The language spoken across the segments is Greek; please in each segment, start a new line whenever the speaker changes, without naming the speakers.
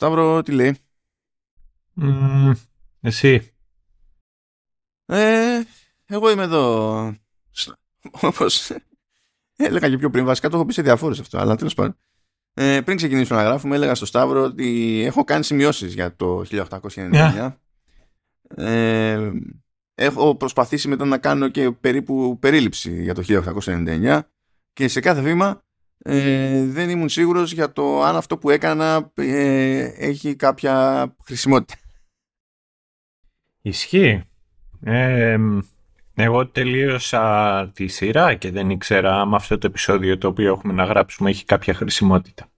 Σταύρο, τι λέει;
Mm, εσύ.
Ε, εγώ είμαι εδώ. Όπως έλεγα και πιο πριν, βασικά το έχω πει σε διαφόρες αυτό, αλλά τέλος πάντων. Ε, πριν ξεκινήσουμε να γράφουμε, έλεγα στο Σταύρο ότι έχω κάνει σημειώσεις για το 1899. Ε, έχω προσπαθήσει μετά να κάνω και περίπου περίληψη για το 1899 και σε κάθε βήμα ε, δεν ήμουν σίγουρος για το αν αυτό που έκανα ε, έχει κάποια χρησιμότητα.
Ισχύει. Ε, εγώ τελείωσα τη σειρά και δεν ήξερα αν αυτό το επεισόδιο το οποίο έχουμε να γράψουμε έχει κάποια χρησιμότητα.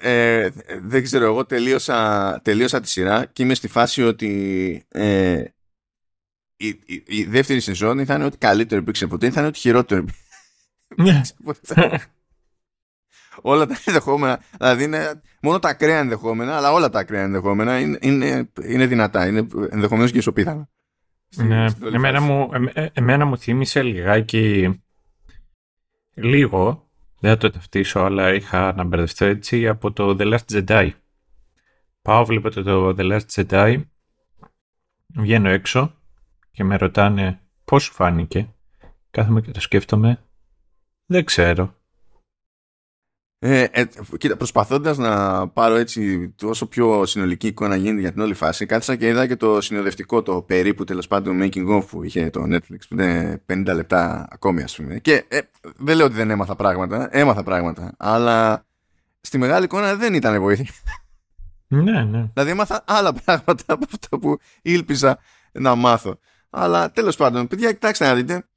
Ε, δεν ξέρω, εγώ τελείωσα, τελείωσα τη σειρά και είμαι στη φάση ότι ε, η, η, η, δεύτερη σεζόν ήταν ότι καλύτερο υπήρξε ποτέ, ήταν ότι χειρότερο
Ναι.
όλα τα ενδεχόμενα, δηλαδή είναι μόνο τα ακραία ενδεχόμενα, αλλά όλα τα ακραία ενδεχόμενα είναι, είναι, είναι δυνατά, είναι ενδεχομένως και ισοπίθανα.
Ναι, εμένα μου, ε, εμένα μου θύμισε λιγάκι λίγο, δεν θα το ταυτίσω, αλλά είχα να μπερδευτώ έτσι από το The Last Jedi. Πάω, βλέπω το The Last Jedi, βγαίνω έξω και με ρωτάνε πώς σου φάνηκε. Κάθομαι και το σκέφτομαι. Δεν ξέρω.
Ε, ε, κοίτα, προσπαθώντας να πάρω έτσι τόσο πιο συνολική εικόνα γίνεται για την όλη φάση, κάθισα και είδα και το συνοδευτικό, το περίπου τέλος πάντων making of που είχε το Netflix, που είναι 50 λεπτά ακόμη ας πούμε. Και ε, δεν λέω ότι δεν έμαθα πράγματα, έμαθα πράγματα, αλλά στη μεγάλη εικόνα δεν ήταν βοήθεια.
Ναι, ναι.
Δηλαδή έμαθα άλλα πράγματα από αυτά που ήλπιζα να μάθω. Αλλά τέλος πάντων, παιδιά, κοιτάξτε να δείτε,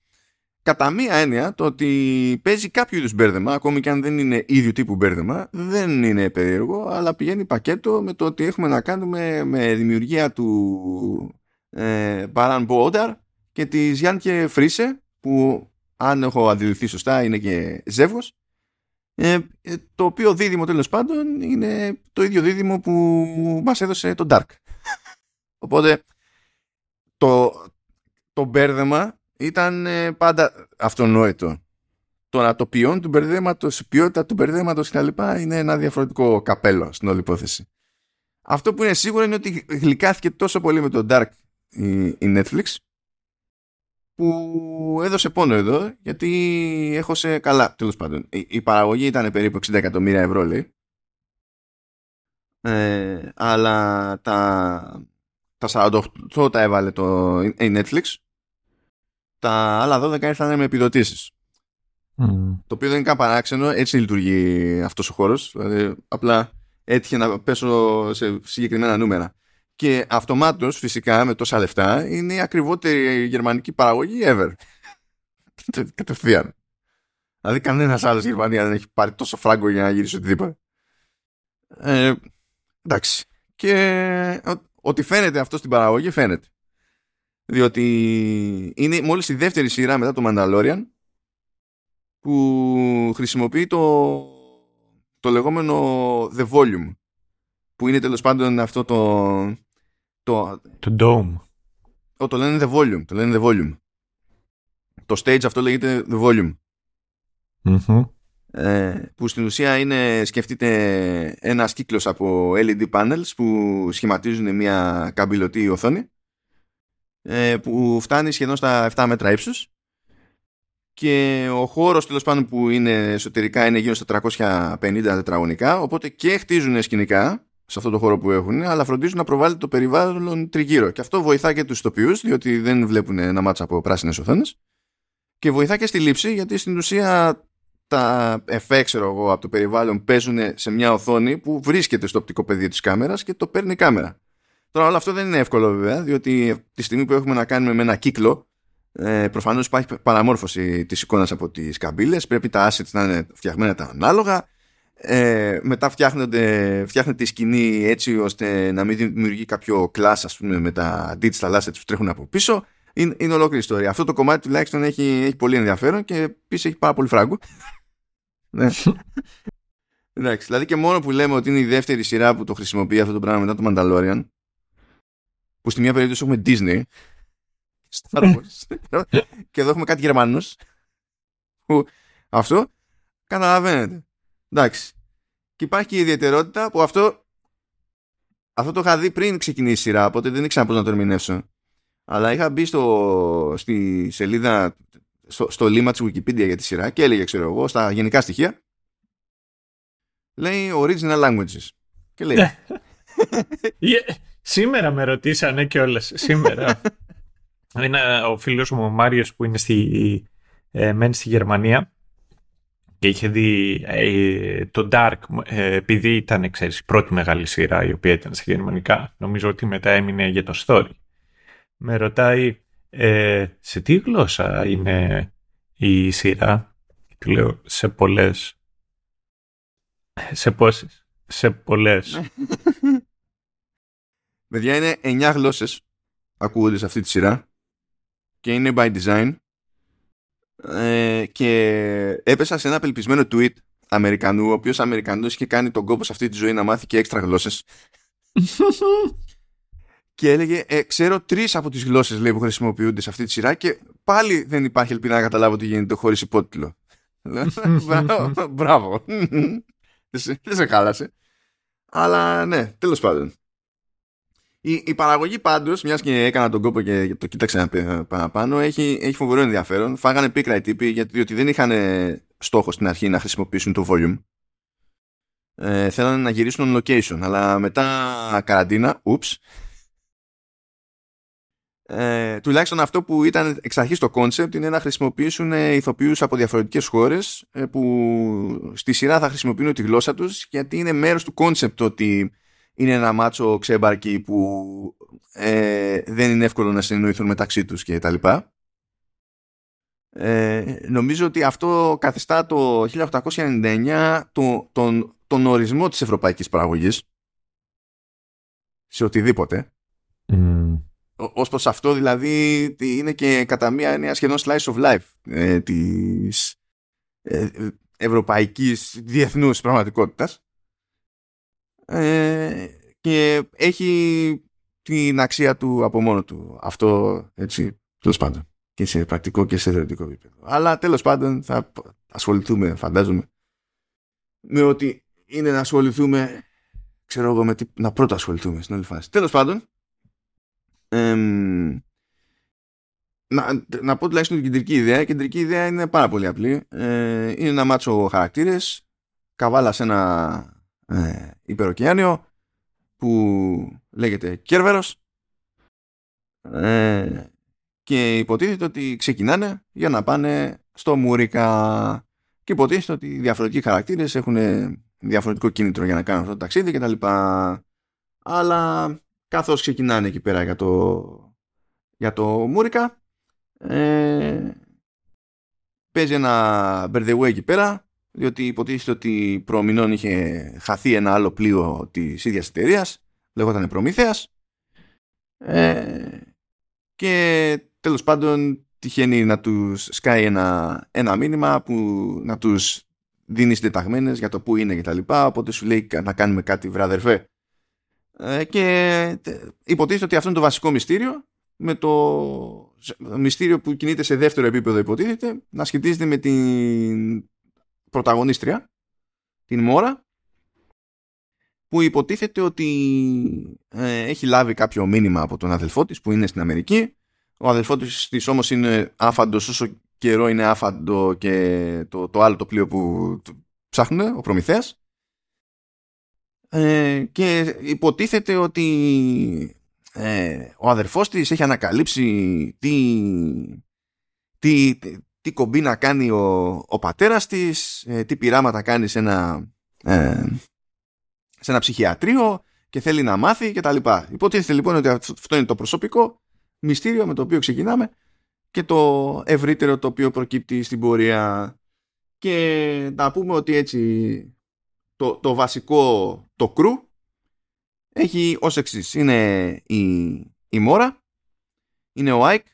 κατά μία έννοια το ότι παίζει κάποιο είδους μπέρδεμα, ακόμη και αν δεν είναι ίδιο τύπου μπέρδεμα, δεν είναι περίεργο, αλλά πηγαίνει πακέτο με το ότι έχουμε να κάνουμε με δημιουργία του ε, Μπαράν Μπόνταρ και της Γιάννη Φρίσε, που αν έχω αντιληφθεί σωστά είναι και ζεύγος, ε, ε, το οποίο δίδυμο τέλος πάντων είναι το ίδιο δίδυμο που μας έδωσε το Dark. Οπότε το, το μπέρδεμα ήταν ε, πάντα αυτονόητο. Τώρα το ποιόν του μπερδέματος, η ποιότητα του μπερδέματος κτλ. είναι ένα διαφορετικό καπέλο στην όλη υπόθεση. Αυτό που είναι σίγουρο είναι ότι γλυκάθηκε τόσο πολύ με το Dark η, η Netflix που έδωσε πόνο εδώ γιατί έχω σε καλά τέλος πάντων. Η, η, παραγωγή ήταν περίπου 60 εκατομμύρια ευρώ λέει. Ε, αλλά τα, τα 48 τα έβαλε το, η Netflix τα άλλα 12 ήρθαν με επιδοτήσεις. Το οποίο δεν είναι καν παράξενο, έτσι λειτουργεί αυτός ο χώρος. Δηλαδή, απλά έτυχε να πέσω σε συγκεκριμένα νούμερα. Και αυτομάτως, φυσικά, με τόσα λεφτά, είναι η ακριβότερη γερμανική παραγωγή ever. Κατευθείαν. Δηλαδή, κανένας άλλος Γερμανία δεν έχει πάρει τόσο φράγκο για να γυρίσει οτιδήποτε. Ε, εντάξει. Και ότι φαίνεται αυτό στην παραγωγή, φαίνεται διότι είναι μόλις η δεύτερη σειρά μετά το Mandalorian που χρησιμοποιεί το, το λεγόμενο The Volume που είναι τέλος πάντων αυτό το
το, το Dome.
Ο, το λένε The Volume το λένε The Volume. Το stage αυτό λέγεται The Volume. Ε, που στην ουσία είναι σκεφτείτε ένας κύκλος από LED panels που σχηματίζουν μια καμπυλωτή οθόνη. ε, που φτάνει σχεδόν στα 7 μέτρα ύψους. Και ο χώρος τέλος πάντων που είναι εσωτερικά είναι γύρω στα 350 τετραγωνικά. Οπότε και χτίζουν σκηνικά σε αυτό το χώρο που έχουν αλλά φροντίζουν να προβάλλει το περιβάλλον τριγύρω. Και αυτό βοηθά και τους τοπιούς διότι δεν βλέπουν ένα μάτσα από πράσινες οθόνες. Και βοηθά και στη λήψη γιατί στην ουσία τα εφέ εγώ από το περιβάλλον παίζουν σε μια οθόνη που βρίσκεται στο οπτικό πεδίο της κάμερας και το παίρνει η κάμερα Τώρα όλο αυτό δεν είναι εύκολο βέβαια, διότι τη στιγμή που έχουμε να κάνουμε με ένα κύκλο, ε, προφανώς υπάρχει παραμόρφωση της εικόνας από τις καμπύλες. Πρέπει τα assets να είναι φτιαγμένα τα ανάλογα. Ε, μετά φτιάχνεται, φτιάχνεται η σκηνή έτσι ώστε να μην δημιουργεί κάποιο class ας πούμε, με τα digital assets που τρέχουν από πίσω. Είναι, είναι ολόκληρη ιστορία. Αυτό το κομμάτι τουλάχιστον έχει, έχει πολύ ενδιαφέρον και επίσης έχει πάρα πολύ φράγκο. ναι. Εντάξει, δηλαδή και μόνο που λέμε ότι είναι η δεύτερη σειρά που το χρησιμοποιεί αυτό το πράγμα μετά το Mandalorian που στη μία περίπτωση έχουμε Disney. Και εδώ έχουμε κάτι Γερμανούς που αυτό καταλαβαίνετε. Εντάξει. Και υπάρχει και η ιδιαιτερότητα που αυτό αυτό το είχα δει πριν ξεκινήσει η σειρά, οπότε δεν ήξερα πώς να το ερμηνεύσω. Αλλά είχα μπει στο, στη σελίδα, στο, στο λίμα της Wikipedia για τη σειρά και έλεγε, ξέρω εγώ, στα γενικά στοιχεία, λέει original languages. Και λέει...
Ναι. Σήμερα με ρωτήσανε και όλες. Σήμερα. Είναι ο φίλος μου ο Μάριος που είναι στη, ε, μένει στη Γερμανία και είχε δει ε, το Dark ε, επειδή ήταν ξέρεις, η πρώτη μεγάλη σειρά η οποία ήταν στα γερμανικά. Νομίζω ότι μετά έμεινε για το story. Με ρωτάει ε, σε τι γλώσσα είναι η σειρά; Του λέω σε πολλές. Σε πόσες; Σε πολλές.
Παιδιά είναι 9 γλώσσες ακούγονται σε αυτή τη σειρά και είναι by design. Ε, και έπεσα σε ένα απελπισμένο tweet Αμερικανού, ο οποίος Αμερικανός είχε κάνει τον κόπο σε αυτή τη ζωή να μάθει και έξτρα γλώσσες. Και έλεγε ε, ξέρω τρεις από τις γλώσσες λέει, που χρησιμοποιούνται σε αυτή τη σειρά και πάλι δεν υπάρχει ελπίδα να καταλάβω τι γίνεται χωρίς υπότιτλο μπράβο δεν σε χάλασε. Αλλά ναι τέλος πάντων η, η παραγωγή πάντως, μιας και έκανα τον κόπο και το κοίταξα παραπάνω, έχει, έχει φοβερό ενδιαφέρον. Φάγανε πίκρα οι τύποι γιατί δεν είχαν στόχο στην αρχή να χρησιμοποιήσουν το volume. Ε, θέλανε να γυρίσουν location, αλλά μετά καραντίνα, ούψ, ε, τουλάχιστον αυτό που ήταν εξ αρχής το concept είναι να χρησιμοποιήσουν ηθοποιούς από διαφορετικές χώρες ε, που στη σειρά θα χρησιμοποιούν τη γλώσσα τους γιατί είναι μέρος του concept ότι είναι ένα μάτσο ξέμπαρκι που ε, δεν είναι εύκολο να συνεννοηθούν μεταξύ τους και τα λοιπά. Ε, νομίζω ότι αυτό καθιστά το 1899 το, τον, τον ορισμό της ευρωπαϊκής παραγωγής σε οτιδήποτε. Mm. Ως προς αυτό δηλαδή είναι και κατά μία έννοια σχεδόν slice of life ε, της ε, ευρωπαϊκής διεθνούς πραγματικότητας ε, και έχει την αξία του από μόνο του. Αυτό έτσι, τέλος πάντων. Και σε πρακτικό και σε θεωρητικό επίπεδο. Αλλά τέλος πάντων θα ασχοληθούμε, φαντάζομαι, με ότι είναι να ασχοληθούμε, ξέρω εγώ, με τι, να πρώτα ασχοληθούμε στην όλη φάση. Τέλος πάντων, να, να πω τουλάχιστον την κεντρική ιδέα. Η κεντρική ιδέα είναι πάρα πολύ απλή. Ε, είναι ένα μάτσο χαρακτήρες, καβάλα σε ένα ε, υπεροκειάνιο που λέγεται Κέρβερος. Ε, και υποτίθεται ότι ξεκινάνε για να πάνε στο Μούρικα και υποτίθεται ότι οι διαφορετικοί χαρακτήρες έχουν διαφορετικό κίνητρο για να κάνουν αυτό το ταξίδι και τα λοιπά. Αλλά καθώς ξεκινάνε εκεί πέρα για το, για το Μούρικα ε, παίζει ένα μπερδεουέ εκεί πέρα διότι υποτίθεται ότι προμηνών είχε χαθεί ένα άλλο πλοίο της ίδιας εταιρείας, λέγονταν Προμήθεας ε, και τέλος πάντων τυχαίνει να τους σκάει ένα, ένα μήνυμα που να τους δίνει συντεταγμένες για το που είναι και τα λοιπά οπότε σου λέει να κάνουμε κάτι βράδερφε ε, και υποτίθεται ότι αυτό είναι το βασικό μυστήριο με το μυστήριο που κινείται σε δεύτερο επίπεδο υποτίθεται να σχετίζεται με την πρωταγωνίστρια, την Μόρα, που υποτίθεται ότι ε, έχει λάβει κάποιο μήνυμα από τον αδελφό της που είναι στην Αμερική. Ο αδελφός της όμως είναι άφαντος όσο καιρό είναι άφαντο και το, το άλλο το πλοίο που ψάχνουν, ο Προμηθέας. Ε, και υποτίθεται ότι ε, ο αδερφός της έχει ανακαλύψει τι, τι, τι κομπή να κάνει ο, ο πατέρας της, ε, τι πειράματα κάνει σε ένα, ε, σε ένα ψυχιατρίο και θέλει να μάθει και τα λοιπά. Υποτίθεται λοιπόν ότι αυτό είναι το προσωπικό μυστήριο με το οποίο ξεκινάμε και το ευρύτερο το οποίο προκύπτει στην πορεία και να πούμε ότι έτσι το, το βασικό το crew έχει ως εξής. είναι η, η Maura είναι ο Eyk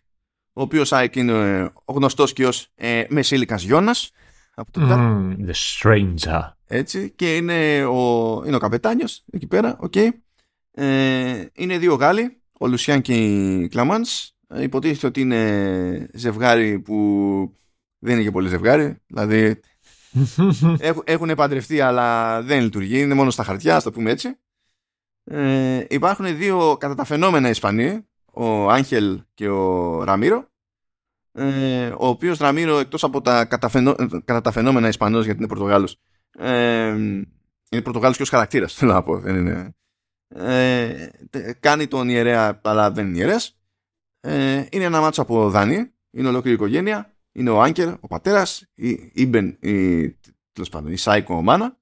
ο οποίος Eyk είναι ο γνωστός και ως ε, Μεσήλικας Jonas
από το mm, The Stranger.
Έτσι, και είναι ο, είναι ο καπετάνιος εκεί πέρα, okay. ε, είναι δύο Γάλλοι, ο Λουσιάν και η Κλαμάνς. Ε, υποτίθεται ότι είναι ζευγάρι που δεν είναι και πολύ ζευγάρι, δηλαδή έχουν παντρευτεί αλλά δεν λειτουργεί, είναι μόνο στα χαρτιά, ας το πούμε έτσι. Ε, υπάρχουν δύο κατά τα φαινόμενα Ισπανοί, ο Άγχελ και ο Ραμύρο, ε, ο οποίος Ραμύρο εκτός από τα καταφαινο... κατά τα φαινόμενα Ισπανός γιατί είναι Πορτογάλος, ε, είναι Πορτογάλος και ως χαρακτήρας, θέλω να πω, δεν είναι... Ε, κάνει τον ιερέα αλλά δεν είναι ιερέας. Ε, είναι ένα μάτσο από Δάνη, είναι ολόκληρη οικογένεια, είναι ο Άγκερ, ο πατέρας, η Ήμπεν, η, τέλος πάντων, η Σάικο Μάνα,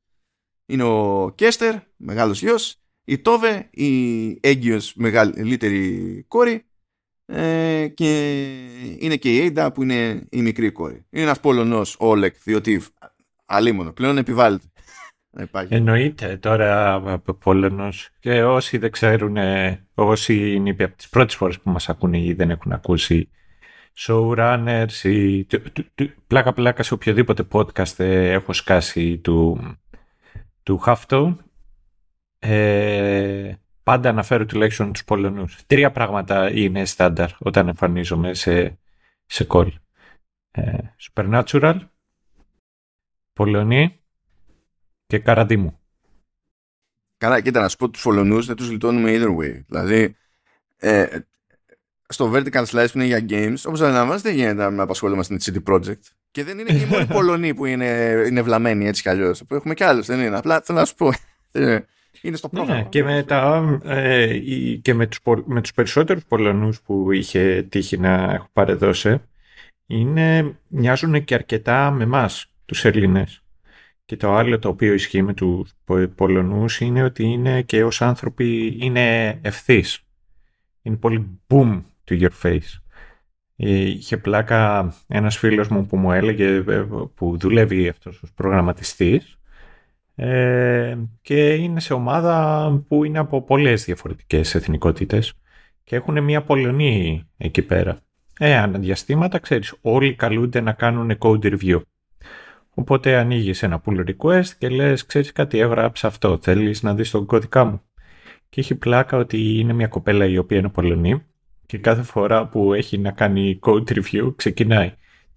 είναι ο Κέστερ, μεγάλος γιος, η Τόβε, η έγκυος μεγαλύτερη κόρη ε, και είναι και η Έιντα που είναι η μικρή κόρη. Είναι ένας Πολωνός ο Όλεκ, διότι αλίμονο, πλέον επιβάλλεται.
Εννοείται τώρα από Πολωνός και όσοι δεν ξέρουν, όσοι είναι από τις πρώτες φορές που μας ακούνε ή δεν έχουν ακούσει showrunners ή πλάκα πλάκα σε οποιοδήποτε podcast έχω σκάσει του, του Χαφτό ε, πάντα αναφέρω τουλάχιστον τους Πολωνούς. Τρία πράγματα είναι στάνταρ όταν εμφανίζομαι σε, σε call. Ε, Supernatural, Πολωνή και Καραντίμου.
Καλά, κοίτα να σου πω τους Πολωνούς δεν τους λιτώνουμε either way. Δηλαδή, ε, στο Vertical Slice που είναι για games, όπως αντιλαμβάνεστε δεν γίνεται να απασχολούμαστε με τη CD Projekt. Και δεν είναι και οι μόνοι Πολωνοί που είναι, είναι βλαμμένοι έτσι κι αλλιώς. Που έχουμε κι άλλους, δεν είναι. Απλά θέλω να σου πω. Ε, είναι στο πρόγραμμα. Ναι,
και με, τα, ε, και με, τους, με τους περισσότερους Πολωνούς που είχε τύχει να έχω παρεδώσει είναι, μοιάζουν και αρκετά με εμάς τους Έλληνες. Και το άλλο το οποίο ισχύει με τους Πολωνούς είναι ότι είναι και ως άνθρωποι είναι ευθύς. Είναι πολύ boom to your face. Ε, είχε πλάκα ένας φίλος μου που μου έλεγε ε, που δουλεύει αυτός ως προγραμματιστής ε, και είναι σε ομάδα που είναι από πολλές διαφορετικές εθνικότητες και έχουν μια Πολωνή εκεί πέρα. Ε, αναδιαστήματα, ξέρεις, όλοι καλούνται να κάνουν code review. Οπότε ανοίγεις ένα pull request και λες, ξέρεις κάτι, έγραψα αυτό, θέλεις να δεις τον κώδικά μου. Και έχει πλάκα ότι είναι μια κοπέλα η οποία είναι Πολωνή και κάθε φορά που έχει να κάνει code review ξεκινάει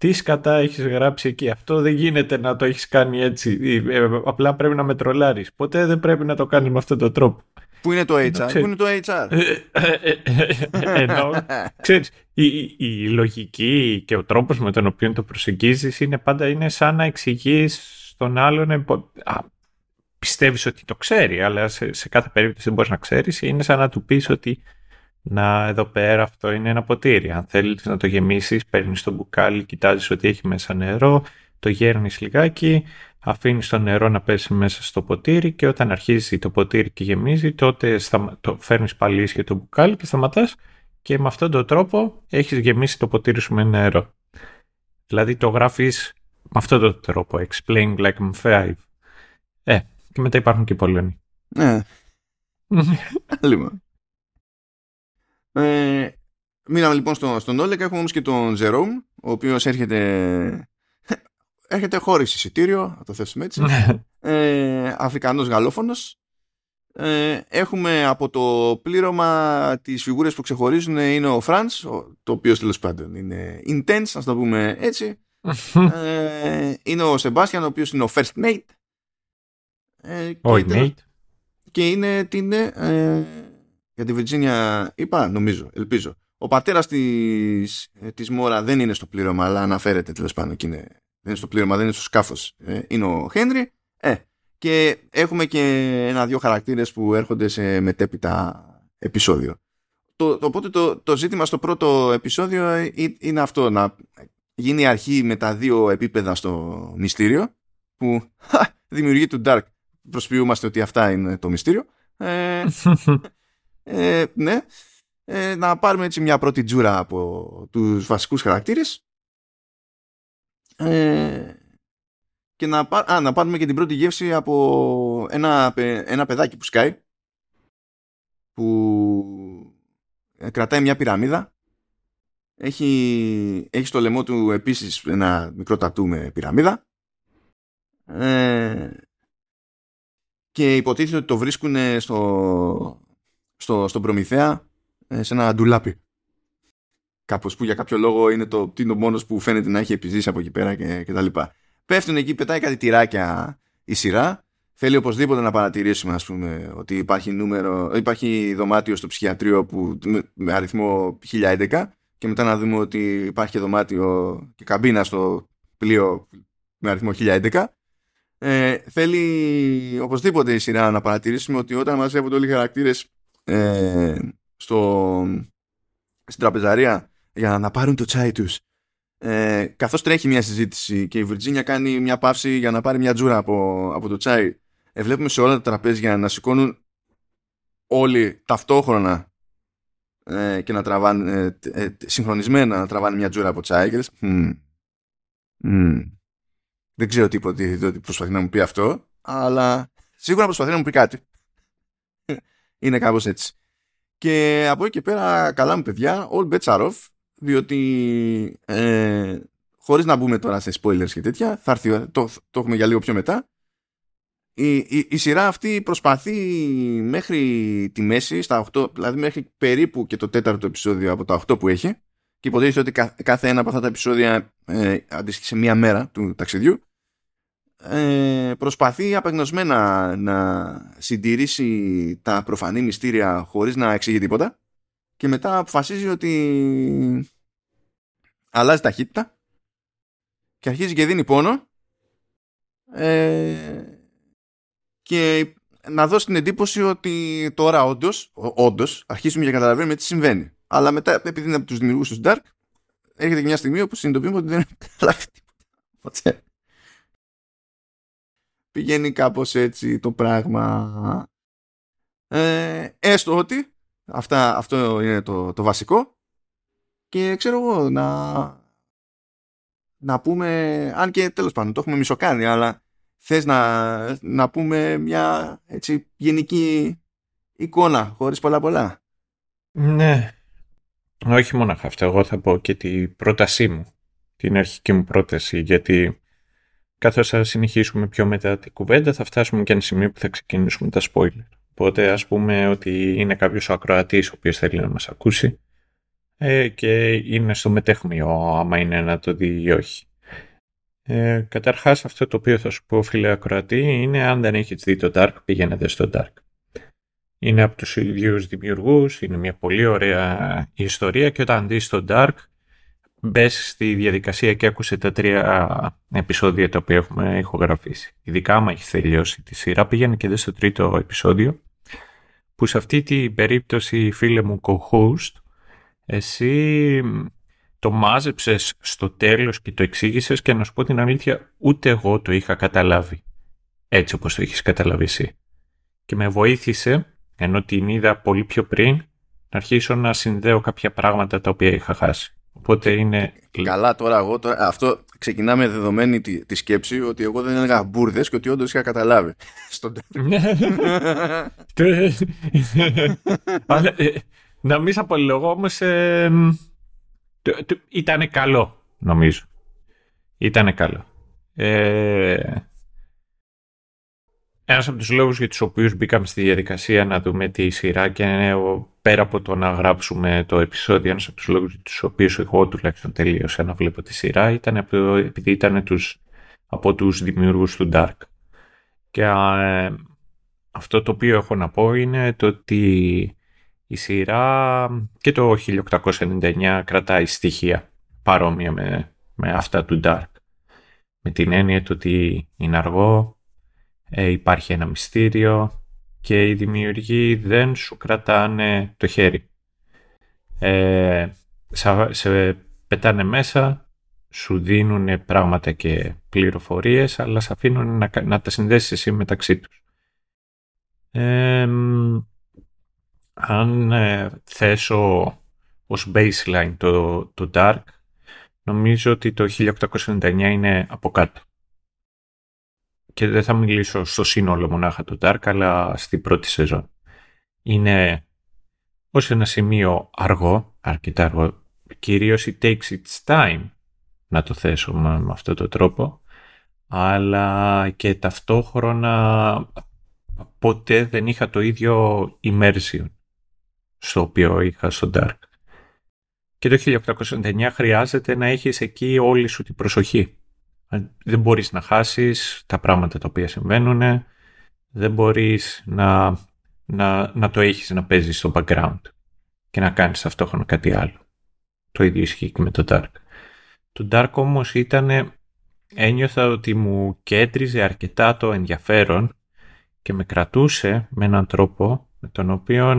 τις σκατά έχεις γράψει εκεί. Αυτό δεν γίνεται να το έχεις κάνει έτσι. Ε, ε, απλά πρέπει να με τρολάρεις. Ποτέ δεν πρέπει να το κάνεις με αυτόν τον τρόπο.
Πού είναι το HR, Πού είναι το HR.
Ε, ενώ, ξέρεις, η, η, η, λογική και ο τρόπος με τον οποίο το προσεγγίζεις είναι πάντα είναι σαν να εξηγείς στον άλλον α, πιστεύεις ότι το ξέρει, αλλά σε, σε κάθε περίπτωση δεν μπορείς να ξέρεις. Είναι σαν να του πεις ότι να εδώ πέρα αυτό είναι ένα ποτήρι. Αν θέλεις να το γεμίσεις, παίρνεις το μπουκάλι, κοιτάζεις ότι έχει μέσα νερό, το γέρνεις λιγάκι, αφήνεις το νερό να πέσει μέσα στο ποτήρι και όταν αρχίζει το ποτήρι και γεμίζει, τότε το φέρνεις πάλι ίσιο το μπουκάλι και σταματάς και με αυτόν τον τρόπο έχεις γεμίσει το ποτήρι σου με νερό. Δηλαδή το γράφεις με αυτόν τον τρόπο, explain like I'm five. Ε, και μετά υπάρχουν και οι Πολωνοί.
Ναι. Λοιπόν. Ε, μείναμε λοιπόν στο, στον Όλεκ, έχουμε όμως και τον Ζερόμ, ο οποίος έρχεται, έρχεται χωρίς εισιτήριο, να το θέσουμε έτσι, ναι. ε, Αφρικανός γαλλόφωνος. Ε, έχουμε από το πλήρωμα τις φιγούρες που ξεχωρίζουν είναι ο Φραντς, το οποίος τέλος πάντων είναι intense, ας το πούμε έτσι. ε, είναι ο Σεμπάστιαν, ο οποίος είναι ο first mate.
Ε, και, mate.
και είναι την ε, για τη Βιρτζίνια είπα, νομίζω, ελπίζω. Ο πατέρας της της Μόρα δεν είναι στο πλήρωμα, αλλά αναφέρεται τέλος πάντων και είναι, δεν είναι στο πλήρωμα, δεν είναι στο σκάφος. Ε, είναι ο Χένρι. Ε, και έχουμε και ένα-δυο χαρακτήρες που έρχονται σε μετέπειτα επεισόδιο. Το, το, οπότε το, το ζήτημα στο πρώτο επεισόδιο ε, είναι αυτό, να γίνει αρχή με τα δύο επίπεδα στο μυστήριο, που δημιουργεί του Dark. Προσποιούμαστε ότι αυτά είναι το μυστήριο. Ε, ε, ναι, ε, να πάρουμε έτσι μια πρώτη τζούρα από τους βασικούς χαρακτήρες. Ε, και να, α, να πάρουμε και την πρώτη γεύση από ένα, ένα παιδάκι που σκάει που κρατάει μια πυραμίδα. Έχει, έχει στο λαιμό του επίσης ένα μικρό τατού με πυραμίδα. Ε, και υποτίθεται ότι το βρίσκουν στο, στο, στον Προμηθέα ε, σε ένα ντουλάπι. Κάπως που για κάποιο λόγο είναι το, είναι ο μόνος που φαίνεται να έχει επιζήσει από εκεί πέρα και, και τα λοιπά. Πέφτουν εκεί, πετάει κάτι τυράκια η σειρά. Θέλει οπωσδήποτε να παρατηρήσουμε, ας πούμε, ότι υπάρχει, νούμερο, υπάρχει δωμάτιο στο ψυχιατρίο που, με αριθμό 1011 και μετά να δούμε ότι υπάρχει δωμάτιο και καμπίνα στο πλοίο με αριθμό 1011. Ε, θέλει οπωσδήποτε η σειρά να παρατηρήσουμε ότι όταν μαζεύονται όλοι οι χαρακτήρες ε, στο, στην τραπεζαρία για να πάρουν το τσάι τους. Ε, καθώς τρέχει μια συζήτηση και η Βιρτζίνια κάνει μια παύση για να πάρει μια τζούρα από, από το τσάι ε, βλέπουμε σε όλα τα τραπέζια να σηκώνουν όλοι ταυτόχρονα ε, και να τραβάνε ε, ε, συγχρονισμένα να τραβάνε μια τζούρα από τσάι και λες, δεν ξέρω τι ότι προσπαθεί να μου πει αυτό αλλά σίγουρα προσπαθεί να μου πει κάτι είναι κάπως έτσι. Και από εκεί και πέρα καλά μου παιδιά all bets are off διότι ε, χωρίς να μπούμε τώρα σε spoilers και τέτοια θα έρθει, το, το έχουμε για λίγο πιο μετά. Η, η, η, σειρά αυτή προσπαθεί μέχρι τη μέση, στα 8, δηλαδή μέχρι περίπου και το τέταρτο επεισόδιο από τα 8 που έχει και υποτίθεται ότι κάθε ένα από αυτά τα επεισόδια ε, αντίστοιχε σε μία μέρα του ταξιδιού ε, προσπαθεί απεγνωσμένα να συντηρήσει τα προφανή μυστήρια χωρίς να εξηγεί τίποτα και μετά αποφασίζει ότι αλλάζει ταχύτητα και αρχίζει και δίνει πόνο ε, και να δώσει την εντύπωση ότι τώρα όντως, όντως, αρχίσουμε και καταλαβαίνουμε τι συμβαίνει. Αλλά μετά, επειδή είναι από τους δημιουργούς του Dark, έρχεται και μια στιγμή όπου συνειδητοποιούμε ότι δεν έχει καταλάβει τίποτα. Πηγαίνει κάπως έτσι το πράγμα. Ε, έστω ότι αυτά, αυτό είναι το, το βασικό και ξέρω εγώ να να πούμε αν και τέλος πάντων το έχουμε μισοκάνει αλλά θες να, να πούμε μια έτσι γενική εικόνα χωρίς πολλά πολλά.
Ναι. Όχι μόνο αυτό. Εγώ θα πω και την πρότασή μου. Την αρχική μου πρόταση γιατί καθώς θα συνεχίσουμε πιο μετά την κουβέντα θα φτάσουμε και ένα σημείο που θα ξεκινήσουμε τα spoiler. Οπότε ας πούμε ότι είναι κάποιος ο ακροατής ο οποίος θέλει να μας ακούσει ε, και είναι στο μετέχμιο άμα είναι να το δει ή όχι. Ε, καταρχάς αυτό το οποίο θα σου πω φίλε ακροατή είναι αν δεν έχεις δει το Dark πήγαινε στο Dark. Είναι από τους ίδιους δημιουργούς, είναι μια πολύ ωραία ιστορία και όταν δεις το Dark μπε στη διαδικασία και άκουσε τα τρία επεισόδια τα οποία έχουμε ηχογραφήσει. Ειδικά άμα έχει τελειώσει τη σειρά πήγαινε και δες στο τρίτο επεισόδιο που σε αυτή την περίπτωση φίλε μου co-host εσύ το μάζεψες στο τέλος και το εξήγησες και να σου πω την αλήθεια ούτε εγώ το είχα καταλάβει έτσι όπως το έχεις καταλάβει εσύ. Και με βοήθησε, ενώ την είδα πολύ πιο πριν, να αρχίσω να συνδέω κάποια πράγματα τα οποία είχα χάσει. Οπότε είναι...
Καλά τώρα εγώ, τώρα, αυτό ξεκινάμε δεδομένη τη, τη σκέψη ότι εγώ δεν έλεγα μπουρδες και ότι όντως είχα καταλάβει. Στον...
Ε, να μην σε λόγο όμως ε, ήταν καλό νομίζω. Ήταν καλό. Ε, ένας από τους λόγους για τους οποίους μπήκαμε στη διαδικασία να δούμε τη σειρά και ε, πέρα από το να γράψουμε το επεισόδιο, ένας από τους λόγους για τους οποίους εγώ τουλάχιστον τελείωσα να βλέπω τη σειρά ήταν επειδή ήταν τους, από τους δημιουργούς του Dark. Και ε, αυτό το οποίο έχω να πω είναι το ότι η σειρά και το 1899 κρατάει στοιχεία παρόμοια με, με αυτά του Dark. Με την έννοια του ότι είναι αργό, ε, υπάρχει ένα μυστήριο και οι δημιουργοί δεν σου κρατάνε το χέρι. Ε, σε πετάνε μέσα, σου δίνουν πράγματα και πληροφορίες, αλλά σε αφήνουν να, να τα συνδέσεις εσύ μεταξύ τους. Ε, αν ε, θέσω ως baseline το, το Dark, νομίζω ότι το 1899 είναι από κάτω και δεν θα μιλήσω στο σύνολο μονάχα του Dark, αλλά στην πρώτη σεζόν. Είναι ως ένα σημείο αργό, αρκετά αργό, κυρίως it takes its time, να το θέσω με, με αυτόν τον τρόπο, αλλά και ταυτόχρονα ποτέ δεν είχα το ίδιο immersion στο οποίο είχα στο Dark. Και το 1899 χρειάζεται να έχεις εκεί όλη σου την προσοχή Δεν μπορείς να χάσεις τα πράγματα τα οποία συμβαίνουν, δεν μπορείς να, να, να το έχεις να παίζεις στο background και να κάνεις ταυτόχρονα κάτι άλλο. Το ίδιο ισχύει και με το Dark. Το Dark όμως ήταν, ένιωθα ότι μου κέντριζε αρκετά το ενδιαφέρον και με κρατούσε με έναν τρόπο με τον οποίο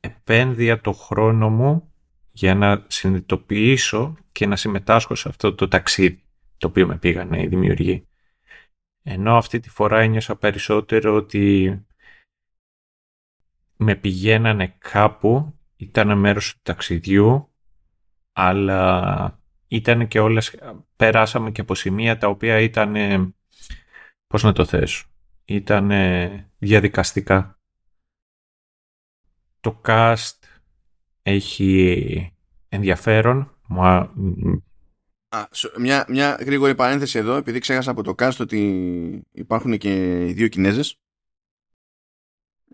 επένδυα το χρόνο μου για να συνειδητοποιήσω και να συμμετάσχω σε αυτό το ταξίδι το οποίο με πήγανε οι δημιουργοί. Ενώ αυτή τη φορά ένιωσα περισσότερο ότι με πηγαίνανε κάπου, ήταν μέρος του ταξιδιού, αλλά ήταν και όλες, περάσαμε και από σημεία τα οποία ήταν, πώς να το θέσω, ήταν διαδικαστικά. Το cast έχει ενδιαφέρον.
Α, μια, μια γρήγορη παρένθεση εδώ, επειδή ξέχασα από το cast ότι υπάρχουν και οι δύο Κινέζες,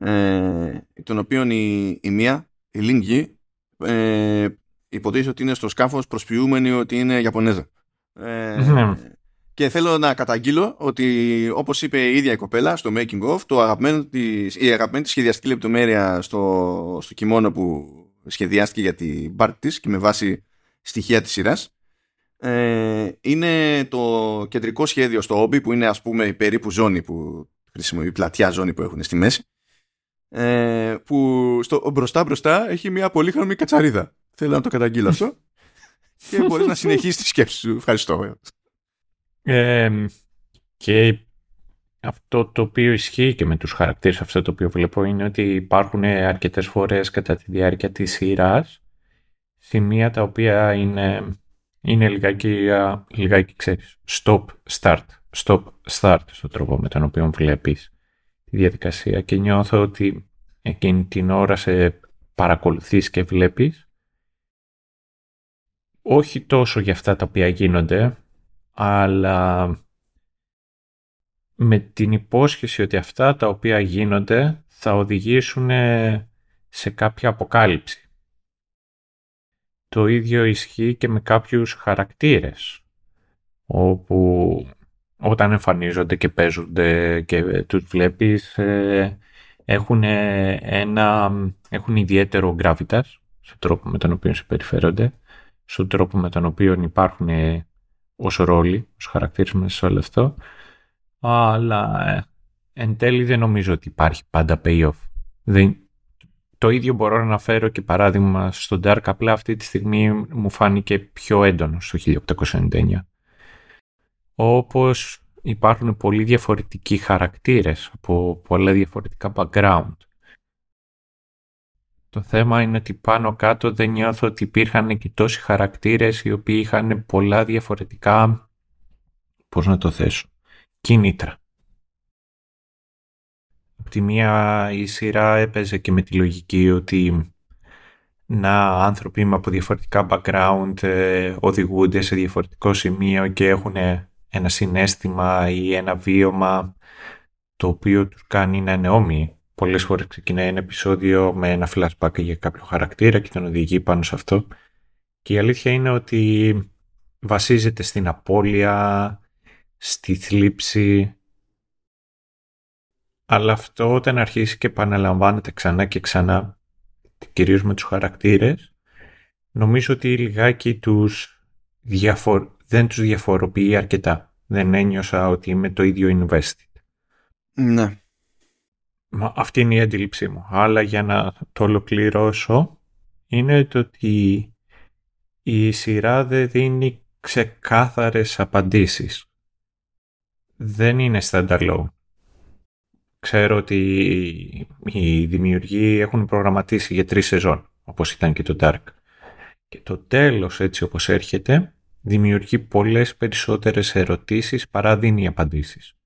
ε, των οποίων η, η μία, η Λίνγκη, ε, υποτίθεται ότι είναι στο σκάφος προσποιούμενη ότι είναι Ιαπωνέζα. Ε, ναι. και θέλω να καταγγείλω ότι όπως είπε η ίδια η κοπέλα στο making of, το αγαπημένο της, η αγαπημένη της σχεδιαστική λεπτομέρεια στο, στο κιμόνο που σχεδιάστηκε για την πάρτι της και με βάση στοιχεία της σειράς ε, είναι το κεντρικό σχέδιο στο όμπι που είναι ας πούμε η περίπου ζώνη που χρησιμοποιεί, η πλατιά ζώνη που έχουν στη μέση ε, που στο, μπροστά μπροστά έχει μια πολύχρωμη κατσαρίδα. Θέλω να το καταγγείλω αυτό και μπορείς να συνεχίσεις τη σκέψη σου. Ευχαριστώ.
Ε, και αυτό το οποίο ισχύει και με τους χαρακτήρες αυτό το οποίο βλέπω είναι ότι υπάρχουν αρκετές φορές κατά τη διάρκεια της σειράς σημεία τα οποία είναι είναι λιγάκι, λιγάκι ξέρεις, stop, start, stop, start στον τρόπο με τον οποίο βλέπεις τη διαδικασία και νιώθω ότι εκείνη την ώρα σε παρακολουθείς και βλέπεις όχι τόσο για αυτά τα οποία γίνονται, αλλά με την υπόσχεση ότι αυτά τα οποία γίνονται θα οδηγήσουν σε κάποια αποκάλυψη. Το ίδιο ισχύει και με κάποιους χαρακτήρες, όπου όταν εμφανίζονται και παίζονται και τους βλέπεις, ε, έχουν, ένα, έχουν ιδιαίτερο gravitas στον τρόπο με τον οποίο συμπεριφέρονται, στον τρόπο με τον οποίο υπάρχουν ως ρόλοι, ως χαρακτήρες μέσα σε όλο αυτό, αλλά ε, εν τέλει δεν νομίζω ότι υπάρχει πάντα payoff. Δεν, το ίδιο μπορώ να αναφέρω και παράδειγμα στο Dark, απλά αυτή τη στιγμή μου φάνηκε πιο έντονο στο 1899. Όπως υπάρχουν πολύ διαφορετικοί χαρακτήρες από πολλά διαφορετικά background. Το θέμα είναι ότι πάνω κάτω δεν νιώθω ότι υπήρχαν και τόσοι χαρακτήρες οι οποίοι είχαν πολλά διαφορετικά, πώς να το θέσω, κίνητρα. Από τη μία η σειρά έπαιζε και με τη λογική ότι να άνθρωποι με από διαφορετικά background ε, οδηγούνται σε διαφορετικό σημείο και έχουν ένα συνέστημα ή ένα βίωμα το οποίο τους κάνει να είναι όμοιοι. Πολλές φορές ξεκινάει ένα επεισόδιο με ένα flashback για κάποιο χαρακτήρα και τον οδηγεί πάνω σε αυτό. Και η αλήθεια είναι ότι βασίζεται στην απώλεια, στη θλίψη, αλλά αυτό όταν αρχίσει και επαναλαμβάνεται ξανά και ξανά, κυρίως με τους χαρακτήρες, νομίζω ότι λιγάκι τους δεν τους διαφοροποιεί αρκετά. Δεν ένιωσα ότι είμαι το ίδιο invested.
Ναι.
Μα αυτή είναι η αντίληψή μου. Αλλά για να το ολοκληρώσω, είναι το ότι η σειρά δεν δίνει ξεκάθαρες απαντήσεις. Δεν είναι standalone. Ξέρω ότι οι δημιουργοί έχουν προγραμματίσει για τρεις σεζόν, όπως ήταν και το Dark. Και το τέλος, έτσι όπως έρχεται, δημιουργεί πολλές περισσότερες ερωτήσεις παρά δίνει απαντήσεις.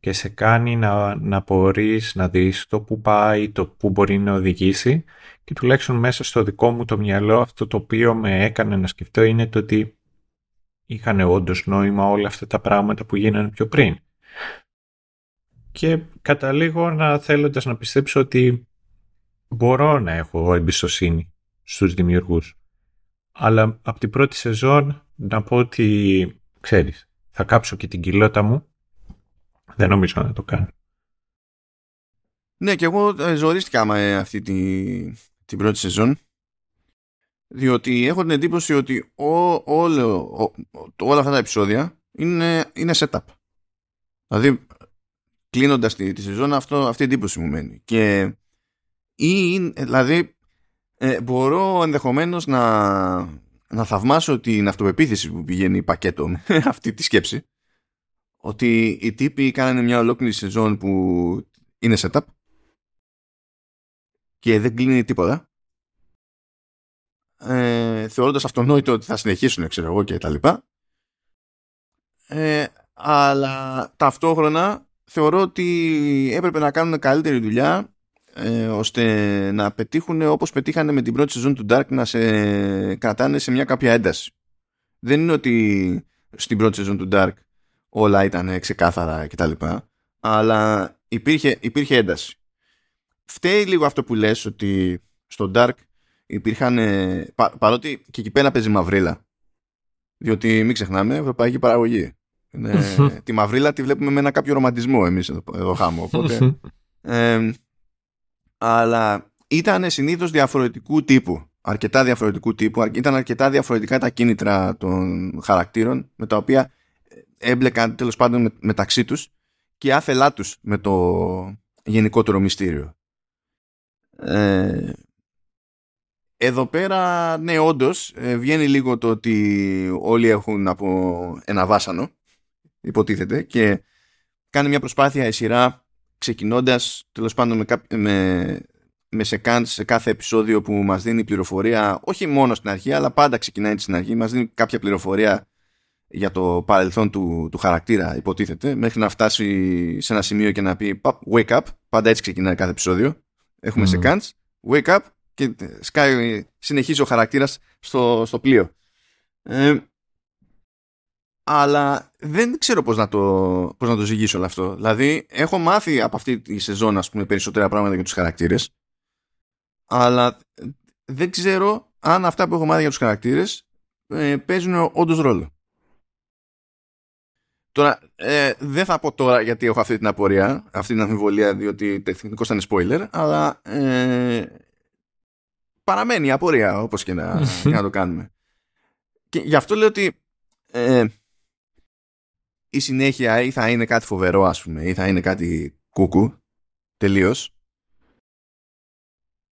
Και σε κάνει να, να μπορείς να δεις το που πάει, το που μπορεί να οδηγήσει και τουλάχιστον μέσα στο δικό μου το μυαλό αυτό το οποίο με έκανε να σκεφτώ είναι το ότι είχαν όντως νόημα όλα αυτά τα πράγματα που γίνανε πιο πριν και καταλήγω να θέλοντας να πιστέψω ότι μπορώ να έχω εμπιστοσύνη στους δημιουργούς. Αλλά από την πρώτη σεζόν να πω ότι, ξέρεις, θα κάψω και την κοιλώτα μου. Δεν νομίζω να το κάνω.
Ναι, και εγώ ε, ζορίστηκα με αυτή τη, την πρώτη σεζόν. Διότι έχω την εντύπωση ότι ό, όλο, όλα αυτά τα επεισόδια είναι, είναι setup. Δηλαδή, κλείνοντας τη, τη σεζόν, αυτό, αυτή η εντύπωση μου μένει. Και ή, δηλαδή, ε, μπορώ ενδεχομένως να, να θαυμάσω την αυτοπεποίθηση που πηγαίνει πακέτο με αυτή τη σκέψη. Ότι οι τύποι κάνανε μια ολόκληρη σεζόν που είναι setup και δεν κλείνει τίποτα ε, θεωρώντας αυτονόητο ότι θα συνεχίσουν ξέρω εγώ και τα λοιπά ε, αλλά ταυτόχρονα θεωρώ ότι έπρεπε να κάνουν καλύτερη δουλειά ε, ώστε να πετύχουν όπως πετύχανε με την πρώτη σεζόν του Dark να σε κρατάνε σε μια κάποια ένταση. Δεν είναι ότι στην πρώτη σεζόν του Dark όλα ήταν ξεκάθαρα κτλ αλλά υπήρχε, υπήρχε ένταση. Φταίει λίγο αυτό που λες ότι στο Dark υπήρχαν παρότι και εκεί πέρα παίζει μαυρίλα. Διότι μην ξεχνάμε ευρωπαϊκή παραγωγή τη μαυρίλα τη βλέπουμε με ένα κάποιο ρομαντισμό εμείς εδώ, εδώ χάμω οπότε αλλά ήταν συνήθως διαφορετικού τύπου αρκετά διαφορετικού τύπου ήταν αρκετά διαφορετικά τα κίνητρα των χαρακτήρων με τα οποία έμπλεκαν τέλος πάντων μεταξύ τους και άθελά τους με το γενικότερο μυστήριο. Ε, εδώ πέρα, ναι, όντως, ε, βγαίνει λίγο το ότι όλοι έχουν από ένα βάσανο, υποτίθεται, και κάνει μια προσπάθεια η σειρά ξεκινώντας τέλος πάντων με, με, με σε κάθε επεισόδιο που μας δίνει πληροφορία, όχι μόνο στην αρχή, αλλά πάντα ξεκινάει στην αρχή, μας δίνει κάποια πληροφορία για το παρελθόν του, του χαρακτήρα, υποτίθεται, μέχρι να φτάσει σε ένα σημείο και να πει wake up, πάντα έτσι ξεκινάει κάθε επεισόδιο Έχουμε σε mm. wake up και σκάει, συνεχίζει ο χαρακτήρας στο, στο πλοίο. Ε, αλλά δεν ξέρω πώς να, το, πώς να το ζυγίσω όλο αυτό. Δηλαδή, έχω μάθει από αυτή τη σεζόν, ας πούμε, περισσότερα πράγματα για τους χαρακτήρες, αλλά δεν ξέρω αν αυτά που έχω μάθει για τους χαρακτήρες ε, παίζουν όντως ρόλο. Τώρα, ε, δεν θα πω τώρα γιατί έχω αυτή την απορία, αυτή την αμφιβολία, διότι τεχνικός ήταν spoiler, αλλά ε, παραμένει η απορία όπως και να, να το κάνουμε. Και γι' αυτό λέω ότι ε, η συνέχεια ή θα είναι κάτι φοβερό ας πούμε ή θα είναι κάτι κούκου τελείως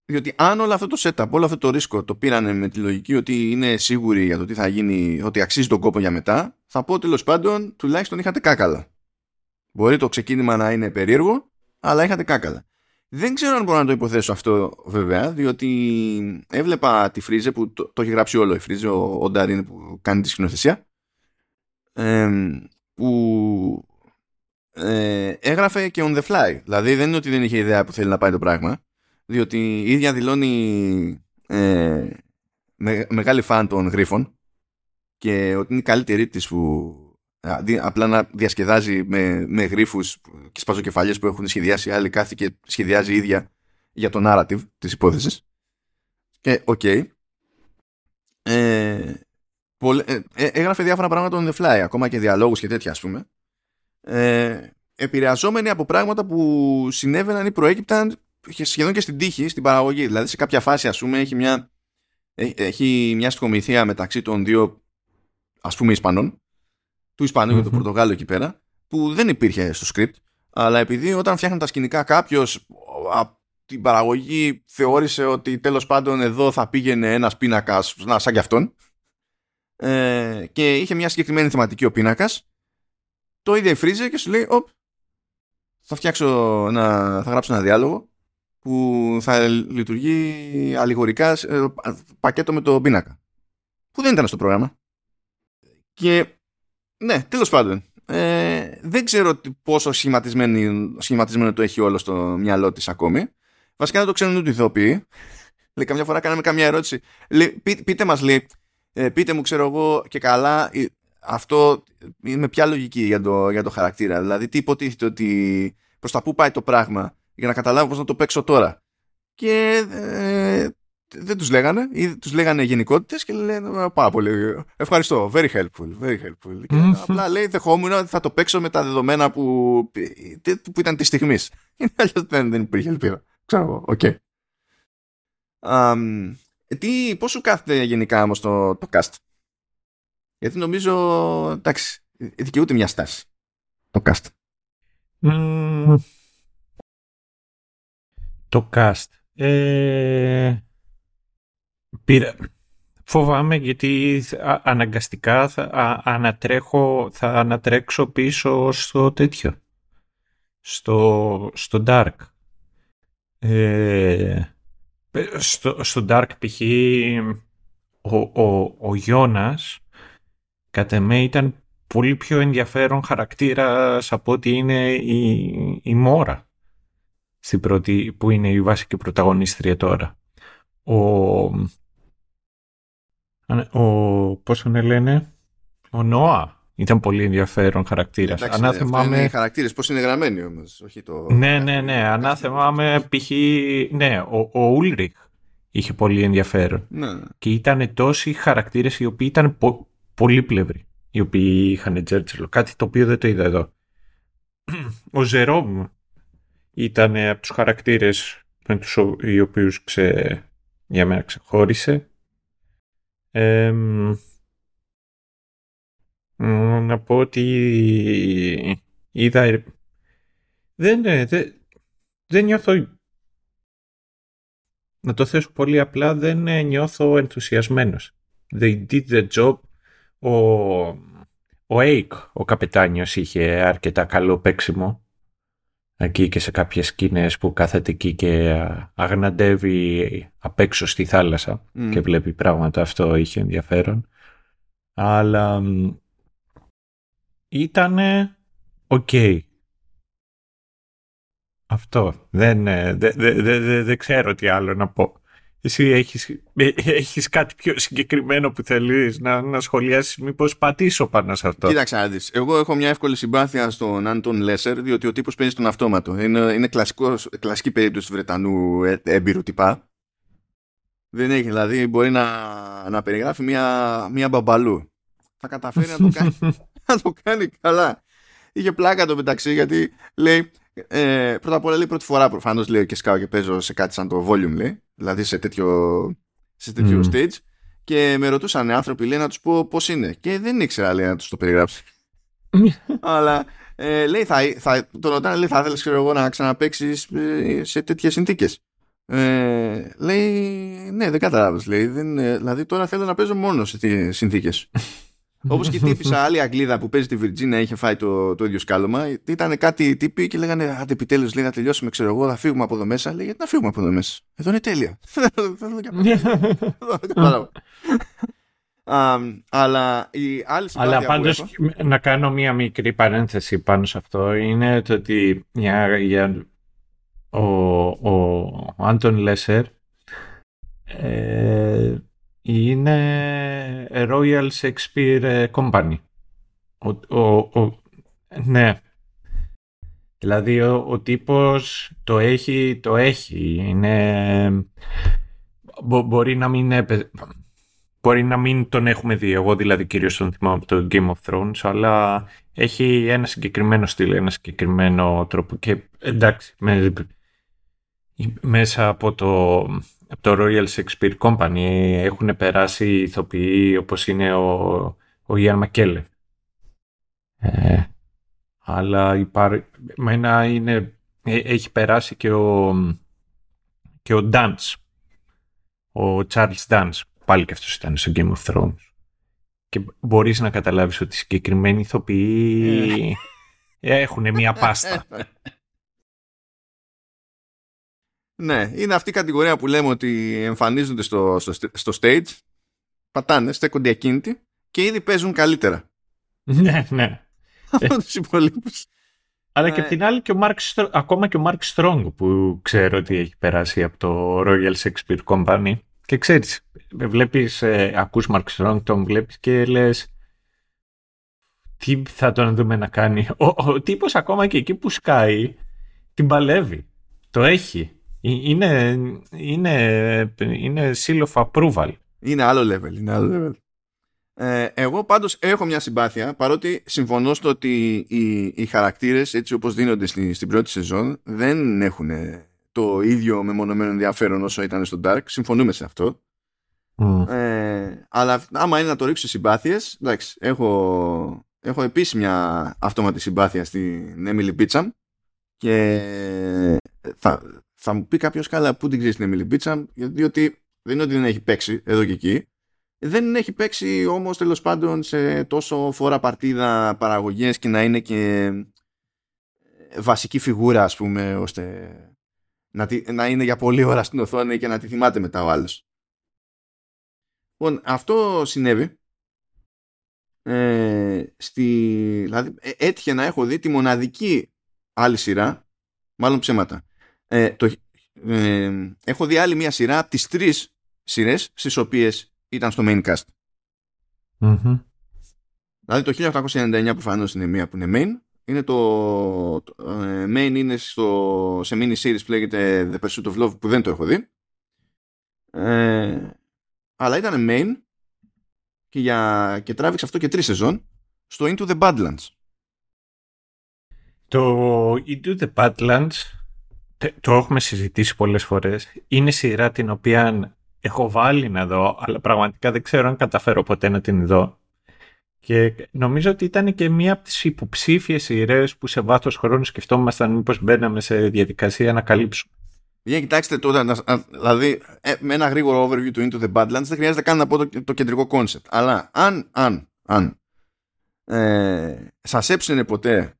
διότι αν όλο αυτό το setup, όλο αυτό το ρίσκο το πήρανε με τη λογική ότι είναι σίγουροι για το τι θα γίνει, ότι αξίζει τον κόπο για μετά, θα πω τέλος πάντων τουλάχιστον είχατε κάκαλα. Μπορεί το ξεκίνημα να είναι περίεργο, αλλά είχατε κάκαλα. Δεν ξέρω αν μπορώ να το υποθέσω αυτό βέβαια, διότι έβλεπα τη Φρίζε που το, το έχει γράψει όλο η Φρίζε, ο, ο Νταρίν που κάνει τη σκηνοθεσία, ε, που ε, έγραφε και on the fly. Δηλαδή δεν είναι ότι δεν είχε ιδέα που θέλει να πάει το πράγμα διότι η ίδια δηλώνει ε, με, μεγάλη φαν των γρίφων και ότι είναι η καλύτερη της που απλά να διασκεδάζει με, με γρίφους και σπαζοκεφαλιές που έχουν σχεδιάσει άλλοι κάθε και σχεδιάζει η ίδια για το narrative της υπόθεσης και okay. ε, ε, ε, έγραφε διάφορα πράγματα on the fly ακόμα και διαλόγους και τέτοια ας πούμε. Ε, επηρεαζόμενοι από πράγματα που συνέβαιναν ή προέκυπταν σχεδόν και στην τύχη, στην παραγωγή. Δηλαδή σε κάποια φάση, ας πούμε, έχει μια, έχει μια στοιχομηθεία μεταξύ των δύο, ας πούμε, Ισπανών, του Ισπανού και του Πορτογάλου εκεί πέρα, που δεν υπήρχε στο script, αλλά επειδή όταν φτιάχνουν τα σκηνικά κάποιος από την παραγωγή θεώρησε ότι τέλος πάντων εδώ θα πήγαινε ένας πίνακας σαν κι αυτόν ε, και είχε μια συγκεκριμένη θεματική ο πίνακας το ίδιο φρίζε και σου λέει Οπ, θα φτιάξω ένα, θα γράψω ένα διάλογο που θα λειτουργεί αλληγορικά ε, πακέτο με το πίνακα. Που δεν ήταν στο πρόγραμμα. Και ναι, τέλος πάντων. Ε, δεν ξέρω πόσο σχηματισμένο το έχει όλο στο μυαλό της ακόμη. Βασικά δεν το ξέρουν ούτε οι ηθοποιοί. Λέει, καμιά φορά κάναμε καμιά ερώτηση. Λέει, πείτε μας, λέει, ε, πείτε μου, ξέρω εγώ και καλά, αυτό με ποια λογική για το, για το χαρακτήρα. Δηλαδή, τι υποτίθεται ότι προς τα πού πάει το πράγμα για να καταλάβω πώς να το παίξω τώρα. Και ε, δεν τους λέγανε ή τους λέγανε γενικότητες και λένε πάρα πολύ ευχαριστώ, very helpful, very helpful. Και απλά λέει δεχόμουν ότι θα το παίξω με τα δεδομένα που, που ήταν της στιγμής. Αλλιώς δεν, δεν υπήρχε ελπίδα. Ξέρω εγώ, okay. Um, τι, πώς σου κάθεται γενικά όμως το, το cast. Γιατί νομίζω, εντάξει, δικαιούται μια στάση το cast. Mm,
το cast. Ε, πήρα, φοβάμαι γιατί αναγκαστικά θα, ανατρέχω, θα ανατρέξω πίσω στο τέτοιο. Στο, στο Dark. Ε, στο, στο Dark π.χ. Ο, ο, ο Γιώνας κατά εμέ ήταν πολύ πιο ενδιαφέρον χαρακτήρας από ότι είναι η, η Μόρα στην πρώτη, που είναι η βασική πρωταγωνίστρια τώρα. Ο, ο πώς τον λένε, ο Νόα ήταν πολύ ενδιαφέρον χαρακτήρας.
Εντάξει, Αν θυμάμαι... είναι χαρακτήρες, πώς είναι γραμμένοι όμως, όχι το...
Ναι, ναι, ναι. Αν θυμάμαι, π.χ. Ναι, ο, ο Ούλριχ είχε πολύ ενδιαφέρον.
Ναι.
Και ήταν τόσοι χαρακτήρες οι οποίοι ήταν πο, πολύπλευροι οι οποίοι είχαν Τζέρτσελο. Κάτι το οποίο δεν το είδα εδώ. Ο Ζερόμ ήταν από τους χαρακτήρες με τους οι οποίους ξε... για μένα ξεχώρισε. Να πω ότι είδα... Δεν, δεν, δεν νιώθω... Να το θέσω πολύ απλά, δεν νιώθω ενθουσιασμένος. They did the job ο, ο Έικ, ο καπετάνιος, είχε αρκετά καλό παίξιμο εκεί και σε κάποιες σκηνές που κάθεται εκεί και αγναντεύει απ' έξω στη θάλασσα και βλέπει πράγματα. Αυτό είχε ενδιαφέρον. Αλλά ήτανε οκ. Αυτό. Δεν, δεν, δεν, δεν, δεν ξέρω τι άλλο να πω. Εσύ έχεις, ε, έχεις κάτι πιο συγκεκριμένο που θέλεις να, να σχολιάσεις; Μήπως πατήσω πάνω σε αυτό;
Κοίταξε να δεις. Εγώ έχω μια εύκολη συμπάθεια στον Anton Lesser διότι ο τύπος παίζει στον αυτόματο. Είναι, είναι κλασικός, κλασική περίπτωση του Βρετανού ε, έμπειρου τυπά. Δεν έχει, δηλαδή μπορεί να, να περιγράφει μια, μια μπαμπαλού. Θα καταφέρει να το κάνει, να το κάνει καλά. Είχε πλάκα το μεταξύ γιατί λέει ε, πρώτα απ' όλα λέει πρώτη φορά προφανώς λέει και σκάω και παίζω σε κάτι σαν το volume λέει, δηλαδή σε τέτοιο, σε τέτοιο stage. Και με ρωτούσαν άνθρωποι λέει να τους πω πώς είναι. Και δεν ήξερα λέει να τους το περιγράψει. Αλλά ε, λέει θα, θα, τον ρωτάνε λέει θα θέλεις εγώ να ξαναπαίξεις ε, σε τέτοιες συνθήκες ε, λέει ναι δεν καταλάβεις λέει δεν, ε, δηλαδή τώρα θέλω να παίζω μόνο σε τέτοιες συνθήκες Όπως και τύπησα άλλη Αγγλίδα που παίζει τη Βιρτζίνια είχε φάει το, το ίδιο σκάλωμα. Ήταν κάτι τύποι και λέγανε Άντε επιτέλους λέει να τελειώσουμε, ξέρω εγώ, θα φύγουμε από εδώ μέσα. Λέει Γιατί να φύγουμε από εδώ μέσα; Εδώ είναι τέλεια. αλλά η άλλη
Αλλά πάντως να κάνω μία μικρή παρένθεση πάνω σε αυτό είναι το ότι για, για ο, ο Άντων Λέσερ ε, είναι Royal Shakespeare Company. Ο, ο, ναι. Δηλαδή ο, ο τύπος το έχει, το έχει. Είναι... μπορεί να μην Μπορεί να μην τον έχουμε δει, εγώ δηλαδή κυρίως τον θυμάμαι από το Game of Thrones, αλλά έχει ένα συγκεκριμένο στυλ, ένα συγκεκριμένο τρόπο και εντάξει, μέσα από το, από το Royal Shakespeare Company έχουν περάσει ηθοποιοί όπως είναι ο, ο Ian McKellen. Ε, αλλά υπάρχει, μένα είναι, ε, έχει περάσει και ο, και ο Dance, ο Charles Dance, πάλι και αυτός ήταν στο Game of Thrones. Και μπορείς να καταλάβεις ότι οι συγκεκριμένοι ηθοποιοί ε. έχουν μια πάστα.
Ναι, είναι αυτή η κατηγορία που λέμε ότι εμφανίζονται στο, στο, στο stage, πατάνε, στέκονται ακίνητοι και ήδη παίζουν καλύτερα.
Ναι, ναι.
Από τους υπολείπους.
Αλλά και απ' την άλλη και ο Mark, ακόμα και ο Mark Strong που ξέρω ότι έχει περάσει από το Royal Shakespeare Company και ξέρεις, βλέπεις, ε, ακούς Mark Strong, τον βλέπεις και λες τι θα τον δούμε να κάνει. Ο, ο τύπος ακόμα και εκεί που σκάει την παλεύει. Το έχει Είναι, είναι, είναι seal of approval.
Είναι άλλο level, είναι άλλο level. Ε, εγώ πάντως έχω μια συμπάθεια παρότι συμφωνώ στο ότι οι, οι χαρακτήρες έτσι όπως δίνονται στη, στην πρώτη σεζόν δεν έχουν το ίδιο μεμονωμένο ενδιαφέρον όσο ήταν στο Dark. Συμφωνούμε σε αυτό. Ε, αλλά άμα είναι να το ρίξω συμπάθειες εντάξει, έχω, έχω επίσης μια αυτόματη συμπάθεια στην Emily Beecham και θα, θα μου πει κάποιος καλά που την ξέρεις την Emily Beecham; Διότι δεν είναι ότι δεν έχει παίξει εδώ και εκεί δεν έχει παίξει όμως τέλος πάντων σε τόσο φορά παρτίδα παραγωγές και να είναι και βασική φιγούρα ας πούμε ώστε να, να είναι για πολλή ώρα στην οθόνη και να τη θυμάται μετά ο άλλος. Λοιπόν, αυτό συνέβη ε, στη, δηλαδή ε, έτυχε να έχω δει τη μοναδική άλλη σειρά μάλλον ψέματα ε, το, ε, έχω δει άλλη μια σειρά από τις τρεις σειρές στις οποίες ήταν στο main cast.
Mm-hmm.
Δηλαδή το 1899 προφανώς είναι μία που είναι main. Είναι το, το ε, main είναι στο, σε mini series που λέγεται The Pursuit of Love που δεν το έχω δει. Ε, αλλά ήταν main και, για, και τράβηξε αυτό και τρεις σεζόν στο Into the Badlands.
Το Into the Badlands το έχουμε συζητήσει πολλές φορές. Είναι σειρά την οποία έχω βάλει να δω, αλλά πραγματικά δεν ξέρω αν καταφέρω ποτέ να την δω. Και νομίζω ότι ήταν και μία από τις υποψήφιες σειρές που σε βάθος χρόνου σκεφτόμασταν μήπως μπαίναμε σε διαδικασία να καλύψουμε.
Για κοιτάξτε τώρα, δηλαδή ε, με ένα γρήγορο overview του Into the Badlands δεν χρειάζεται καν να πω το, το κεντρικό concept. Αλλά αν, αν, αν ε, σας έψινε ποτέ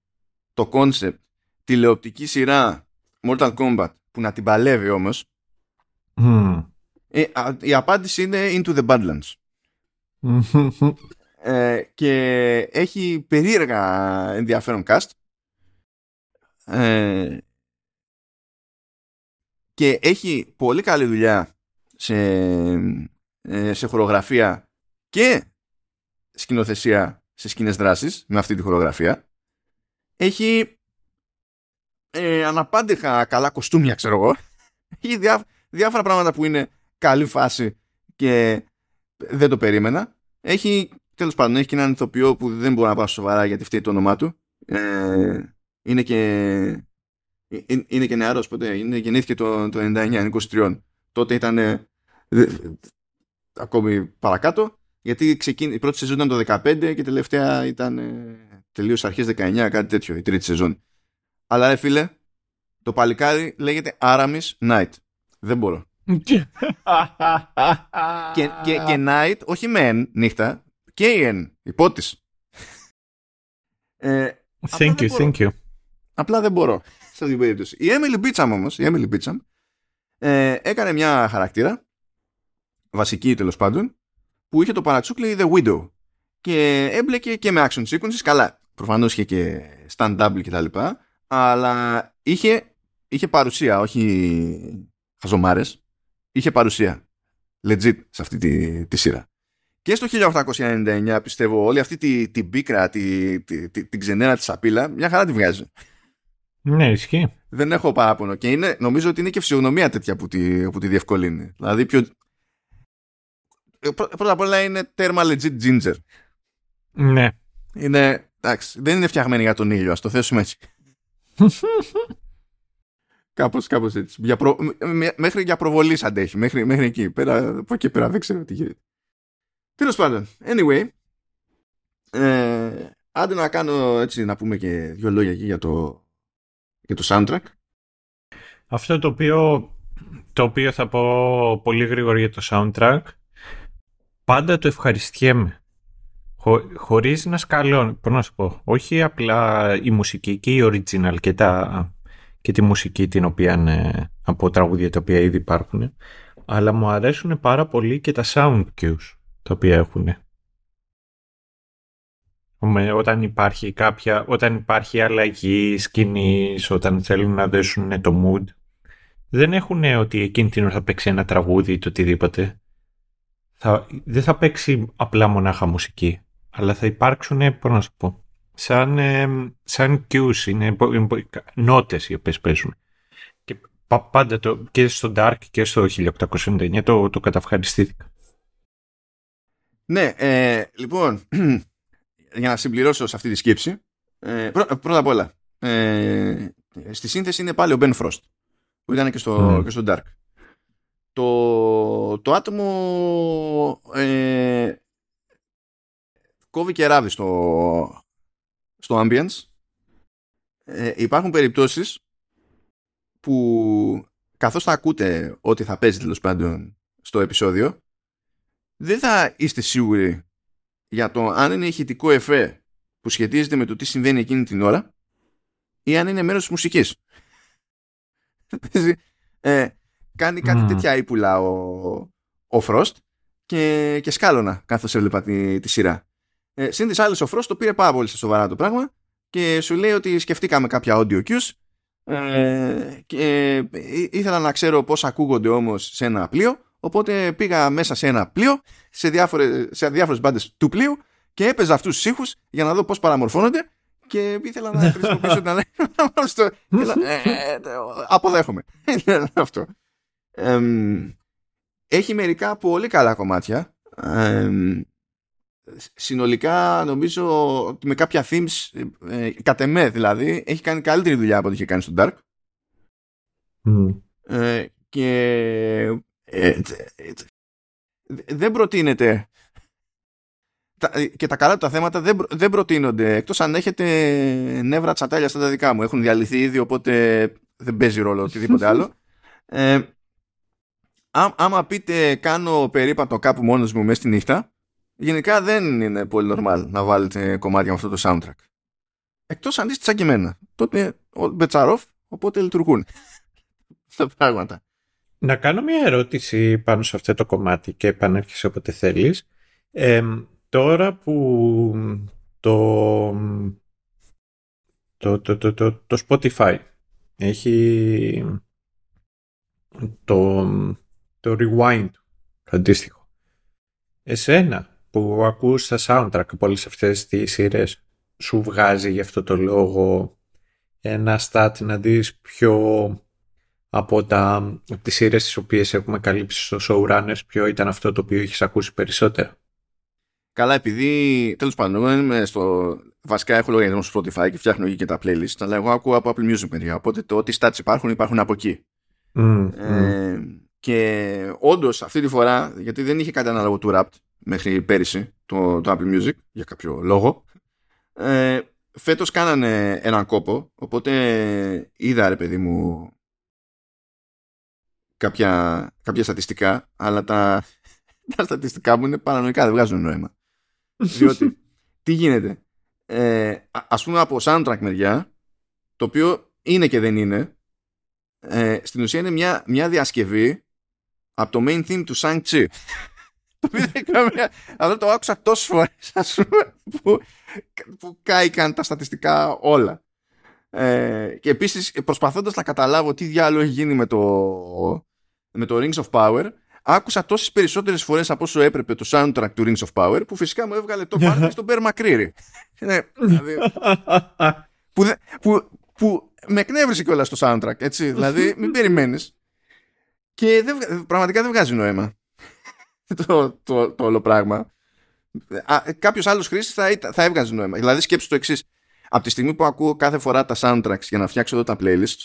το concept τηλεοπτική σειρά Mortal Kombat που να την παλεύει όμως ε, η απάντηση είναι Into the Badlands. ε, και έχει περίεργα ενδιαφέρον cast. Ε, και έχει πολύ καλή δουλειά σε, ε, σε χορογραφία και σκηνοθεσία σε σκηνές δράσεις με αυτή τη χορογραφία. Έχει ε, αναπάντεχα καλά κοστούμια, ξέρω εγώ. Έχει διάφορα πράγματα που είναι καλή φάση και δεν το περίμενα. Έχει, τέλος πάντων, έχει και έναν ηθοποιό που δεν μπορώ να πάω σοβαρά γιατί φταίει το όνομά του. Ε, είναι και ε, ε, είναι και νεαρός, ποτέ, είναι, γεννήθηκε το, το 99, είναι 23. Τότε ήταν ε, ακόμη παρακάτω, γιατί ξεκίνη, η πρώτη σεζόν ήταν το 15 και τελευταία ήταν ε, τελείως αρχές 19, κάτι τέτοιο, η τρίτη σεζόν. Αλλά ρε φίλε, το παλικάρι λέγεται Aramis Night. Δεν μπορώ και, και, και night, όχι με εν, νύχτα, και η εν, υπότις.
Ε, thank you, thank you.
Απλά δεν μπορώ σε αυτή την περίπτωση. Η Emily Beecham όμως, η Emily Beecham, ε, έκανε μια χαρακτήρα, βασική τέλος πάντων, που είχε το παρατσούκλι The Widow και έμπλεκε και με action sequences, καλά, προφανώς είχε και stand-up και τα λοιπά, αλλά είχε, είχε παρουσία, όχι χαζομάρες είχε παρουσία. Legit σε αυτή τη, τη σειρά. Και στο 1899 πιστεύω όλη αυτή την τη πίκρα, τη, τη, τη, την ξενέρα της σαπίλα, μια χαρά τη βγάζει.
Ναι, ισχύει.
Δεν έχω παράπονο. Και είναι, νομίζω ότι είναι και φυσιογνωμία τέτοια που τη, που τη διευκολύνει. Δηλαδή πιο... Πρώτα απ' όλα είναι τέρμα legit ginger.
Ναι.
Είναι, εντάξει, δεν είναι φτιαγμένη για τον ήλιο, ας το θέσουμε έτσι. Κάπως, κάπως έτσι. Για προ... Μέχρι για προβολής αντέχει. Μέχρι, μέχρι εκεί. Πέρα, από εκεί πέρα δεν ξέρω τι γίνεται. Τέλος πάντων. Anyway. Ε, άντε να κάνω έτσι να πούμε και δύο λόγια εκεί για το, για το soundtrack.
Αυτό το οποίο, το οποίο θα πω πολύ γρήγορα για το soundtrack πάντα το ευχαριστιέμαι. Χω, χωρίς να σκαλώνω, πώς να σου πω, όχι απλά η μουσική και η original και τα και τη μουσική την οποία είναι από τραγούδια τα οποία ήδη υπάρχουν αλλά μου αρέσουν πάρα πολύ και τα sound cues τα οποία έχουν. Όταν υπάρχει κάποια, όταν υπάρχει αλλαγή σκηνής, όταν θέλουν να δέσουν το mood, δεν έχουν ότι εκείνη την ώρα θα παίξει ένα τραγούδι ή το οτιδήποτε. Θα, δεν θα παίξει απλά μονάχα μουσική, αλλά θα υπάρξουν, πώς να σου πω, σαν, ε, σαν cues, είναι νότες οι οποίες παίζουν. Και πάντα το, και στο Dark και στο 1899 το, το καταυχαριστήθηκα.
Ναι, ε, λοιπόν, για να συμπληρώσω σε αυτή τη σκέψη, ε, πρώτα απ' όλα, ε, στη σύνθεση είναι πάλι ο Ben Frost, που ήταν και στο, και στο Dark. Το, το άτομο ε, κόβει και ράβει στο, στο ambience. Ε, υπάρχουν περιπτώσεις που καθώς θα ακούτε ό,τι θα παίζει τέλος πάντων στο επεισόδιο δεν θα είστε σίγουροι για το αν είναι ηχητικό εφέ που σχετίζεται με το τι συμβαίνει εκείνη την ώρα ή αν είναι μέρος της μουσικής. ε, κάνει κάτι mm. τέτοια ύπουλα ο, ο Frost και, και σκάλωνα καθώς έβλεπα τη, τη σειρά. Ε, Συν τις άλλες ο Frost το πήρε πάρα πολύ σε σοβαρά το πράγμα και σου λέει ότι σκεφτήκαμε κάποια audio cues ε, και ήθελα να ξέρω πώς ακούγονται όμως σε ένα πλοίο οπότε πήγα μέσα σε ένα πλοίο σε, διάφορες, σε διάφορες μπάντες του πλοίου και έπαιζα αυτούς τους ήχους για να δω πώς παραμορφώνονται και ήθελα να χρησιμοποιήσω την αλήθεια ε, αποδέχομαι αυτό. Έχει μερικά πολύ καλά κομμάτια συνολικά νομίζω ότι με κάποια themes ε, κατ' εμέ δηλαδή έχει κάνει καλύτερη δουλειά από ό,τι είχε κάνει στο Dark. Ε, και ε, δεν προτείνεται και τα καλά του τα θέματα δεν, δεν προτείνονται εκτός αν έχετε νεύρα τσατάλια στα τα δικά μου. Έχουν διαλυθεί ήδη οπότε δεν παίζει ρόλο οτιδήποτε άλλο. Ε, άμα πείτε κάνω περίπατο κάπου μόνος μου μέσα στη νύχτα γενικά δεν είναι πολύ normal να βάλετε κομμάτια με αυτό το soundtrack. Εκτός αν είστε σαν και εμένα. Τότε ο Μπετσαρόφ, οπότε λειτουργούν τα πράγματα.
Να κάνω μια ερώτηση πάνω σε αυτό το κομμάτι και επανέρχεσαι όποτε θέλεις. τώρα που το, το, το, το, το, Spotify έχει το, το rewind αντίστοιχο. Εσένα που ακούς τα soundtrack από όλες αυτές τις σειρές σου βγάζει γι' αυτό το λόγο ένα stat να δεις πιο από, τα, από τις σειρές τις οποίες έχουμε καλύψει στο showrunners ποιο ήταν αυτό το οποίο έχεις ακούσει περισσότερο;
Καλά, επειδή τέλος πάντων εγώ είμαι στο... Βασικά έχω λογαριασμό στο Spotify και φτιάχνω εκεί και τα playlists, αλλά εγώ ακούω από Apple Music μεριά. Οπότε το ό,τι stats υπάρχουν υπάρχουν από εκεί. Mm, ε, Και όντως αυτή τη φορά, γιατί δεν είχε κάτι ανάλογο του Rapt, μέχρι πέρυσι το, το Apple Music για κάποιο λόγο. Ε, φέτος κάνανε έναν κόπο οπότε είδα ρε παιδί μου κάποια, κάποια στατιστικά αλλά τα, τα στατιστικά μου είναι παρανοϊκά δεν βγάζουν νόημα. Διότι τι γίνεται; Ε, ας πούμε από soundtrack μεριά το οποίο είναι και δεν είναι ε, στην ουσία είναι μια, μια διασκευή από το main theme του Shang-Chi αυτό το άκουσα τόσες φορές, που, που κάηκαν τα στατιστικά όλα. Ε, και επίσης, προσπαθώντας να καταλάβω τι διάλογο έχει γίνει με το, με το Rings of Power, άκουσα τόσες περισσότερες φορές από όσο έπρεπε το soundtrack του Rings of Power, που φυσικά μου έβγαλε το πάρτι στον Bear McCreary. ναι, δηλαδή, που, που, που με εκνεύρισε κιόλας το soundtrack, έτσι. δηλαδή, μην περιμένεις. Και δεν, πραγματικά δεν βγάζει νόημα. το, το, το όλο πράγμα. Κάποιος άλλος χρήστη θα, θα έβγαζε νόημα. Δηλαδή, σκέψτε το εξής. Από τη στιγμή που ακούω κάθε φορά τα soundtracks για να φτιάξω εδώ τα playlists,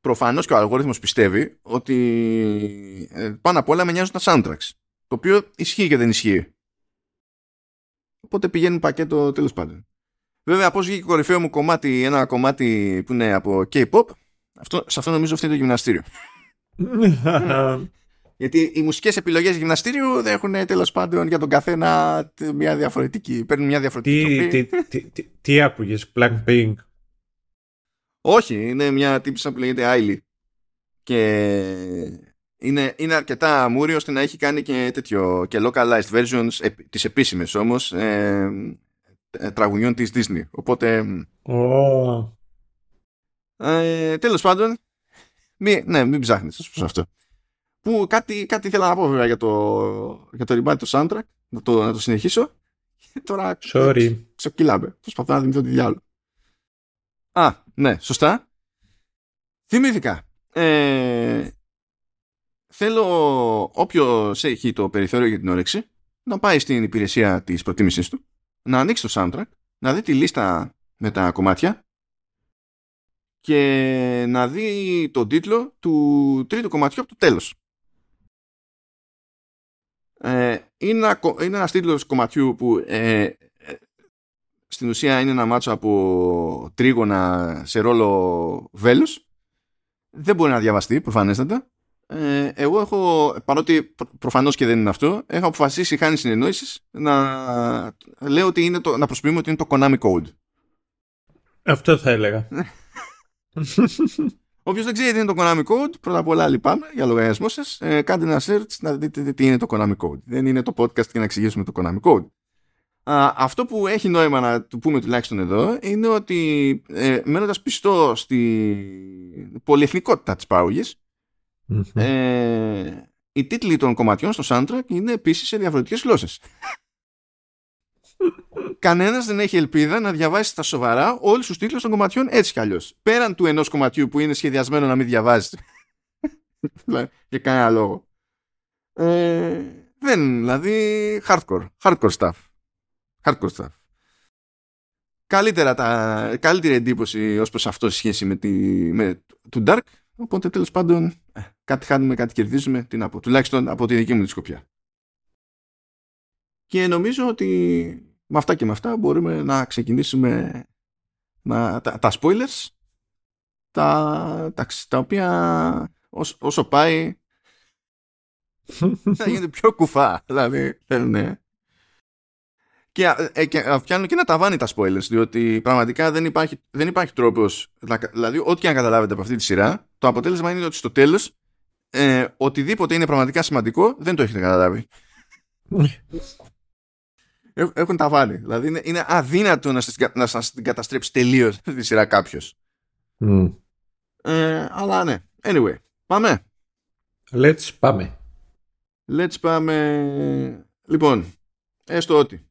προφανώς και ο αλγόριθμος πιστεύει ότι ε, πάνω απ' όλα με νοιάζουν τα soundtracks. Το οποίο ισχύει και δεν ισχύει. Οπότε πηγαίνει πακέτο τέλος πάντων. Βέβαια, πώς βγήκε κορυφαίο μου κομμάτι, ένα κομμάτι που είναι από K-pop, αυτό, σε αυτό νομίζω αυτή το γυμναστήριο. Γιατί οι μουσικές επιλογές γυμναστήριου δεν έχουν τέλος πάντων για τον καθένα μια διαφορετική, παίρνουν μια διαφορετική
τι, τι, τι, τι, τι άκουγες, Blackpink.
Όχι, είναι μια τύπησα που λέγεται Άιλι. Και είναι, είναι αρκετά μούρι ώστε να έχει κάνει και τέτοιο και localized versions, τις επίσημες όμως, ε, ε, τραγουνιών της Disney. Οπότε...
Oh.
Ε, τέλος πάντων, μη, ναι, μην ψάχνεις προς αυτό. Που κάτι, κάτι ήθελα να πω βέβαια για το, για το remind το soundtrack, να το, να το συνεχίσω. Και τώρα
Sorry.
ξεκυλάμε. Προσπαθώ να δημιουργήσω τη διάλογο. Α, ναι, σωστά. Θυμήθηκα. ε, θέλω όποιος έχει το περιθώριο για την όρεξη να πάει στην υπηρεσία της προτίμησής του, να ανοίξει το soundtrack, να δει τη λίστα με τα κομμάτια και να δει τον τίτλο του τρίτου κομματιού από το τέλος. Ε, είναι, ένα, είναι ένας τίτλος κομματιού που ε, ε, στην ουσία είναι ένα μάτσο από τρίγωνα σε ρόλο βέλους. Δεν μπορεί να διαβαστεί προφανέστατα. Ε, εγώ έχω, παρότι προφανώς και δεν είναι αυτό, έχω αποφασίσει χάνει συνεννόησεις να λέω ότι είναι το, να προσποιούμε ότι είναι το Konami Code.
Αυτό θα έλεγα.
Όποιος δεν ξέρει τι είναι το Konami Code, πρώτα απ' όλα λυπάμαι για λογαριασμό σας. Ε, κάντε ένα search να δείτε τι είναι το Konami Code. Δεν είναι το podcast για να εξηγήσουμε το Konami Code. Α, αυτό που έχει νόημα να του πούμε τουλάχιστον εδώ είναι ότι ε, μένοντας πιστό στη πολυεθνικότητα της παραγωγής, ε, οι τίτλοι των κομματιών στο soundtrack είναι επίσης σε διαφορετικές γλώσσες κανένας δεν έχει ελπίδα να διαβάσει στα σοβαρά όλους τους τίτλους των κομματιών έτσι κι αλλιώς. Πέραν του ενός κομματιού που είναι σχεδιασμένο να μην διαβάζει. Για κανένα λόγο. Ε, δεν, δηλαδή hardcore. Hardcore stuff. Hardcore stuff. Καλύτερα τα, καλύτερη εντύπωση ως προς αυτό σε σχέση με, τη, με του Dark. Οπότε τέλος πάντων ε, κάτι χάνουμε, κάτι κερδίζουμε. Τι να πω. Τουλάχιστον από τη δική μου τη σκοπιά. Και νομίζω ότι με αυτά και με αυτά μπορούμε να ξεκινήσουμε να, τα, τα spoilers τα, τα, τα οποία όσο, όσο πάει θα γίνεται πιο κουφά. Δηλαδή θέλουν και, ε, και πιάνουν και να ταβάνει τα spoilers διότι πραγματικά δεν υπάρχει, δεν υπάρχει τρόπος δηλαδή ό,τι και αν καταλάβετε από αυτή τη σειρά το αποτέλεσμα είναι ότι στο τέλος ε, οτιδήποτε είναι πραγματικά σημαντικό δεν το έχετε καταλάβει έχουν τα βάλει. Δηλαδή είναι, είναι αδύνατο να σας, να σας την καταστρέψει τελείως τη σειρά κάποιος. Mm. Ε, αλλά ναι. Anyway, πάμε.
Let's πάμε.
Let's πάμε. Λοιπόν, έστω ότι.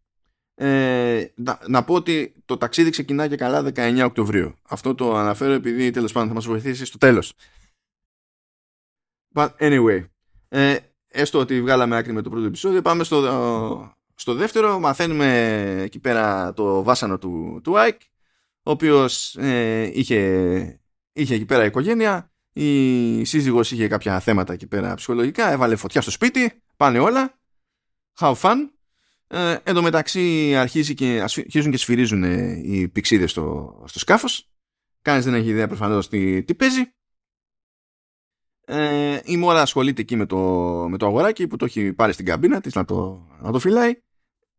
Ε, να, να, πω ότι το ταξίδι ξεκινά και καλά 19 Οκτωβρίου. Αυτό το αναφέρω επειδή τέλος πάντων θα μας βοηθήσει στο τέλος. But anyway, ε, έστω ότι βγάλαμε άκρη με το πρώτο επεισόδιο, πάμε στο, στο δεύτερο μαθαίνουμε εκεί πέρα το βάσανο του, του Άικ, ο οποίος ε, είχε, είχε εκεί πέρα οικογένεια, η σύζυγος είχε κάποια θέματα εκεί πέρα ψυχολογικά, έβαλε φωτιά στο σπίτι, πάνε όλα, have fun. Ε, εν τω μεταξύ αρχίζει και, αρχίζουν και σφυρίζουν οι πηξίδες στο, στο σκάφος. Κανείς δεν έχει ιδέα προφανώς τι, τι παίζει. Ε, η Μόρα ασχολείται εκεί με το, με το αγοράκι που το έχει πάρει στην καμπίνα της να το, να το φυλάει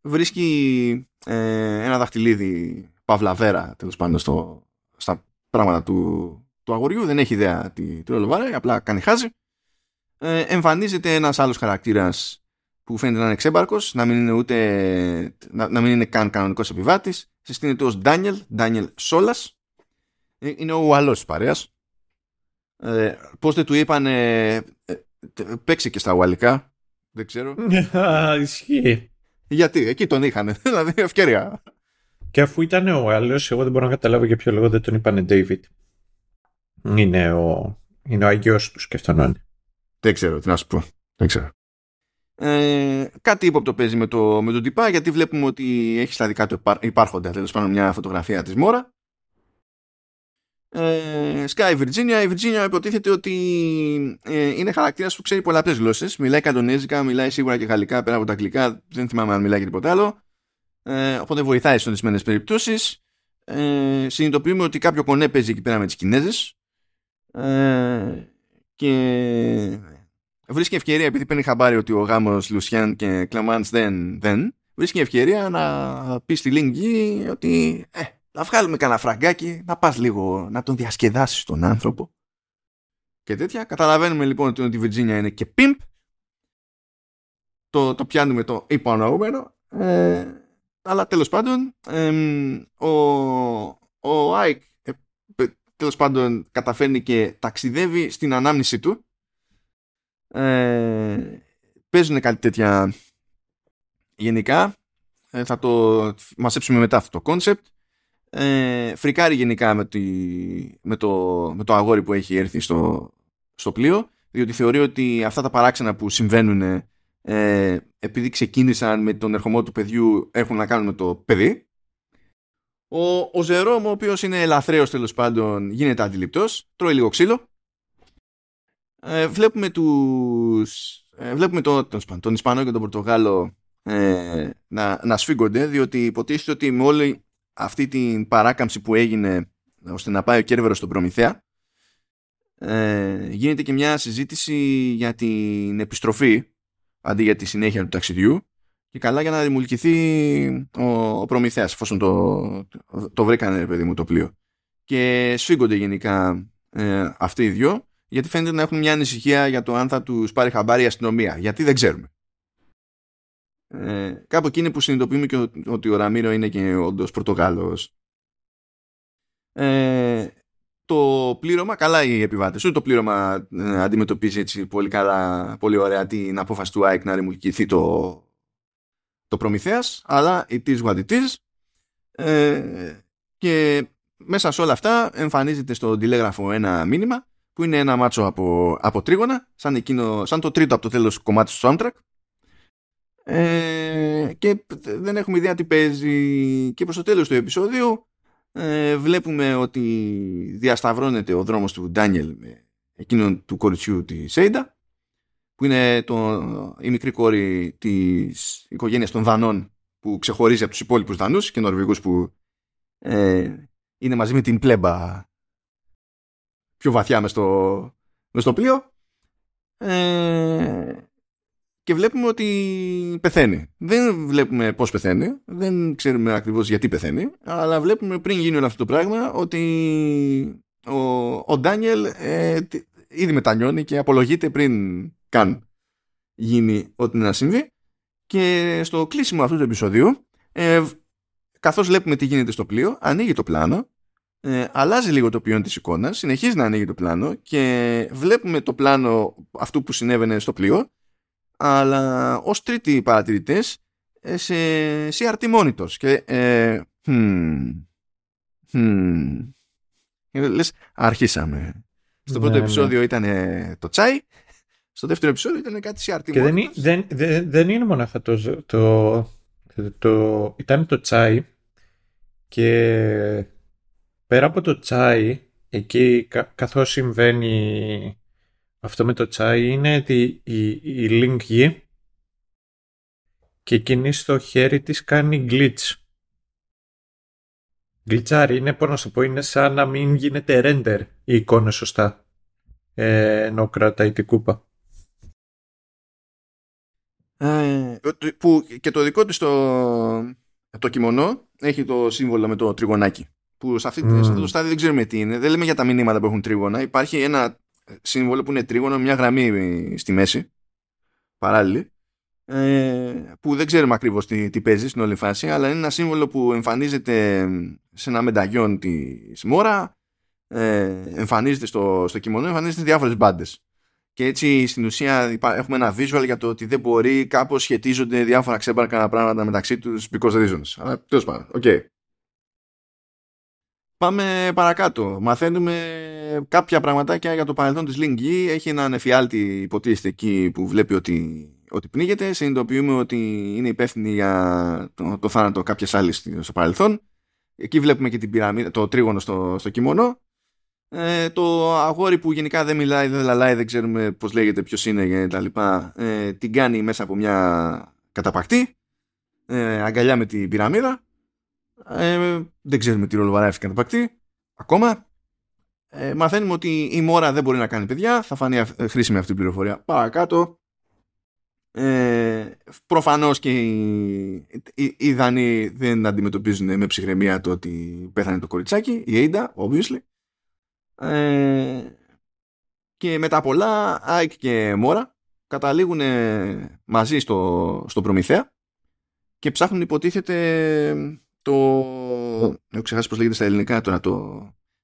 βρίσκει ε, ένα δαχτυλίδι παυλαβέρα τέλος πάντων στο, στα πράγματα του, του αγοριού. Δεν έχει ιδέα τι, τι ρόλο απλά κάνει χάζι. Ε, εμφανίζεται ένας άλλος χαρακτήρας που φαίνεται να είναι εξέμπαρκος να μην είναι ούτε να, να μην είναι καν κανονικός επιβάτης. Συστήνεται ως Ντάνιελ Ντάνιελ Σόλας. Ε, είναι ο άλλος παρέας. Ε, πώς δεν του είπαν ε, ε, παίξε και στα ουαλικά δεν ξέρω.
Ισχύει
γιατί, εκεί τον είχαν. Δηλαδή, ευκαιρία.
Και αφού ήταν ο άλλος, εγώ δεν μπορώ να καταλάβω για ποιο λόγο δεν τον είπανε David. Είναι ο, είναι ο αγιός του, σκεφτονών.
Δεν ξέρω, τι να σου πω. Δεν ξέρω. Ε, κάτι ύποπτο παίζει με, το, με τον τυπά γιατί βλέπουμε ότι έχει στα δικά του υπάρχοντα τέλος πάντων μια φωτογραφία της Μόρα ε, Sky Virginia. Η Virginia υποτίθεται ότι ε, είναι χαρακτήρας που ξέρει πολλαπλές γλώσσες. Μιλάει καντονέζικα, μιλάει σίγουρα και γαλλικά πέρα από τα αγγλικά. Δεν θυμάμαι αν μιλάει και τίποτα άλλο. Ε, οπότε βοηθάει σε ορισμένες περιπτώσεις. Ε, συνειδητοποιούμε ότι κάποιο κονέ παίζει εκεί πέρα με τις Κινέζες. Ε, και βρίσκει ευκαιρία, επειδή παίρνει χαμπάρι ότι ο γάμος Λουσιάν και Κλαμάντ δεν, δεν, βρίσκει ευκαιρία να πει στη Λίγκη ότι ε, να βγάλουμε κανένα φραγκάκι, να πας λίγο να τον διασκεδάσεις τον άνθρωπο και τέτοια. Καταλαβαίνουμε λοιπόν ότι η Βιρτζίνια είναι και πιμπ. Το, το πιάνουμε το υπονοούμενο. Ε, αλλά τέλος πάντων ο, ο Άικ ε, τέλος πάντων καταφέρνει και ταξιδεύει στην ανάμνηση του. Ε, παίζουν κάτι τέτοια γενικά. Ε, θα το μαζέψουμε μετά αυτό το concept ε, φρικάρει γενικά με, τη, με, το, με το αγόρι που έχει έρθει στο, στο πλοίο διότι θεωρεί ότι αυτά τα παράξενα που συμβαίνουν ε, επειδή ξεκίνησαν με τον ερχομό του παιδιού έχουν να κάνουν με το παιδί. Ο, ο Jérôme ο οποίος είναι λαθραίος τέλος πάντων γίνεται αντιληπτός τρώει λίγο ξύλο. Ε, βλέπουμε τους ε, βλέπουμε το, τον, τον Ισπανό και τον Πορτογάλο ε, να, να σφίγγονται διότι υποτίθεται ότι με όλη αυτή την παράκαμψη που έγινε ώστε να πάει ο Κέρβερος στον Προμηθέα ε, γίνεται και μια συζήτηση για την επιστροφή αντί για τη συνέχεια του ταξιδιού και καλά για να δημιουργηθεί ο, ο Προμηθέας εφόσον το, το, βρήκανε παιδί μου το πλοίο. Και σφίγγονται γενικά ε, αυτοί οι δυο γιατί φαίνεται να έχουν μια ανησυχία για το αν θα τους πάρει χαμπάρι η αστυνομία. Γιατί δεν ξέρουμε ε, κάπου εκείνη που συνειδητοποιούμε και ότι ο Ραμίρο είναι και όντως Πορτογάλος ε, το πλήρωμα, καλά οι επιβάτες ούτε το πλήρωμα ε, αντιμετωπίζει έτσι πολύ καλά, πολύ ωραία την απόφαση του ΑΕΚ να ρημουλκηθεί το, το Προμηθέας, αλλά it is what it is. Ε, και μέσα σε όλα αυτά εμφανίζεται στο τηλέγραφο ένα μήνυμα που είναι ένα μάτσο από, από τρίγωνα, σαν, εκείνο, σαν το τρίτο από το τέλος κομμάτι του soundtrack. Ε, και δεν έχουμε ιδέα τι παίζει. Και προς το τέλος του επεισόδιου ε, βλέπουμε ότι διασταυρώνεται ο δρόμος του Ντάνιελ με εκείνον του κοριτσιού της Σέιντα που είναι το, η μικρή κόρη της οικογένειας των Δανών που ξεχωρίζει από τους υπόλοιπους Δανούς και Νορβηγούς που ε, είναι μαζί με την πλέμπα πιο βαθιά μες στο, μες στο πλοίο. Ε, και βλέπουμε ότι πεθαίνει. Δεν βλέπουμε πώς πεθαίνει, δεν ξέρουμε ακριβώς γιατί πεθαίνει, αλλά βλέπουμε πριν γίνει όλο αυτό το πράγμα ότι ο, ο Ντάνιελ ε, ήδη μετανιώνει και απολογείται πριν καν γίνει ό,τι να συμβεί και στο κλείσιμο αυτού του επεισοδίου ε, καθώς βλέπουμε τι γίνεται στο πλοίο ανοίγει το πλάνο ε, αλλάζει λίγο το ποιόν της εικόνας συνεχίζει να ανοίγει το πλάνο και βλέπουμε το πλάνο αυτού που συνέβαινε στο πλοίο αλλά ως τρίτοι παρατηρητές ε, σε CRT monitors και ε, hmm, hmm. λες αρχίσαμε στο πρώτο ναι, ναι. επεισόδιο ήταν το τσάι στο δεύτερο επεισόδιο ήταν κάτι CRT
και δεν, δεν, δεν, δεν είναι μονάχα το, το, το, ήταν το τσάι και πέρα από το τσάι εκεί καθώς συμβαίνει αυτό με το τσάι είναι ότι η, η Link γη και εκείνη στο χέρι της κάνει glitch. Γκλιτσάρι είναι, πώς να σου πω, είναι σαν να μην γίνεται render η εικόνα σωστά ε, ενώ κρατάει την κούπα.
Ε, που και το δικό της το, το κιμονό έχει το σύμβολο με το τριγωνάκι που σε, αυτή, mm. σε αυτό το στάδιο δεν ξέρουμε τι είναι δεν λέμε για τα μηνύματα που έχουν τρίγωνα υπάρχει ένα σύμβολο που είναι τρίγωνο, μια γραμμή στη μέση, παράλληλη, ε, που δεν ξέρουμε ακριβώς τι, τι παίζει στην όλη φάση, αλλά είναι ένα σύμβολο που εμφανίζεται σε ένα μενταγιόν της Μόρα, ε, εμφανίζεται στο, στο κειμονό, εμφανίζεται σε διάφορες μπάντες. Και έτσι στην ουσία έχουμε ένα visual για το ότι δεν μπορεί κάπως σχετίζονται διάφορα ξέμπαρκα πράγματα μεταξύ τους because reasons. Αλλά τέλος πάντων, okay. Πάμε παρακάτω. Μαθαίνουμε κάποια πραγματάκια για το παρελθόν της Ling Έχει έναν εφιάλτη υποτίθεται εκεί που βλέπει ότι, ότι πνίγεται. Συνειδητοποιούμε ότι είναι υπεύθυνη για το, το θάνατο κάποιας άλλης στο παρελθόν. Εκεί βλέπουμε και την πυραμίδα, το τρίγωνο στο, στο κιμονό. Ε, το αγόρι που γενικά δεν μιλάει, δεν λαλάει, δεν ξέρουμε πώς λέγεται, ποιος είναι και τα λοιπά, ε, την κάνει μέσα από μια καταπακτή, ε, αγκαλιά με την πυραμίδα ε, δεν ξέρουμε τι ρόλο βαράει αυτή η ακόμα. Ε, μαθαίνουμε ότι η Μόρα δεν μπορεί να κάνει παιδιά. Θα φανεί ε, χρήσιμη αυτή η πληροφορία παρακάτω. Ε, προφανώς και οι, οι, οι Δανείοι δεν αντιμετωπίζουν με ψυχραιμία το ότι πέθανε το κοριτσάκι, η Ainda, obviously. Ε, και μετά πολλά, Άικ και Μόρα καταλήγουν μαζί στο, στο Προμηθέα και ψάχνουν υποτίθεται το... Έχω ξεχάσει πώς λέγεται στα ελληνικά τώρα το...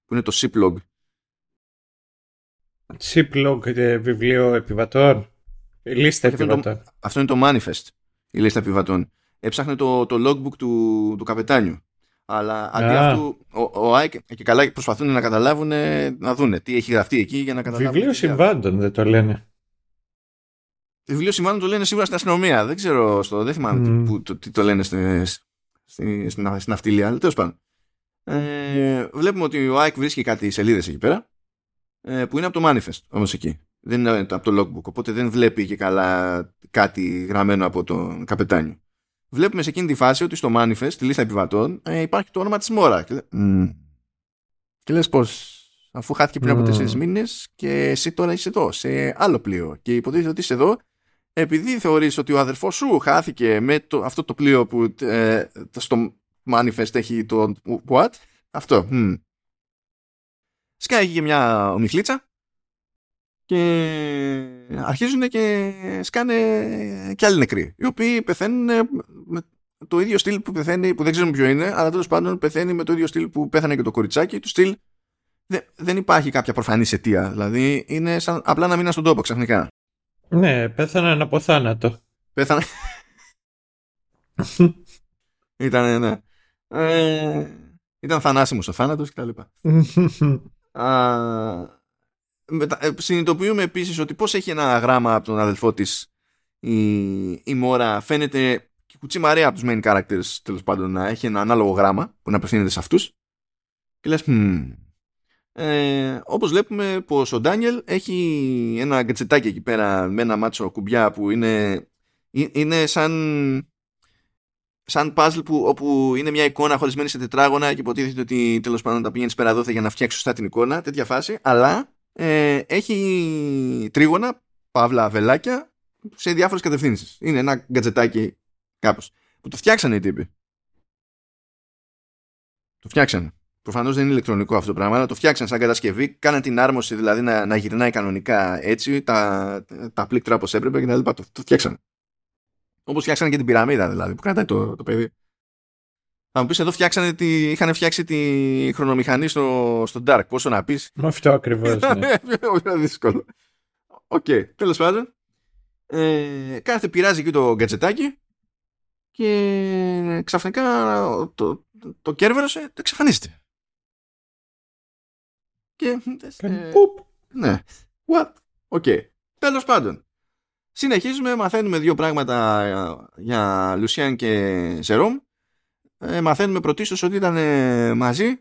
που είναι το Shiplog.
Shiplog ε, βιβλίο επιβατών. Λίστα επιβατών.
αυτό είναι το Manifest, η λίστα επιβατών. Έψαχνε το, το logbook του, του καπετάνιου. Αλλά αντί
Α.
αυτού, ο, ο Eyk και καλά προσπαθούν να καταλάβουν, να δούνε τι έχει γραφτεί εκεί για να καταλάβουν.
Βιβλίο
τι γράφει.
συμβάντων δεν το λένε.
Βιβλίο συμβάντων το λένε σίγουρα στην αστυνομία. Δεν ξέρω, στο, δεν θυμάμαι τι-
Μμμ.
που, το, τι το λένε στη, στη, στην, στην ναυτιλία, αλλά τέλος πάντων. Ε, βλέπουμε ότι ο Eyk βρίσκει κάτι σελίδες εκεί πέρα, ε, που είναι από το manifest όμως εκεί. Δεν είναι από το logbook, οπότε δεν βλέπει και καλά κάτι γραμμένο από τον καπετάνιο. Βλέπουμε σε εκείνη τη φάση ότι στο Manifest, στη λίστα επιβατών, ε, υπάρχει το όνομα της Μόρα. Και, λέ- «Μμμ». και λες πώ, αφού χάθηκε πριν από
Μμμ.
τέσσερις μήνες και εσύ τώρα είσαι εδώ, σε άλλο πλοίο. Και υποτίθεται ότι είσαι εδώ επειδή θεωρείς ότι ο αδερφός σου χάθηκε με το, αυτό το πλοίο που ε, στο manifest έχει το what, αυτό. μμ. Σκάει εκεί και μια ομιχλίτσα και αρχίζουν και σκάνε και άλλοι νεκροί, οι οποίοι πεθαίνουν με το ίδιο στυλ που πεθαίνει, που δεν ξέρουμε ποιο είναι, αλλά τέλος πάντων πεθαίνει με το ίδιο στυλ που πέθανε και το κοριτσάκι, του στυλ δεν, δεν υπάρχει κάποια προφανής αιτία, δηλαδή είναι σαν απλά να μείναν στον τόπο ξαφνικά.
Ναι, πέθαναν από θάνατο.
Πέθανε. ήταν, ναι. Ε, ήταν θανάσιμος ο θάνατος κτλ. Α, μετα- ε, συνειδητοποιούμε επίσης ότι πώς έχει ένα γράμμα από τον αδελφό της η, η Μόρα φαίνεται και κουτσιμαρέα από τους main characters τέλος πάντων να έχει ένα ανάλογο γράμμα που να απευθύνεται σε αυτούς και λες «Μμμ». ε, όπως βλέπουμε πως ο Ντάνιελ έχει ένα γκατσετάκι εκεί πέρα με ένα μάτσο κουμπιά που είναι, ε- είναι σαν σαν puzzle που, όπου είναι μια εικόνα χωρισμένη σε τετράγωνα και υποτίθεται ότι τέλος πάντων τα πηγαίνεις πέρα δόθε για να φτιάξεις σωστά την εικόνα, τέτοια φάση, αλλά ε, έχει τρίγωνα, παύλα, βελάκια σε διάφορες κατευθύνσεις. Είναι ένα γκατζετάκι κάπως. Που το φτιάξανε οι τύποι. Το φτιάξανε. Προφανώς δεν είναι ηλεκτρονικό αυτό το πράγμα, αλλά το φτιάξανε σαν κατασκευή. Κάνανε την άρμωση δηλαδή να, να γυρνάει κανονικά έτσι, τα, τα πλήκτρα όπως έπρεπε κτλ. Το, το φτιάξανε. Όπως φτιάξανε και την πυραμίδα δηλαδή, που κρατάει το, το παιδί. Θα μου πεις εδώ φτιάξανε τη, είχαν φτιάξει τη χρονομηχανή στο, στο Dark. Πόσο να πεις.
Με αυτό ακριβώς. Ναι.
Πιο δύσκολο. Οκ, τέλος πάντων. Ε, κάθεται, πειράζει εκεί το γκατζετάκι και ξαφνικά το, το, το Κέρβερος ε, εξαφανίζεται. Και.
Κάνει
ε,
πουπ.
ναι. What? Okay. Τέλος πάντων. Συνεχίζουμε, μαθαίνουμε δύο πράγματα ε, για Lucien και Jérôme. Ε, μαθαίνουμε πρωτίστως ότι ήταν ε, μαζί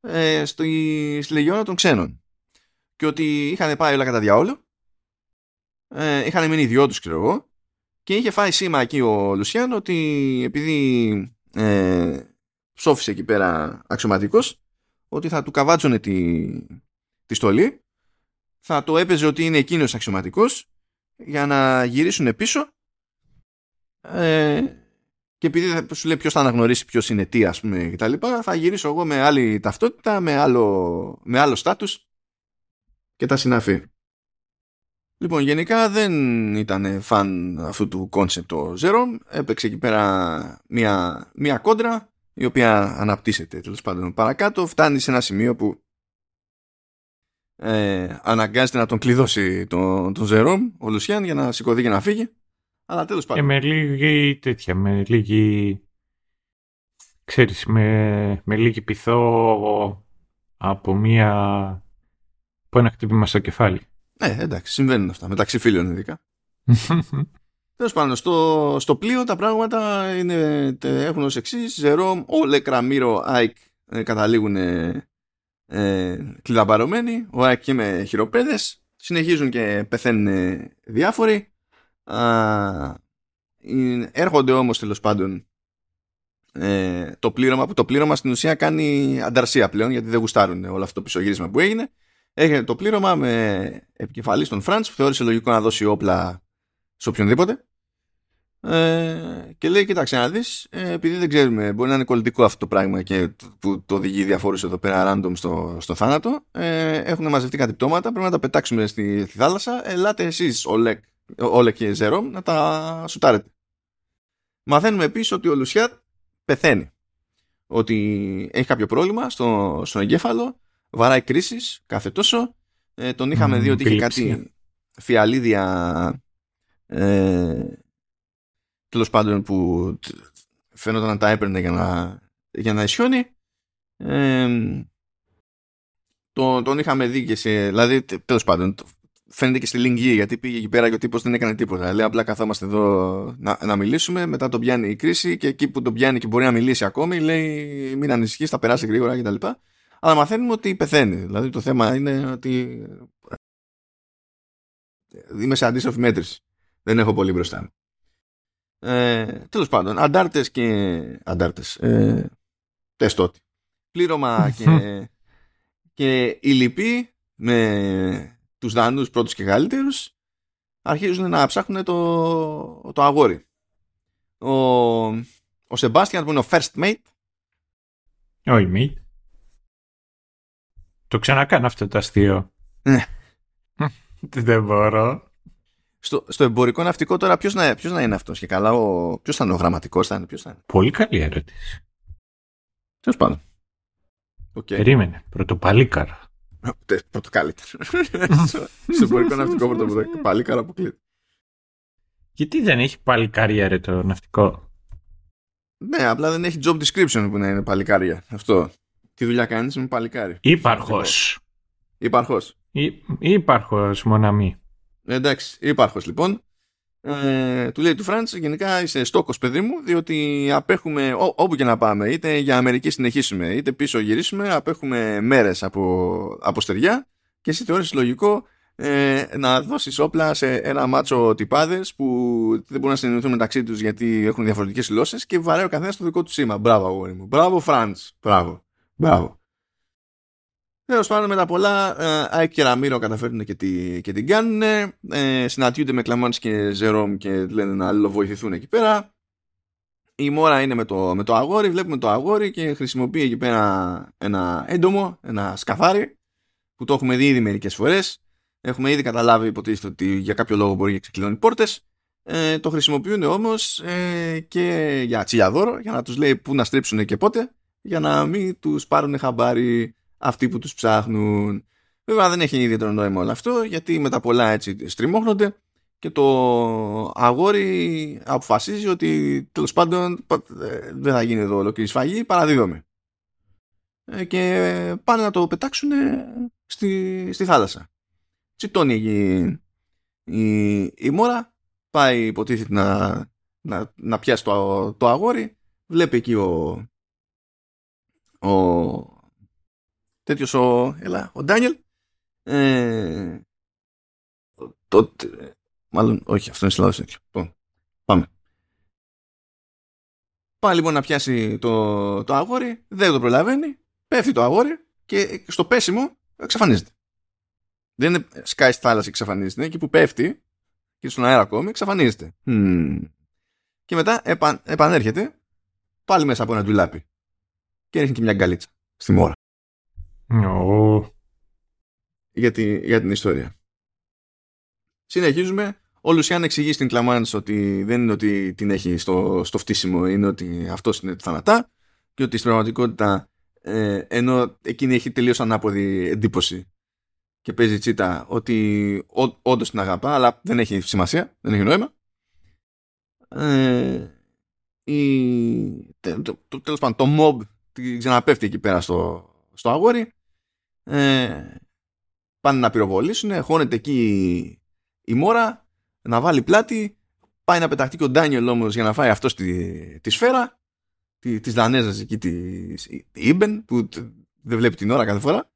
ε, στη, στη Λεγιώνα των Ξένων. Και ότι είχαν πάει όλα κατά διαόλου. Ε, είχαν μείνει οι δυο τους, ξέρω εγώ. Και είχε φάει σήμα εκεί ο Λουσιάν ότι επειδή ε, ψόφισε εκεί πέρα αξιωματικός ότι θα του καβάτσωνε τη, τη στολή θα το έπαιζε ότι είναι εκείνος αξιωματικός για να γυρίσουν πίσω ε, και επειδή θα- σου λέει ποιος θα αναγνωρίσει ποιος είναι τι ας πούμε και τα λοιπά θα γυρίσω εγώ με άλλη ταυτότητα με άλλο, με άλλο στάτους και τα συναφή Λοιπόν, γενικά δεν ήταν φαν αυτού του concept ο Ζερόμ. Έπαιξε εκεί πέρα μια, μια κόντρα η οποία αναπτύσσεται τέλος πάντων παρακάτω. Φτάνει σε ένα σημείο που ε, αναγκάζεται να τον κλειδώσει τον, τον Ζερόμ, ο Λουσιάν, για να σηκωθεί και να φύγει. Αλλά τέλος
Και
πάντων.
με λίγη τέτοια, με λίγη... Ξέρεις, με, με λίγη πειθό από μία... από ένα χτύπημα στο κεφάλι.
Ναι, εντάξει, συμβαίνουν αυτά. Μεταξύ φίλων ειδικά. Τέλος πάντων, στο, στο πλοίο τα πράγματα είναι, τε- έχουν ως εξής. Ζερόμ, Όλεκ, Ραμίρο, Άικ ε, καταλήγουν ε, ε, κλειδαμπαρωμένοι. Ο Άικ και με χειροπέδες. Συνεχίζουν και πεθαίνουν ε, διάφοροι. Α, ε, έρχονται όμως τέλος πάντων ε, το πλήρωμα που το πλήρωμα στην ουσία κάνει ανταρσία πλέον γιατί δεν γουστάρουν όλο αυτό το πισωγύρισμα που έγινε. Έγινε το πλήρωμα με επικεφαλής στον Φραντς που θεώρησε λογικό να δώσει όπλα σε οποιονδήποτε. Ε, και λέει, κοίταξε να δεις, ε, επειδή δεν ξέρουμε, μπορεί να είναι κολλητικό αυτό το πράγμα και το- που το οδηγεί διαφόρους εδώ πέρα random στο, στο θάνατο, ε, έχουν μαζευτεί κάτι πτώματα, πρέπει να τα πετάξουμε στη, στη θάλασσα, ελάτε εσείς, Όλεκ, Όλεκ και Ζερόμ, να τα σουτάρετε. Μαθαίνουμε επίσης ότι ο Λουσιάτ πεθαίνει. Ότι έχει κάποιο πρόβλημα στο, στον εγκέφαλο, βαράει κρίσεις κάθε τόσο. Ε, τον είχαμε
Μμμ,
δει ότι είχε
επιληψία.
κάτι φιαλίδια ε, τέλος πάντων που τ- φαίνονταν να τα έπαιρνε για να για να ισιώνει. Ε, τον, τον είχαμε δει και σε. Δηλαδή, τέλος πάντων, φαίνεται και στη Λιγγύη γιατί πήγε εκεί πέρα και ο τύπος δεν έκανε τίποτα. Λέει απλά καθόμαστε εδώ να, να μιλήσουμε. Μετά τον πιάνει η κρίση και εκεί που τον πιάνει και μπορεί να μιλήσει ακόμη, λέει μην ανησυχείς, θα περάσει γρήγορα κτλ. Αλλά μαθαίνουμε ότι πεθαίνει. Δηλαδή το θέμα είναι ότι. Είμαι σε αντίστοιχη μέτρηση. Δεν έχω πολύ μπροστά μου. Ε, Τέλος πάντων, αντάρτες και. Αντάρτες. Ε, τεστότη. Πλήρωμα και, και η λυπή με τους Δανούς πρώτους και καλύτερους αρχίζουν να ψάχνουν το, το αγόρι. Ο, ο Σεμπάστιαν που είναι ο first mate
όχι mate. Το ξανακάνω αυτό το αστείο.
Ναι.
Δεν μπορώ.
Στο, στο εμπορικό ναυτικό τώρα ποιος να, ποιος να είναι αυτός και καλά ο, ποιος θα είναι ο γραμματικός θα είναι, ποιος θα είναι.
Πολύ καλή ερώτηση.
Τέλος πάντων. Okay.
Περίμενε. Πρωτοπαλίκαρα.
Πρώτο καλύτερο. Στο εμπορικό ναυτικό πρωτοπαλίκαρα αποκλείται.
Γιατί δεν έχει παλικάρια το ναυτικό;
Ναι, απλά δεν έχει job description που να είναι παλικάρια. Αυτό. Τι δουλειά κάνεις με παλικάρι;
Υπάρχος.
Υπάρχος.
Υπάρχος, μοναμή.
Εντάξει, υπάρχος λοιπόν. Ε, του λέει του Φραντς, γενικά είσαι στόκος, παιδί μου, διότι απέχουμε ό, όπου και να πάμε, είτε για Αμερική συνεχίσουμε, είτε πίσω γυρίσουμε, απέχουμε μέρες από, από στεριά και εσύ θεώρησε λογικό ε, να δώσεις όπλα σε ένα μάτσο τυπάδες που δεν μπορούν να συνεννοηθούν μεταξύ τους γιατί έχουν διαφορετικές γλώσσε και βαράει ο καθένας το δικό του σήμα. Μπράβο, αγόρι μου. Μπράβο, Φραντς. Μπράβο. Μπράβο. Τέλος πάντων, με τα πολλά, ε, και Ραμύρο καταφέρνουν και, τη, και την κάνουν. Ε, συναντιούνται με Κλαμάντ και Ζερόμ και λένε να αλληλοβοηθηθούν εκεί πέρα. Η Μόρα είναι με το, με το αγόρι, βλέπουμε το αγόρι και χρησιμοποιεί εκεί πέρα ένα έντομο, ένα σκαφάρι, που το έχουμε δει ήδη μερικές φορές. Έχουμε ήδη καταλάβει υποτίθεται ότι για κάποιο λόγο μπορεί να ξεκλειδώνει πόρτες. Ε, το χρησιμοποιούν όμως ε, και για τσιλιαδόρο, για να τους λέει πού να στρίψουν και πότε, για να μην τους πάρουν χαμπάρι αυτοί που τους ψάχνουν. Βέβαια δεν έχει ιδιαίτερο νόημα όλο αυτό γιατί με τα πολλά έτσι στριμώχνονται και το αγόρι αποφασίζει ότι τέλος πάντων ε, δεν θα γίνει εδώ ολόκληρη σφαγή, παραδίδομαι. Ε, και πάνε να το πετάξουν στη, στη θάλασσα. Τσιτώνει η, η, η μόρα, πάει υποτίθεται να, να, να πιάσει το, το αγόρι, βλέπει εκεί ο, ο, τέτοιος ο, έλα, ο Ντάνιελ. Ε, τότε, μάλλον, όχι, αυτό είναι συλλάδος τέτοιο. Λοιπόν, πάμε. Πάει λοιπόν να πιάσει το, το αγόρι, δεν το προλαβαίνει, πέφτει το αγόρι και στο πέσιμο εξαφανίζεται. Δεν είναι σκάει στη θάλασσα και εξαφανίζεται, είναι εκεί που πέφτει και στον αέρα ακόμη εξαφανίζεται. Και μετά επα, επανέρχεται πάλι μέσα από ένα ντουλάπι και ρίχνει και μια γκαλίτσα στη μόρα.
Oh.
Για, για την ιστορία. Συνεχίζουμε. Ο Λουσιάν εξηγεί στην Κλαμάνς ότι δεν είναι ότι την έχει στο, στο φτύσιμο, είναι ότι αυτός είναι το θανατά και ότι στην πραγματικότητα ε, ενώ εκείνη έχει τελείως ανάποδη εντύπωση και παίζει τσίτα ότι όντως την αγαπά αλλά δεν έχει σημασία, δεν έχει νόημα. Ε, η, το, το, τέλος πάντων, το mob ξαναπέφτει εκεί πέρα στο, στο αγόρι ε, πάνε να πυροβολήσουν, χώνεται εκεί η μόρα, να βάλει πλάτη, πάει να πεταχτεί και ο Ντάνιελ όμως για να φάει αυτό τη, τη σφαίρα, τη, της Δανέζας εκεί, της Ιμπεν, που δεν βλέπει την ώρα κάθε φορά,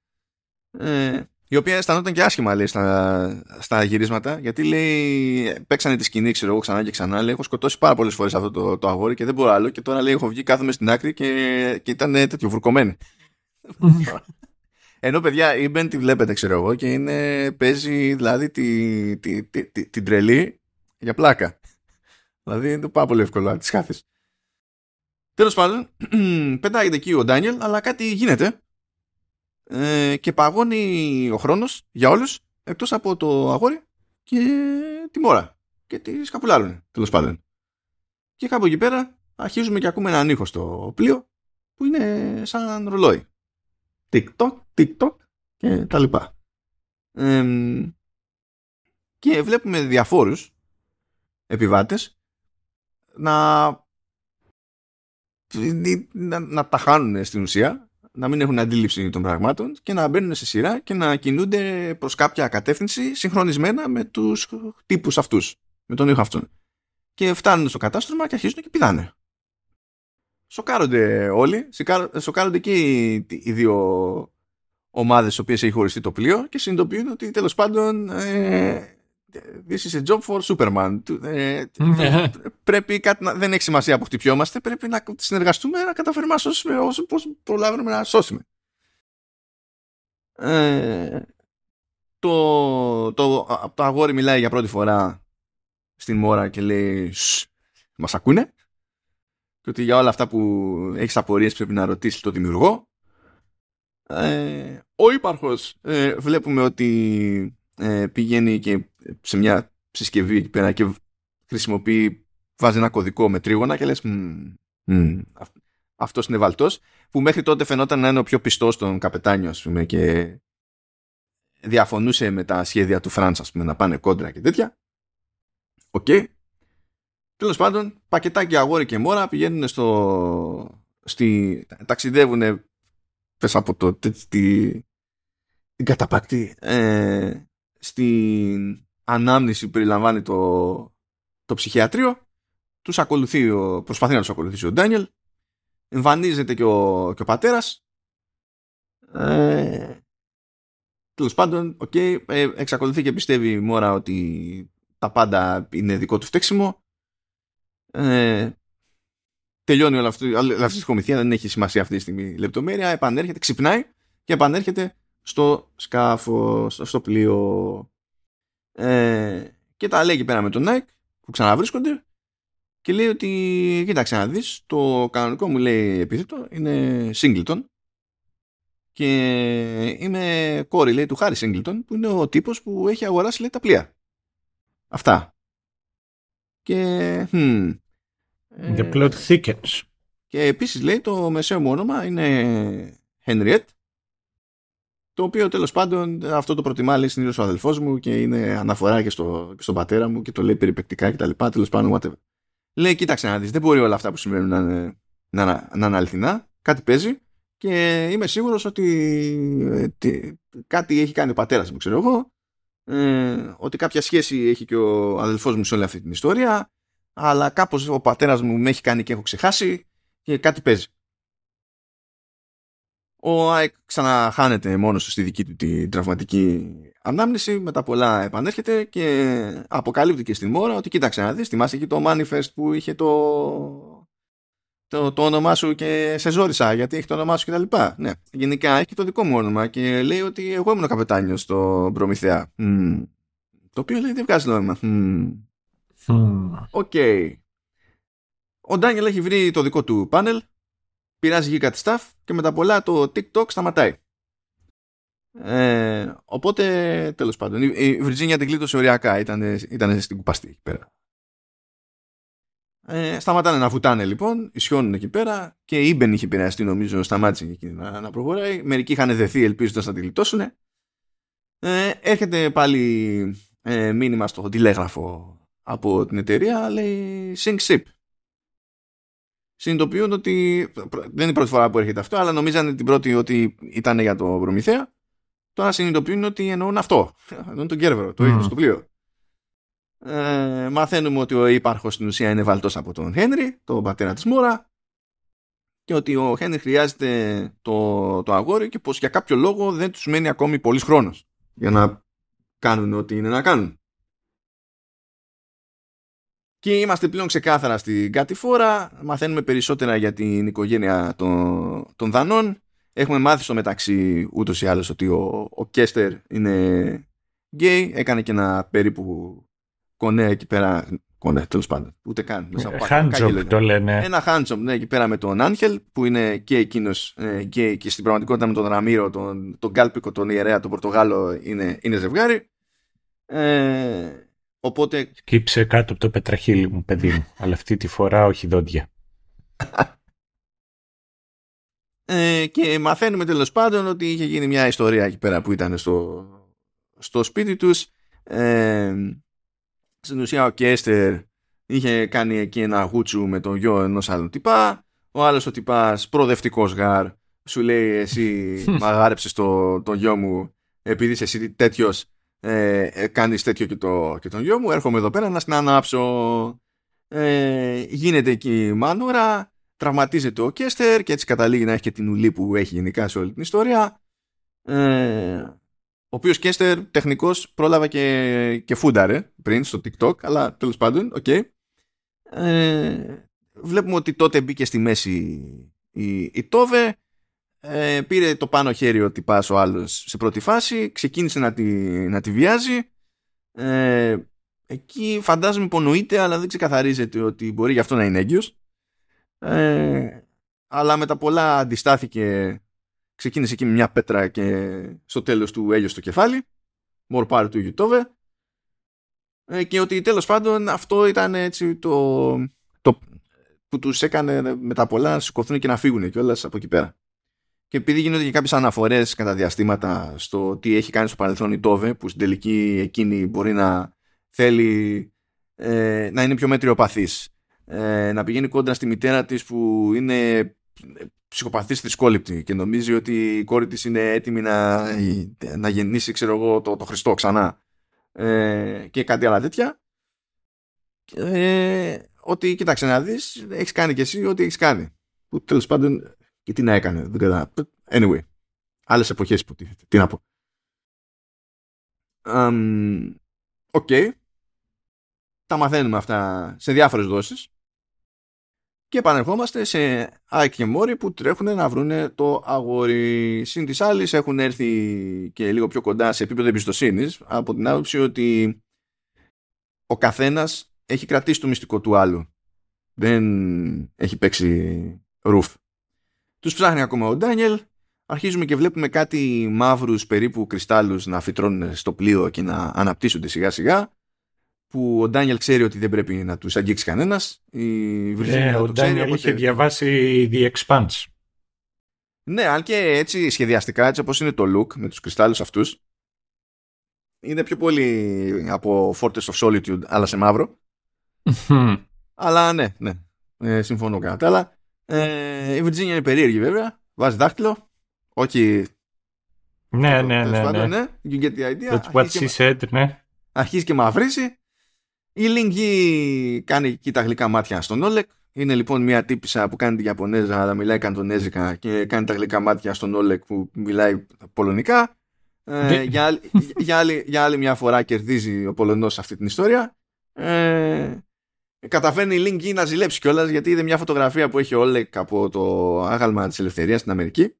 ε, η οποία αισθανόταν και άσχημα λέει στα, στα γυρίσματα γιατί λέει παίξανε τη σκηνή ξέρω εγώ ξανά και ξανά λέει έχω σκοτώσει πάρα πολλές φορές αυτό το, το αγόρι και δεν μπορώ άλλο και τώρα λέει έχω βγει κάθομαι στην άκρη και, και ήταν τέτοιο βουρκωμένη Ενώ παιδιά η Μπεν τη βλέπετε ξέρω εγώ και είναι, παίζει δηλαδή τη, τη, τη, τη, την τρελή για πλάκα. δηλαδή είναι πάρα πολύ εύκολο να τη χάθεις. Τέλος πάντων, πετάγεται εκεί ο Ντάνιελ, αλλά κάτι γίνεται ε, και παγώνει ο χρόνος για όλους εκτός από το αγόρι και τη μόρα. Και τη σκαπουλάρουν τέλος πάντων. Και κάπου εκεί πέρα αρχίζουμε και ακούμε έναν ήχο στο πλοίο που είναι σαν ρολόι. TikTok, TikTok και τα λοιπά. και βλέπουμε διαφόρους επιβάτες να να, να τα χάνουν στην ουσία να μην έχουν αντίληψη των πραγμάτων και να μπαίνουν σε σειρά και να κινούνται προς κάποια κατεύθυνση συγχρονισμένα με τους τύπους αυτούς, με τον ήχο αυτόν. Και φτάνουν στο κατάστρωμα και αρχίζουν και πηδάνε. Σοκάρονται όλοι, σοκάρονται και οι δύο ομάδες οι οποίες έχει χωριστεί το πλοίο και συνειδητοποιούν ότι τέλος πάντων ε, This is a job for Superman. Ε, ναι. πρέπει κάτι να, δεν έχει σημασία που χτυπιόμαστε, πρέπει να συνεργαστούμε να καταφέρουμε να σώσουμε όσο πώς προλάβουμε να σώσουμε. Ε, το, το, το αγόρι μιλάει για πρώτη φορά στην μόρα και λέει μας ακούνε και ότι για όλα αυτά που έχεις απορίες πρέπει να ρωτήσεις το δημιουργό. Ε, ο ύπαρχος ε, βλέπουμε ότι ε, πηγαίνει και σε μια συσκευή εκεί πέρα και χρησιμοποιεί, βάζει ένα κωδικό με τρίγωνα και λες mm, αυτός είναι βαλτός που μέχρι τότε φαινόταν να είναι ο πιο πιστός στον καπετάνιο ας πούμε και διαφωνούσε με τα σχέδια του Φραντς ας πούμε να πάνε κόντρα και τέτοια OK okay. Τέλος πάντων πακετάκι αγόρι και μόρα πηγαίνουν στο στη, ταξιδεύουν πες από το τη, την καταπακτή ε, στην ανάμνηση που περιλαμβάνει το, το ψυχιατρίο. Τους ακολουθεί, προσπαθεί να τους ακολουθήσει ο Ντάνιελ. Εμφανίζεται και ο, και ο πατέρας. Ε, τέλος πάντων okay, ε, εξακολουθεί και πιστεύει η Μόρα ότι τα πάντα είναι δικό του φταίξιμο ε, τελειώνει όλη αυτή, αυτή η κομιθία δεν έχει σημασία αυτή τη στιγμή λεπτομέρεια επανέρχεται, ξυπνάει και επανέρχεται στο σκάφος, στο πλοίο. Ε, και τα λέει εκεί πέρα με τον Nike που ξαναβρίσκονται και λέει ότι κοίταξε να δεις το κανονικό μου λέει επίθετο είναι Singleton και είμαι κόρη λέει του Χάρη Singleton που είναι ο τύπος που έχει αγοράσει λέει τα πλοία. Αυτά και hmm,
The plot thickens
και επίσης λέει το μεσαίο μου όνομα είναι Henriette το οποίο τέλος πάντων αυτό το προτιμά λέει συνήθως ο αδελφός μου και είναι αναφορά και, στο, και στον πατέρα μου και το λέει περιπεκτικά κτλ. Τέλος πάντων, whatever. Λέει, κοίταξε να δεις, δεν μπορεί όλα αυτά που συμβαίνουν να είναι, να, να, είναι αληθινά. Κάτι παίζει και είμαι σίγουρος ότι ε, κάτι έχει κάνει ο πατέρας μου, ξέρω εγώ. Ε, ότι κάποια σχέση έχει και ο αδελφός μου σε όλη αυτή την ιστορία αλλά κάπως ο πατέρας μου με έχει κάνει και έχω ξεχάσει και κάτι παίζει. Ο Άικ ξαναχάνεται μόνος του στη δική του την τραυματική ανάμνηση, μετά πολλά επανέρχεται και αποκαλύπτει και στην μόρα ότι κοίταξε να δεις, θυμάσαι εκεί το manifest που είχε το, το, το όνομά σου και σε ζόρισα γιατί έχει το όνομά σου και τα λοιπά. Ναι, γενικά έχει το δικό μου όνομα και λέει ότι εγώ ήμουν ο καπετάνιος στο Προμηθέα. Mm. Το οποίο λέει δεν βγάζει νόημα. Οκ. Okay. Ο Ντάνιελ έχει βρει το δικό του πάνελ πειράζει γίγκα τη staff και μετά πολλά το TikTok σταματάει. Ε, οπότε, τέλος πάντων, η Virginia την κλείτωσε οριακά, ήταν, ήταν στην κουπαστή εκεί πέρα. Ε, σταματάνε να βουτάνε λοιπόν, ισιώνουν εκεί πέρα και η Ήμπεν είχε επηρεαστεί νομίζω, σταμάτησε εκεί να, να προχωράει. Μερικοί είχαν δεθεί ελπίζοντας να τη γλιτώσουν. Ε, έρχεται πάλι ε, μήνυμα στο τηλέγραφο από την εταιρεία, λέει Sync Ship συνειδητοποιούν ότι δεν είναι η πρώτη φορά που έρχεται αυτό, αλλά νομίζανε την πρώτη ότι ήταν για το Προμηθέα. Τώρα συνειδητοποιούν ότι εννοούν αυτό. Εννοούν τον Κέρβερο, το ίδιο στο πλοίο. Ε, μαθαίνουμε ότι ο ύπαρχος στην ουσία είναι βαλτός από τον Χένρι, τον πατέρα της Μόρα και ότι ο Χένρι χρειάζεται το, το αγόρι και πως για κάποιο λόγο δεν τους μένει ακόμη πολύς χρόνος για να κάνουν ό,τι είναι να κάνουν. Και είμαστε πλέον ξεκάθαρα στην κατηφόρα. Μαθαίνουμε περισσότερα για την οικογένεια των, των Δανών. Έχουμε μάθει στο μεταξύ ούτως ή άλλως ότι ο, ο Κρέστερ είναι γκέι. Έκανε και ένα περίπου κονέ εκεί πέρα. Κονέ, τέλος πάντων. Ούτε καν.
Handjob το λένε.
Ένα handjob, ναι, εκεί πέρα με τον Άγχελ που είναι και εκείνος γκέι και στην πραγματικότητα με τον Ραμίρο, τον, τον κάλπικο, τον ιερέα, τον Πορτογάλο είναι, είναι ζευγάρι. Ε, Οπότε...
Σκύψε κάτω από το πετραχύλι μου, παιδί μου. Αλλά αυτή τη φορά όχι δόντια.
ε, και μαθαίνουμε τέλος πάντων ότι είχε γίνει μια ιστορία εκεί πέρα που ήταν στο, στο σπίτι τους. Ε, στην ουσία ο Κέστερ είχε κάνει εκεί ένα γούτσου με τον γιο ενός άλλου τυπά. Ο άλλος ο τυπάς προοδευτικός γάρ σου λέει εσύ μαγάρεψες το, το γιο μου επειδή είσαι εσύ τέτοιος ε, ε, κάνεις τέτοιο και, το, και τον γιο μου έρχομαι εδώ πέρα να στην ανάψω ε, γίνεται εκεί η μάνουρα τραυματίζεται ο Κρέστερ και έτσι καταλήγει να έχει και την ουλή που έχει γενικά σε όλη την ιστορία ε, ο οποίος Κρέστερ τεχνικώς πρόλαβε και, και φούνταρε πριν στο TikTok αλλά τέλος πάντων, OK okay. ε, βλέπουμε ότι τότε μπήκε στη μέση η, η Τόβε ε, πήρε το πάνω χέρι ότι τυπάς ο άλλος σε πρώτη φάση ξεκίνησε να τη, να τη βιάζει ε, εκεί φαντάζομαι υπονοείται αλλά δεν ξεκαθαρίζεται ότι μπορεί γι' αυτό να είναι έγκυος ε, αλλά με τα πολλά αντιστάθηκε ξεκίνησε εκεί με μια πέτρα και στο τέλος του έλειωσε το κεφάλι. More power του Ιουτόβε ε, και ότι τέλος πάντων αυτό ήταν έτσι το, το που τους έκανε με τα πολλά να σηκωθούν και να φύγουν κιόλας από εκεί πέρα. Και επειδή γίνονται και κάποιες αναφορές κατά διαστήματα στο τι έχει κάνει στο παρελθόν η Τόβε που στην τελική εκείνη μπορεί να θέλει ε, να είναι πιο μετριοπαθής. Ε, να πηγαίνει κόντρα στη μητέρα της που είναι ψυχοπαθής δυσκόληπτη και νομίζει ότι η κόρη της είναι έτοιμη να, να γεννήσει ξέρω εγώ το, το Χριστό ξανά ε, και κάτι άλλα τέτοια ε, ότι κοίταξε να δεις έχεις κάνει και εσύ ό,τι έχεις κάνει που τέλος πάντων και τι να έκανε δεν κατάλαβα anyway άλλες εποχές που τι να πω OK. okay. Τα μαθαίνουμε αυτά σε διάφορες δόσεις και επανερχόμαστε σε Άικ και Μόρι που τρέχουν να βρουν το αγόρι. Συν της άλλης έχουν έρθει και λίγο πιο κοντά σε επίπεδο εμπιστοσύνης από την άποψη ότι ο καθένας έχει κρατήσει το μυστικό του άλλου. Δεν έχει παίξει ρουφ. Τους ψάχνει ακόμα ο Ντάνιελ. Αρχίζουμε και βλέπουμε κάτι μαύρους περίπου κρυστάλλους να φυτρώνουν στο πλοίο και να αναπτύσσονται σιγά σιγά που ο Ντάνιελ ξέρει ότι δεν πρέπει να τους αγγίξει κανένας. Η
ναι, ο Ντάνιελ είχε διαβάσει The Expanse.
Ναι, αν και έτσι σχεδιαστικά, έτσι όπως είναι το look με τους κρυστάλλους αυτούς, είναι πιο πολύ από Fortress of Solitude, αλλά σε μαύρο. αλλά ναι, ναι, ε, συμφωνώ κατά άλλα. Ε, η Virginia είναι περίεργη βέβαια, βάζει δάχτυλο, όχι...
Ναι, ναι, ναι, ναι.
ναι. You get the idea.
That's what she said, ναι.
Αρχίζει και μαυρίζει η Λίγκη κάνει εκεί τα γλυκά μάτια στον Όλεκ. Είναι λοιπόν μια τύπησα που κάνει την Ιαπωνέζα αλλά μιλάει καντονέζικα και κάνει τα γλυκά μάτια στον Όλεκ που μιλάει πολωνικά. Ε, για, άλλη, για, άλλη, για άλλη μια φορά κερδίζει ο Πολωνός αυτή την ιστορία. Ε, καταφέρνει η Λίγκη να ζηλέψει κιόλας γιατί είδε μια φωτογραφία που έχει ο Όλεκ από το άγαλμα της ελευθερίας στην Αμερική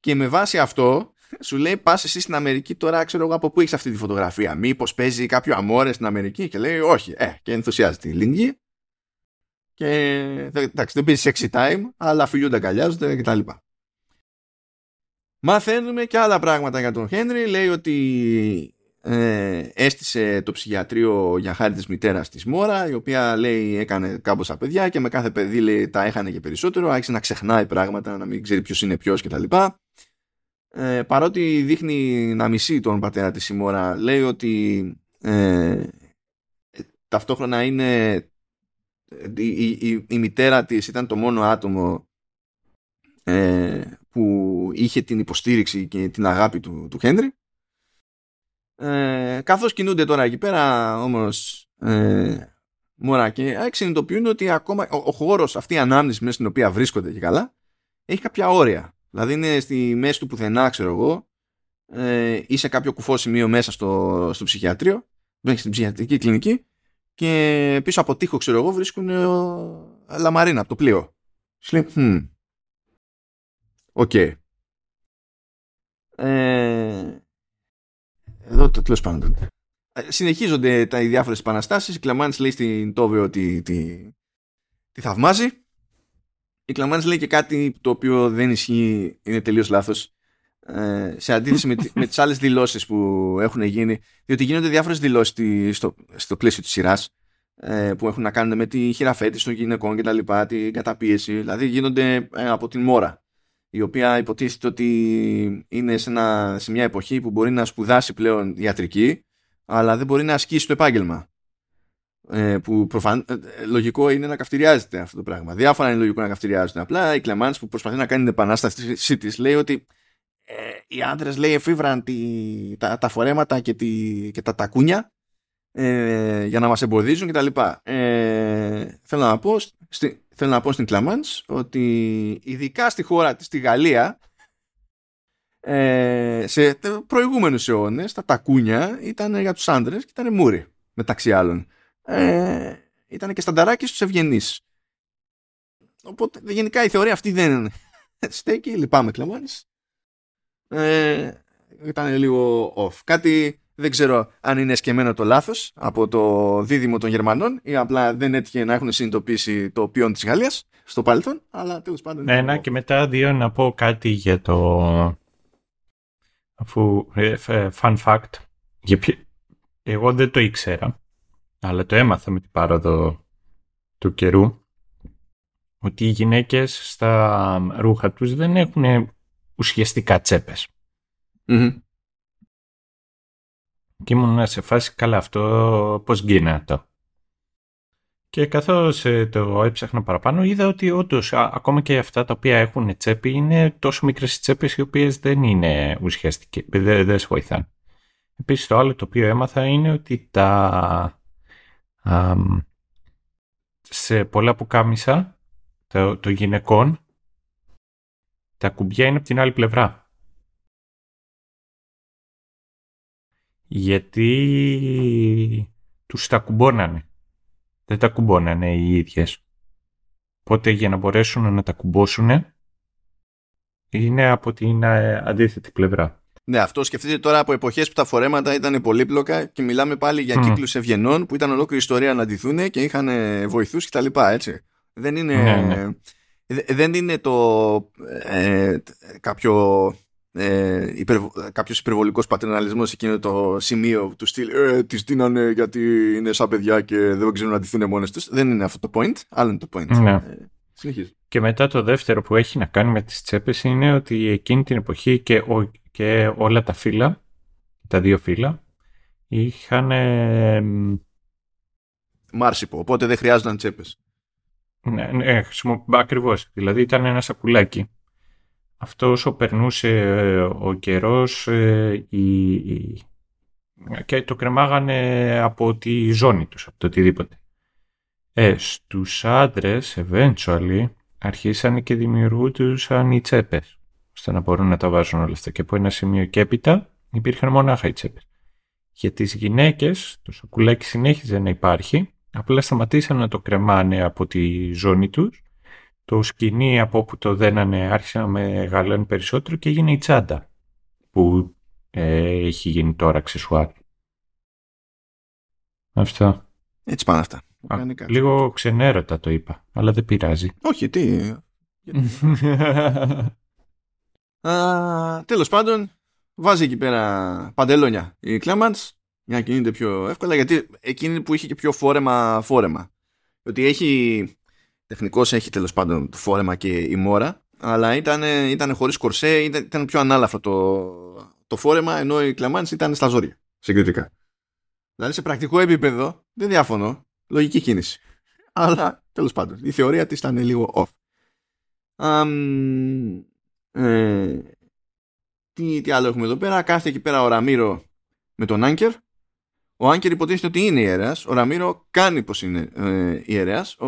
και με βάση αυτό σου λέει πας εσύ στην Αμερική τώρα, ξέρω εγώ από πού έχεις αυτή τη φωτογραφία. Μήπως παίζει κάποιο αμόρε στην Αμερική και λέει όχι. Ε, και ενθουσιάζεται η Λίγκη. Και εντάξει, δεν παίζει sexy time, αλλά φιλιούνται, αγκαλιάζονται κτλ. Μαθαίνουμε και άλλα πράγματα για τον Χένρι. Λέει ότι ε, έστησε το ψυχιατρίο για χάρη της μητέρας της Μόρα η οποία λέει έκανε κάμποσα παιδιά και με κάθε παιδί λέει, τα έχανε και περισσότερο άρχισε να ξεχνάει πράγματα να μην ξέρει ποιος είναι ποιος κτλ ε, παρότι δείχνει να μισεί τον πατέρα της Σιμώρα λέει ότι ε, ταυτόχρονα είναι η, η, η, μητέρα της ήταν το μόνο άτομο ε, που είχε την υποστήριξη και την αγάπη του, του Χένρι. Ε, καθώς κινούνται τώρα εκεί πέρα όμως ε, μωρά και συνειδητοποιούν ότι ακόμα ο, ο χώρος αυτή η ανάμνηση μέσα στην οποία βρίσκονται και καλά έχει κάποια όρια Δηλαδή είναι στη μέση του πουθενά, ξέρω εγώ, ε, ή σε κάποιο κουφό σημείο μέσα στο, στο ψυχιατρίο, μέχρι στην ψυχιατρική κλινική, και πίσω από τείχο, ξέρω εγώ, βρίσκουν ε, λαμαρίνα από το πλοίο. Σου λέει, hm, OK. Ε, εδώ το τέλος πάντων. Ε, συνεχίζονται τα, οι διάφορες επαναστάσεις. Η Κλαμάνς λέει στην Τόβε ότι τη, τη θαυμάζει η Κλαμάνς λέει και κάτι το οποίο δεν ισχύει, είναι τελείως λάθος. Ε, σε αντίθεση με, με τις άλλες δηλώσεις που έχουν γίνει διότι γίνονται διάφορες δηλώσεις στο, στο πλαίσιο της σειράς ε, που έχουν να κάνουν με τη χειραφέτηση των γυναικών και τα λοιπά, την καταπίεση. Δηλαδή γίνονται ε, από την Μόρα η οποία υποτίθεται ότι είναι σε, ένα, σε μια εποχή που μπορεί να σπουδάσει πλέον ιατρική αλλά δεν μπορεί να ασκήσει το επάγγελμα ε, που προφαν... Ε, λογικό είναι να καυτηριάζεται αυτό το πράγμα. Διάφορα είναι λογικό να καυτηριάζεται. Απλά η Κλεμάνς που προσπαθεί να κάνει την επανάσταση της λέει ότι ε, οι άντρες λέει εφήβραν τη, τα, τα φορέματα και, τη, και τα τακούνια ε, για να μας εμποδίζουν κτλ. Ε, θέλω, να πω, στη, θέλω να πω στην Κλαμάνς ότι ειδικά στη χώρα της, στη Γαλλία, ε, σε προηγούμενους αιώνες τα τακούνια ήταν για τους άντρες και ήταν μούρι μεταξύ άλλων. Ε, ήταν και στανταράκι στους ευγενείς. Οπότε γενικά η θεωρία αυτή δεν στέκει, λυπάμαι Κλαμάνς. Ε, ήταν λίγο off. Κάτι δεν ξέρω αν είναι σκεμμένο το λάθος από το δίδυμο των Γερμανών ή απλά δεν έτυχε να έχουν συνειδητοποιήσει το ποιόν της Γαλλίας στο παρελθόν, αλλά τέλος πάντων...
Ένα και μετά δύο να πω κάτι για το... Αφού, ε, fun fact, εγώ δεν το ήξερα, αλλά το έμαθα με την πάροδο του καιρού, ότι οι γυναίκες στα ρούχα τους δεν έχουν ουσιαστικά τσέπες. Και ήμουν σε φάση καλά αυτό πώς γίνεται Και καθώς ε, το έψαχνα παραπάνω είδα ότι όντως ακόμα και αυτά τα οποία έχουν τσέπη είναι τόσο μικρές τσέπες οι οποίες δεν είναι ουσιαστικές, δεν, δεν σε βοηθάνε. Επίσης το άλλο το οποίο έμαθα είναι ότι τα σε πολλά που κάμισα το, το γυναικών τα κουμπιά είναι από την άλλη πλευρά. γιατί τους τα κουμπώνανε. Δεν τα κουμπώνανε οι ίδιες. Οπότε για να μπορέσουν να τα κουμπώσουν είναι από την ε, αντίθετη πλευρά.
Ναι, αυτό σκεφτείτε τώρα από εποχές που τα φορέματα ήταν πολύπλοκα και μιλάμε πάλι για mm. κύκλους ευγενών που ήταν ολόκληρη ιστορία να αντιθούν και είχαν βοηθούς κτλ. Έτσι. Δεν είναι, ναι, ναι. δεν είναι το ε, κάποιο ε, υπερβο, κάποιος υπερβολικός πατερναλισμός εκείνο το σημείο του στυλ ε, τις δίνανε γιατί είναι σαν παιδιά και δεν ξέρουν να ντυθούν μόνες τους δεν είναι αυτό το point, άλλο είναι το point ναι.
ε, και μετά το δεύτερο που έχει να κάνει με τις τσέπες είναι ότι εκείνη την εποχή και, ο, και όλα τα φύλλα τα δύο φύλλα είχαν ε,
Μάρσιπο, οπότε δεν χρειάζονταν τσέπες
ναι, ναι, ακριβώς. Δηλαδή ήταν ένα σακουλάκι αυτός όσο περνούσε ε, ο καιρός ε, και το κρεμάγανε από τη ζώνη τους, από το οτιδήποτε. Ε, στους άντρες, eventually, αρχίσανε και δημιουργούνταν οι τσέπες, ώστε να μπορούν να τα βάζουν όλα αυτά. Και από ένα σημείο και έπειτα υπήρχαν μονάχα οι τσέπες. Για τις γυναίκες, το σοκουλάκι συνέχιζε να υπάρχει, απλά σταματήσαν να το κρεμάνε από τη ζώνη τους το σκηνή από όπου το δένανε άρχισε να μεγαλώνει περισσότερο και έγινε η τσάντα που ε, έχει γίνει τώρα αξεσουάρ. Αυτό.
Έτσι πάνε αυτά.
Λίγο ξενέρωτα το είπα, αλλά δεν πειράζει.
Όχι, τι. Α, τέλος πάντων, βάζει εκεί πέρα παντελόνια η Κλέμαντς για να κινείται πιο εύκολα, γιατί εκείνη που είχε και πιο φόρεμα φόρεμα. Ότι έχει τεχνικός έχει τέλος πάντων το φόρεμα και η μόρα, αλλά ήταν, ήταν χωρίς κορσέ, ήταν, ήταν πιο ανάλαφρο το, το φόρεμα, ενώ η Κλεμάνς ήταν στα ζόρια, συγκριτικά. Δηλαδή σε πρακτικό επίπεδο δεν διαφωνώ, λογική κίνηση. Αλλά τέλος πάντων, η θεωρία της ήταν λίγο off. Um, ε, τι, τι άλλο έχουμε εδώ πέρα, κάθεται εκεί πέρα ο Ραμύρο με τον Άγκερ ο Άνκερ υποτίθεται ότι είναι ιερέας, ο Ραμύρο κάνει πως είναι ε, ιερέας. Ο,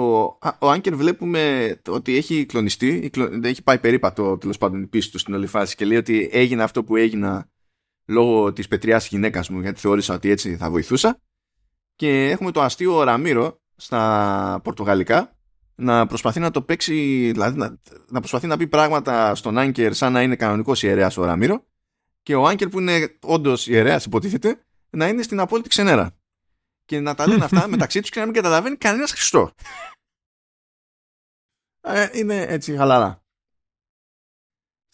ο Άνκερ βλέπουμε ότι έχει κλονιστεί, έχει πάει περίπατο τέλος πάντων η πίστη του στην όλη φάση και λέει ότι έγινε αυτό που έγινα λόγω της πετριάς γυναίκας μου γιατί θεώρησα ότι έτσι θα βοηθούσα. Και έχουμε το αστείο Ραμύρο στα πορτογαλικά να προσπαθεί να το παίξει, δηλαδή να, να προσπαθεί να πει πράγματα στον Άνκερ σαν να είναι κανονικός ιερέας ο Ραμύρο και ο Άνκερ που είναι όντως ιερέας υποτίθεται να είναι στην απόλυτη ξενέρα. Και να τα λένε αυτά μεταξύ τους και να μην καταλαβαίνει κανένας Χριστό. Ε, είναι έτσι χαλαρά.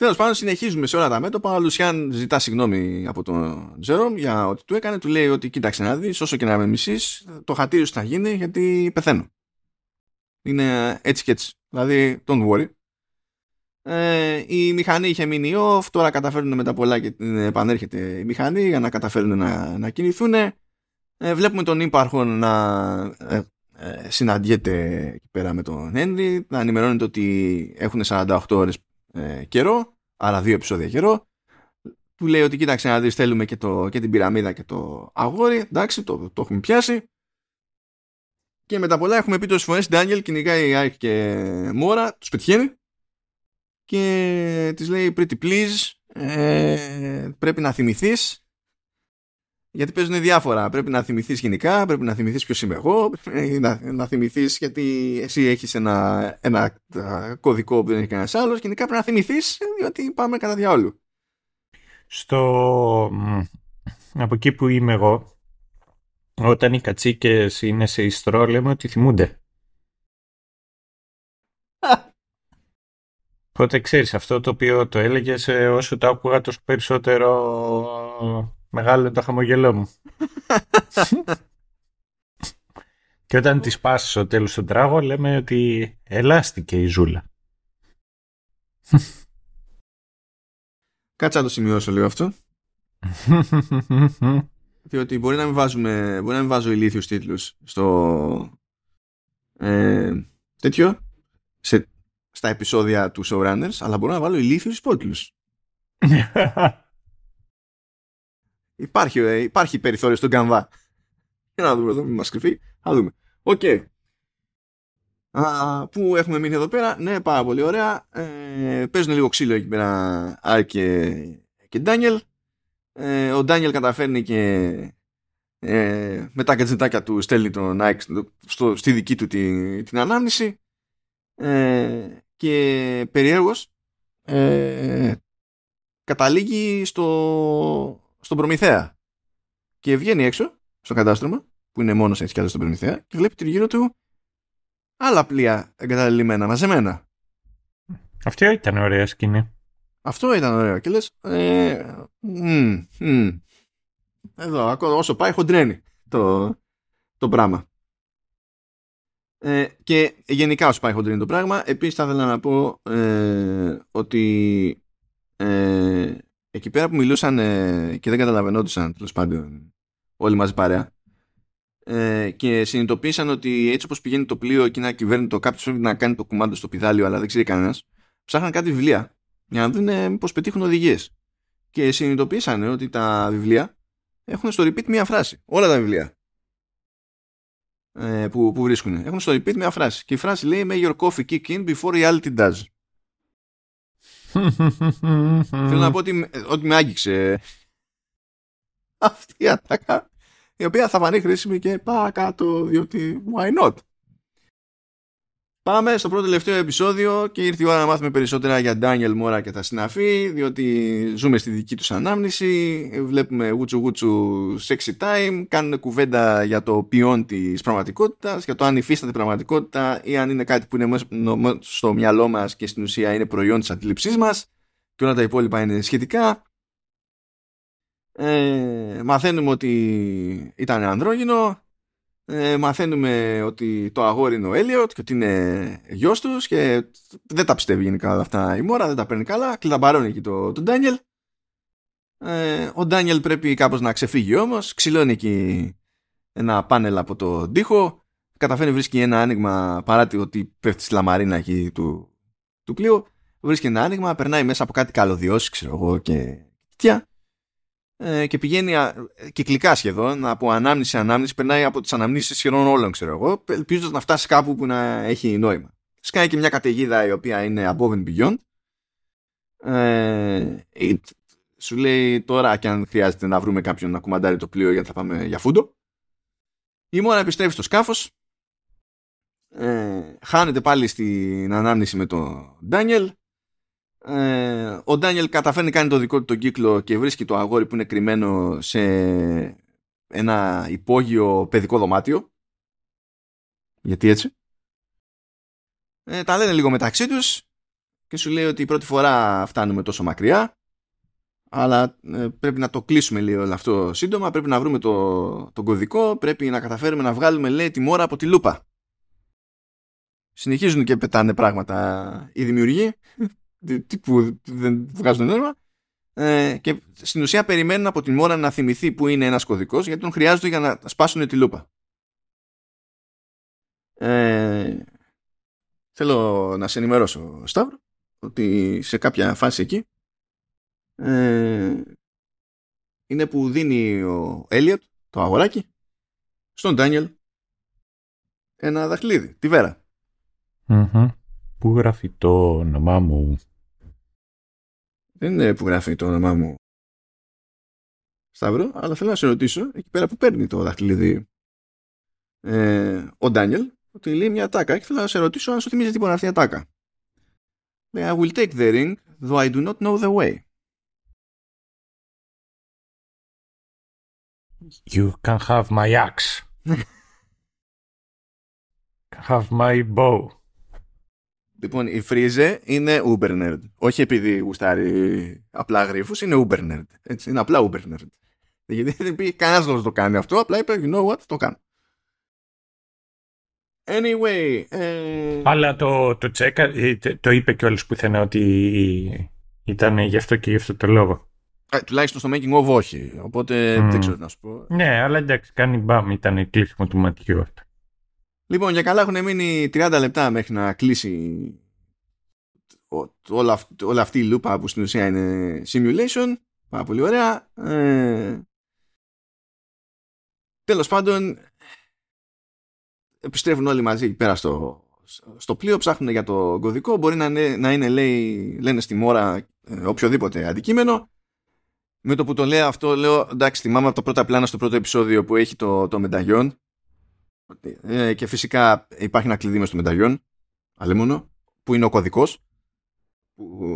Τέλος πάντων, συνεχίζουμε σε όλα τα μέτωπα. Ο Λουσιάν ζητά συγγνώμη από τον Τζερόμ για ό,τι του έκανε. Του λέει ότι κοίταξε να δεις, όσο και να με μισείς, το χατήρι σου θα γίνει γιατί πεθαίνω. Είναι έτσι και έτσι. Δηλαδή, don't worry. Ε, η μηχανή είχε μείνει off, τώρα καταφέρνουν με τα πολλά και επανέρχεται η μηχανή για να καταφέρουν να, να κινηθούν. Ε, βλέπουμε τον ύπαρχο να ε, ε, συναντιέται εκεί πέρα με τον Henry, να ενημερώνεται ότι έχουν 48 ώρες ε, καιρό, άρα δύο επεισόδια καιρό. Του λέει ότι κοίταξε να δεις θέλουμε και, το, και την πυραμίδα και το αγόρι, εντάξει το, το έχουμε πιάσει. Και μετά πολλά έχουμε πει το συμφωνήσει Ντάνιελ, κυνηγάει η Ike και Μόρα, τους πετυχαίνει και της λέει pretty please, ε, πρέπει να θυμηθείς γιατί παίζουν διάφορα. Πρέπει να θυμηθείς γενικά, πρέπει να θυμηθείς ποιος είμαι εγώ, να, να θυμηθείς γιατί εσύ έχεις ένα, ένα κωδικό που δεν έχει κανένας άλλος. Γενικά πρέπει να θυμηθείς διότι πάμε κατά διάολου.
Στο. Από εκεί που είμαι εγώ, όταν οι κατσίκες είναι σε ιστρό, λέμε ότι θυμούνται. Οπότε ξέρεις αυτό το οποίο το έλεγες όσο το άκουγα τόσο περισσότερο Μεγάλο είναι το χαμογελό μου. και όταν τη πάσει στο τέλος του τράγο λέμε ότι ελάστηκε η ζούλα.
Κάτσε να το σημειώσω λίγο αυτό. Διότι μπορεί να μην, βάζουμε, μπορεί να μην βάζω ηλίθιους τίτλους στο ε, τέτοιο σε, στα επεισόδια του showrunners αλλά μπορώ να βάλω ηλίθιους υπότιτλους. Υπάρχει, ε, υπάρχει περιθώριο στον καμβά. Για να δούμε εδώ, μην μας κρυφεί. Θα δούμε. OK. Okay. πού έχουμε μείνει εδώ πέρα; Ναι, πάρα πολύ ωραία. Ε, παίζουν λίγο ξύλο εκεί πέρα Άικ και, και Ντάνιελ. Ε, ο Ντάνιελ καταφέρνει και ε, με τα γκατζετάκια του στέλνει τον Άικ στο, στη δική του την, την ανάμνηση. Ε, και περιέργως ε, καταλήγει στο, στον Προμηθέα. Και βγαίνει έξω στο κατάστρωμα, που είναι μόνος έτσι κι αλλιώς στον Προμηθέα, και βλέπει τριγύρω του άλλα πλοία εγκαταλειμμένα, μαζεμένα.
Αυτό ήταν ωραία σκηνή.
Αυτό ήταν ωραίο. Και λες, ε, μ, μ, εδώ, ακόμα όσο πάει χοντρένει το, το πράγμα. Ε, και γενικά όσο πάει χοντρένει το πράγμα, επίσης θα ήθελα να πω ε, ότι ε, εκεί πέρα που μιλούσαν ε, και δεν καταλαβαίνονταν τέλος πάντων όλοι μαζί παρέα ε, και συνειδητοποίησαν ότι έτσι όπως πηγαίνει το πλοίο και να κυβέρνει το κάποιο πρέπει να κάνει το κουμάντο στο πιδάλιο αλλά δεν ξέρει κανένας, ψάχναν κάτι βιβλία για να δουν πώς πετύχουν οδηγίες. Και συνειδητοποίησαν ότι τα βιβλία έχουν στο repeat μία φράση. Όλα τα βιβλία ε, που, που βρίσκουν έχουν στο repeat μία φράση. Και η φράση λέει May your coffee kick in before reality does. Θέλω να πω ότι, ότι με άγγιξε αυτή η ατάκα η οποία θα φανεί χρήσιμη και κάτω διότι why not; Πάμε στο πρώτο τελευταίο επεισόδιο και ήρθε η ώρα να μάθουμε περισσότερα για Daniel Μόρα και τα συναφή διότι ζούμε στη δική τους ανάμνηση βλέπουμε γούτσου γούτσου sexy time κάνουν κουβέντα για το ποιόν της πραγματικότητας για το αν υφίσταται πραγματικότητα ή αν είναι κάτι που είναι στο μυαλό μας και στην ουσία είναι προϊόν της αντίληψής μας και όλα τα υπόλοιπα είναι σχετικά. Ε, μαθαίνουμε ότι ήταν ανδρόγυνο ε, μαθαίνουμε ότι το αγόρι είναι ο Έλιοτ και ότι είναι γιος τους και δεν τα πιστεύει γενικά όλα αυτά η Μόρα, δεν τα παίρνει καλά, κλαμπαρώνει εκεί τον το Ντάνιελ. Ε, ο Ντάνιελ πρέπει κάπως να ξεφύγει όμως, ξυλώνει εκεί ένα πάνελ από το τοίχο, καταφέρει βρίσκει ένα άνοιγμα παρά ότι πέφτει στη λαμαρίνα εκεί του, του πλοίου, βρίσκει ένα άνοιγμα, περνάει μέσα από κάτι καλωδιώσεις ξέρω εγώ και τέτοια ε, και πηγαίνει κυκλικά σχεδόν από ανάμνηση σε ανάμνηση, περνάει από τις αναμνήσεις σχεδόν όλων, ξέρω εγώ, ελπίζοντας να φτάσει κάπου που να έχει νόημα. Σκάει και μια καταιγίδα η οποία είναι above and beyond. Ε, σου λέει τώρα και αν χρειάζεται να βρούμε κάποιον να κουμαντάρει το πλοίο γιατί θα πάμε για φούντο. Η Μόρα επιστρέφει στο σκάφος. Ε, χάνεται πάλι στην ανάμνηση με τον Ντάνιελ ε, ο Ντάνιελ καταφέρνει κάνει το δικό του τον κύκλο και βρίσκει το αγόρι που είναι κρυμμένο σε ένα υπόγειο παιδικό δωμάτιο. Γιατί έτσι. Ε, τα λένε λίγο μεταξύ τους και σου λέει ότι η πρώτη φορά φτάνουμε τόσο μακριά. Αλλά ε, πρέπει να το κλείσουμε λίγο όλο αυτό σύντομα. Πρέπει να βρούμε το, τον κωδικό. Πρέπει να καταφέρουμε να βγάλουμε λέει τη μόρα από τη λούπα. Συνεχίζουν και πετάνε πράγματα οι δημιουργοί που δεν βγάζουν νόημα. ε, και στην ουσία περιμένουν από την ώρα να θυμηθεί που είναι ένας κωδικός γιατί τον χρειάζονται για να σπάσουν τη λούπα. Ε, θέλω να σε ενημερώσω Σταύρο ότι σε κάποια φάση εκεί ε, είναι που δίνει ο Έλιοτ το αγοράκι στον Ντάνιελ ένα δαχτυλίδι, τη βερα
Πού γράφει το όνομά μου;
Δεν είναι που γράφει το όνομά μου Σταύρο, αλλά θέλω να σε ρωτήσω εκεί πέρα που παίρνει το δαχτυλίδι ε, ο Ντάνιελ ότι λέει μια τάκα και θέλω να σε ρωτήσω αν σου θυμίζει τίποτα αυτή η τάκα. Λέει I will take the ring though I do not know the way.
You can have my axe. can have my bow.
Λοιπόν, η Φρίζε είναι Uber Nerd. Όχι επειδή γουστάρει απλά γρήφου, είναι Uber Nerd. Έτσι, είναι απλά Uber Nerd. Γιατί δεν πει κανένας λόγο το κάνει αυτό, απλά είπε, you know what, το κάνω. Anyway. Ε...
Αλλά το, το τσέκα, ε, το είπε κιόλας πουθενά ότι ήταν γι' αυτό και γι' αυτό το λόγο.
Ε, τουλάχιστον στο making of όχι. Οπότε mm. δεν ξέρω να σου πω.
Ναι, αλλά εντάξει, κάνει μπαμ, ήταν κλείσιμο του ματιού αυτό.
Λοιπόν, για καλά έχουν μείνει 30 λεπτά μέχρι να κλείσει όλα, όλα αυτή η λούπα που στην ουσία είναι simulation. Πάρα πολύ ωραία. Ε... Τέλος πάντων, επιστρέφουν όλοι μαζί πέρα στο, στο πλοίο, ψάχνουν για το κωδικό. Μπορεί να είναι, να είναι λέει, λένε στη μόρα ε, οποιοδήποτε αντικείμενο. Με το που το λέω αυτό, λέω εντάξει, θυμάμαι από το πρώτο πλάνα στο πρώτο επεισόδιο που έχει το, το μενταγιόν. Ε, και φυσικά υπάρχει ένα κλειδί μες στο μενταγιόν, αλίμονο, που είναι ο κωδικός.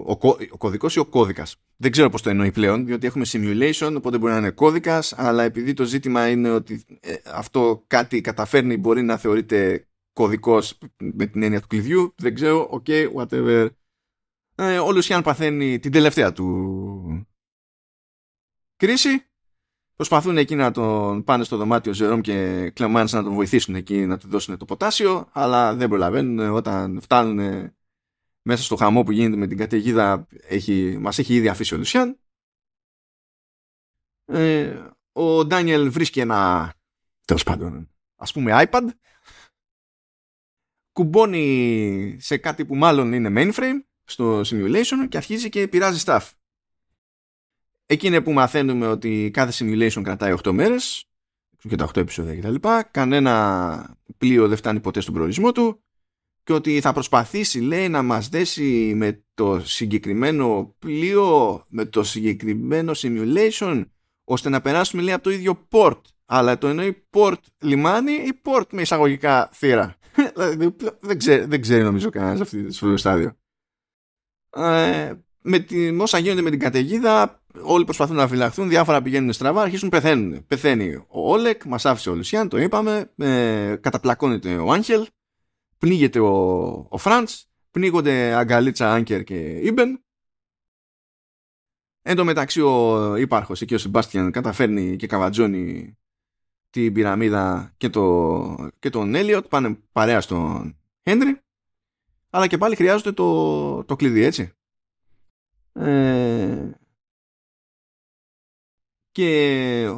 Ο, ο κωδικός ή ο κώδικας. Δεν ξέρω πώς το εννοεί πλέον, διότι έχουμε simulation, οπότε μπορεί να είναι κώδικας, αλλά επειδή το ζήτημα είναι ότι ε, αυτό κάτι καταφέρνει, μπορεί να θεωρείται κωδικός με την έννοια του κλειδιού. Δεν ξέρω, ok, whatever. Ε, ο Λουσιάν παθαίνει την τελευταία του κρίση. Προσπαθούν εκεί να τον πάνε στο δωμάτιο Ζερόμ και Κλεμάνς να τον βοηθήσουν εκεί να του δώσουν το ποτάσιο, αλλά δεν προλαβαίνουν όταν φτάνουν μέσα στο χαμό που γίνεται με την καταιγίδα έχει, μας έχει ήδη αφήσει ο Λουσιάν. Ε, ο Ντάνιελ βρίσκει ένα τέλος πάντων ας πούμε iPad κουμπώνει σε κάτι που μάλλον είναι mainframe στο simulation και αρχίζει και πειράζει stuff. Εκεί είναι που μαθαίνουμε ότι κάθε simulation κρατάει 8 μέρες και τα 8 επεισόδια κτλ. Κανένα πλοίο δεν φτάνει ποτέ στον προορισμό του και ότι θα προσπαθήσει λέει να μας δέσει με το συγκεκριμένο πλοίο, με το συγκεκριμένο simulation ώστε να περάσουμε λέει από το ίδιο port. Αλλά το εννοεί port λιμάνι ή port με εισαγωγικά θύρα. Δηλαδή, δεν, ξέρει, δεν ξέρει νομίζω κανένας αυτό το στάδιο. Ε, με τη, όσα γίνονται με την καταιγίδα όλοι προσπαθούν να φυλαχθούν, διάφορα πηγαίνουν στραβά, αρχίζουν πεθαίνουν. Πεθαίνει ο Όλεκ, μας άφησε ο Λουσιάν, το είπαμε, ε, καταπλακώνεται ο Άγχελ, πνίγεται ο, ο Φραντς, πνίγονται Αγκαλίτσα, Άνκερ και Ήμπεν. Εν τω μεταξύ ο ύπαρχος εκεί ο Σεμπάστιαν καταφέρνει και καβατζώνει την πυραμίδα και, το, και τον Έλιοτ, πάνε παρέα στον Χέντρι, αλλά και πάλι χρειάζονται το, το κλειδί, έτσι. Ε, και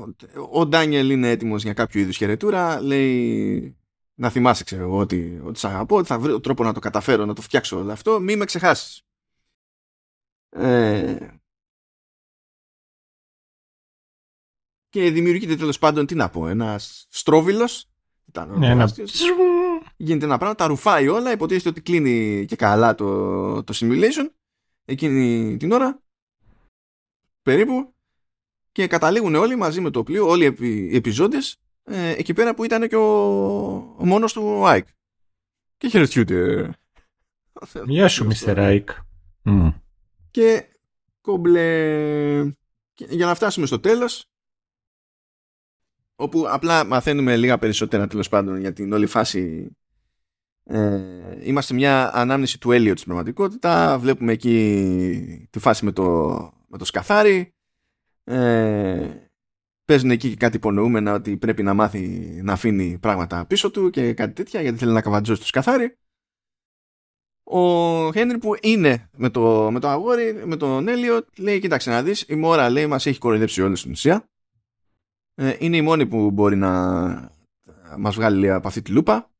ο Ντάνιελ είναι έτοιμος για κάποιο είδους χαιρετούρα, λέει να θυμάσαι ξέρω εγώ ότι, ότι σ' αγαπώ, ότι θα βρω τρόπο να το καταφέρω, να το φτιάξω όλο αυτό, μη με ξεχάσεις. Ε... Και δημιουργείται τέλος πάντων, τι να πω, ένας στρόβιλος, ναι, ένα... γίνεται ένα πράγμα, τα ρουφάει όλα, υποτίθεται ότι κλείνει και καλά το, το simulation εκείνη την ώρα, περίπου, και καταλήγουν όλοι μαζί με το πλοίο, όλοι οι επιζώντες, ε, εκεί πέρα που ήταν και ο, ο μόνος του Άικ. Και χαιρετιούνται.
Γεια σου, Μίστερ Άικ.
Και κομπλε... για να φτάσουμε στο τέλος, όπου απλά μαθαίνουμε λίγα περισσότερα τέλος πάντων για την όλη φάση ε, είμαστε μια ανάμνηση του Έλιο στην πραγματικότητα βλέπουμε εκεί τη φάση με το, με το σκαθάρι ε, παίζουν εκεί και κάτι υπονοούμενα ότι πρέπει να μάθει να αφήνει πράγματα πίσω του και κάτι τέτοια γιατί θέλει να καβατζώσει τους καθάρι. ο Χένρι που είναι με το, με το αγόρι, με τον Έλιο, λέει: Κοίταξε να δεις, η Μόρα λέει: Μας έχει κοροϊδέψει όλη στην ουσία. Ε, είναι η μόνη που μπορεί να μας βγάλει λέει, από αυτή τη λούπα.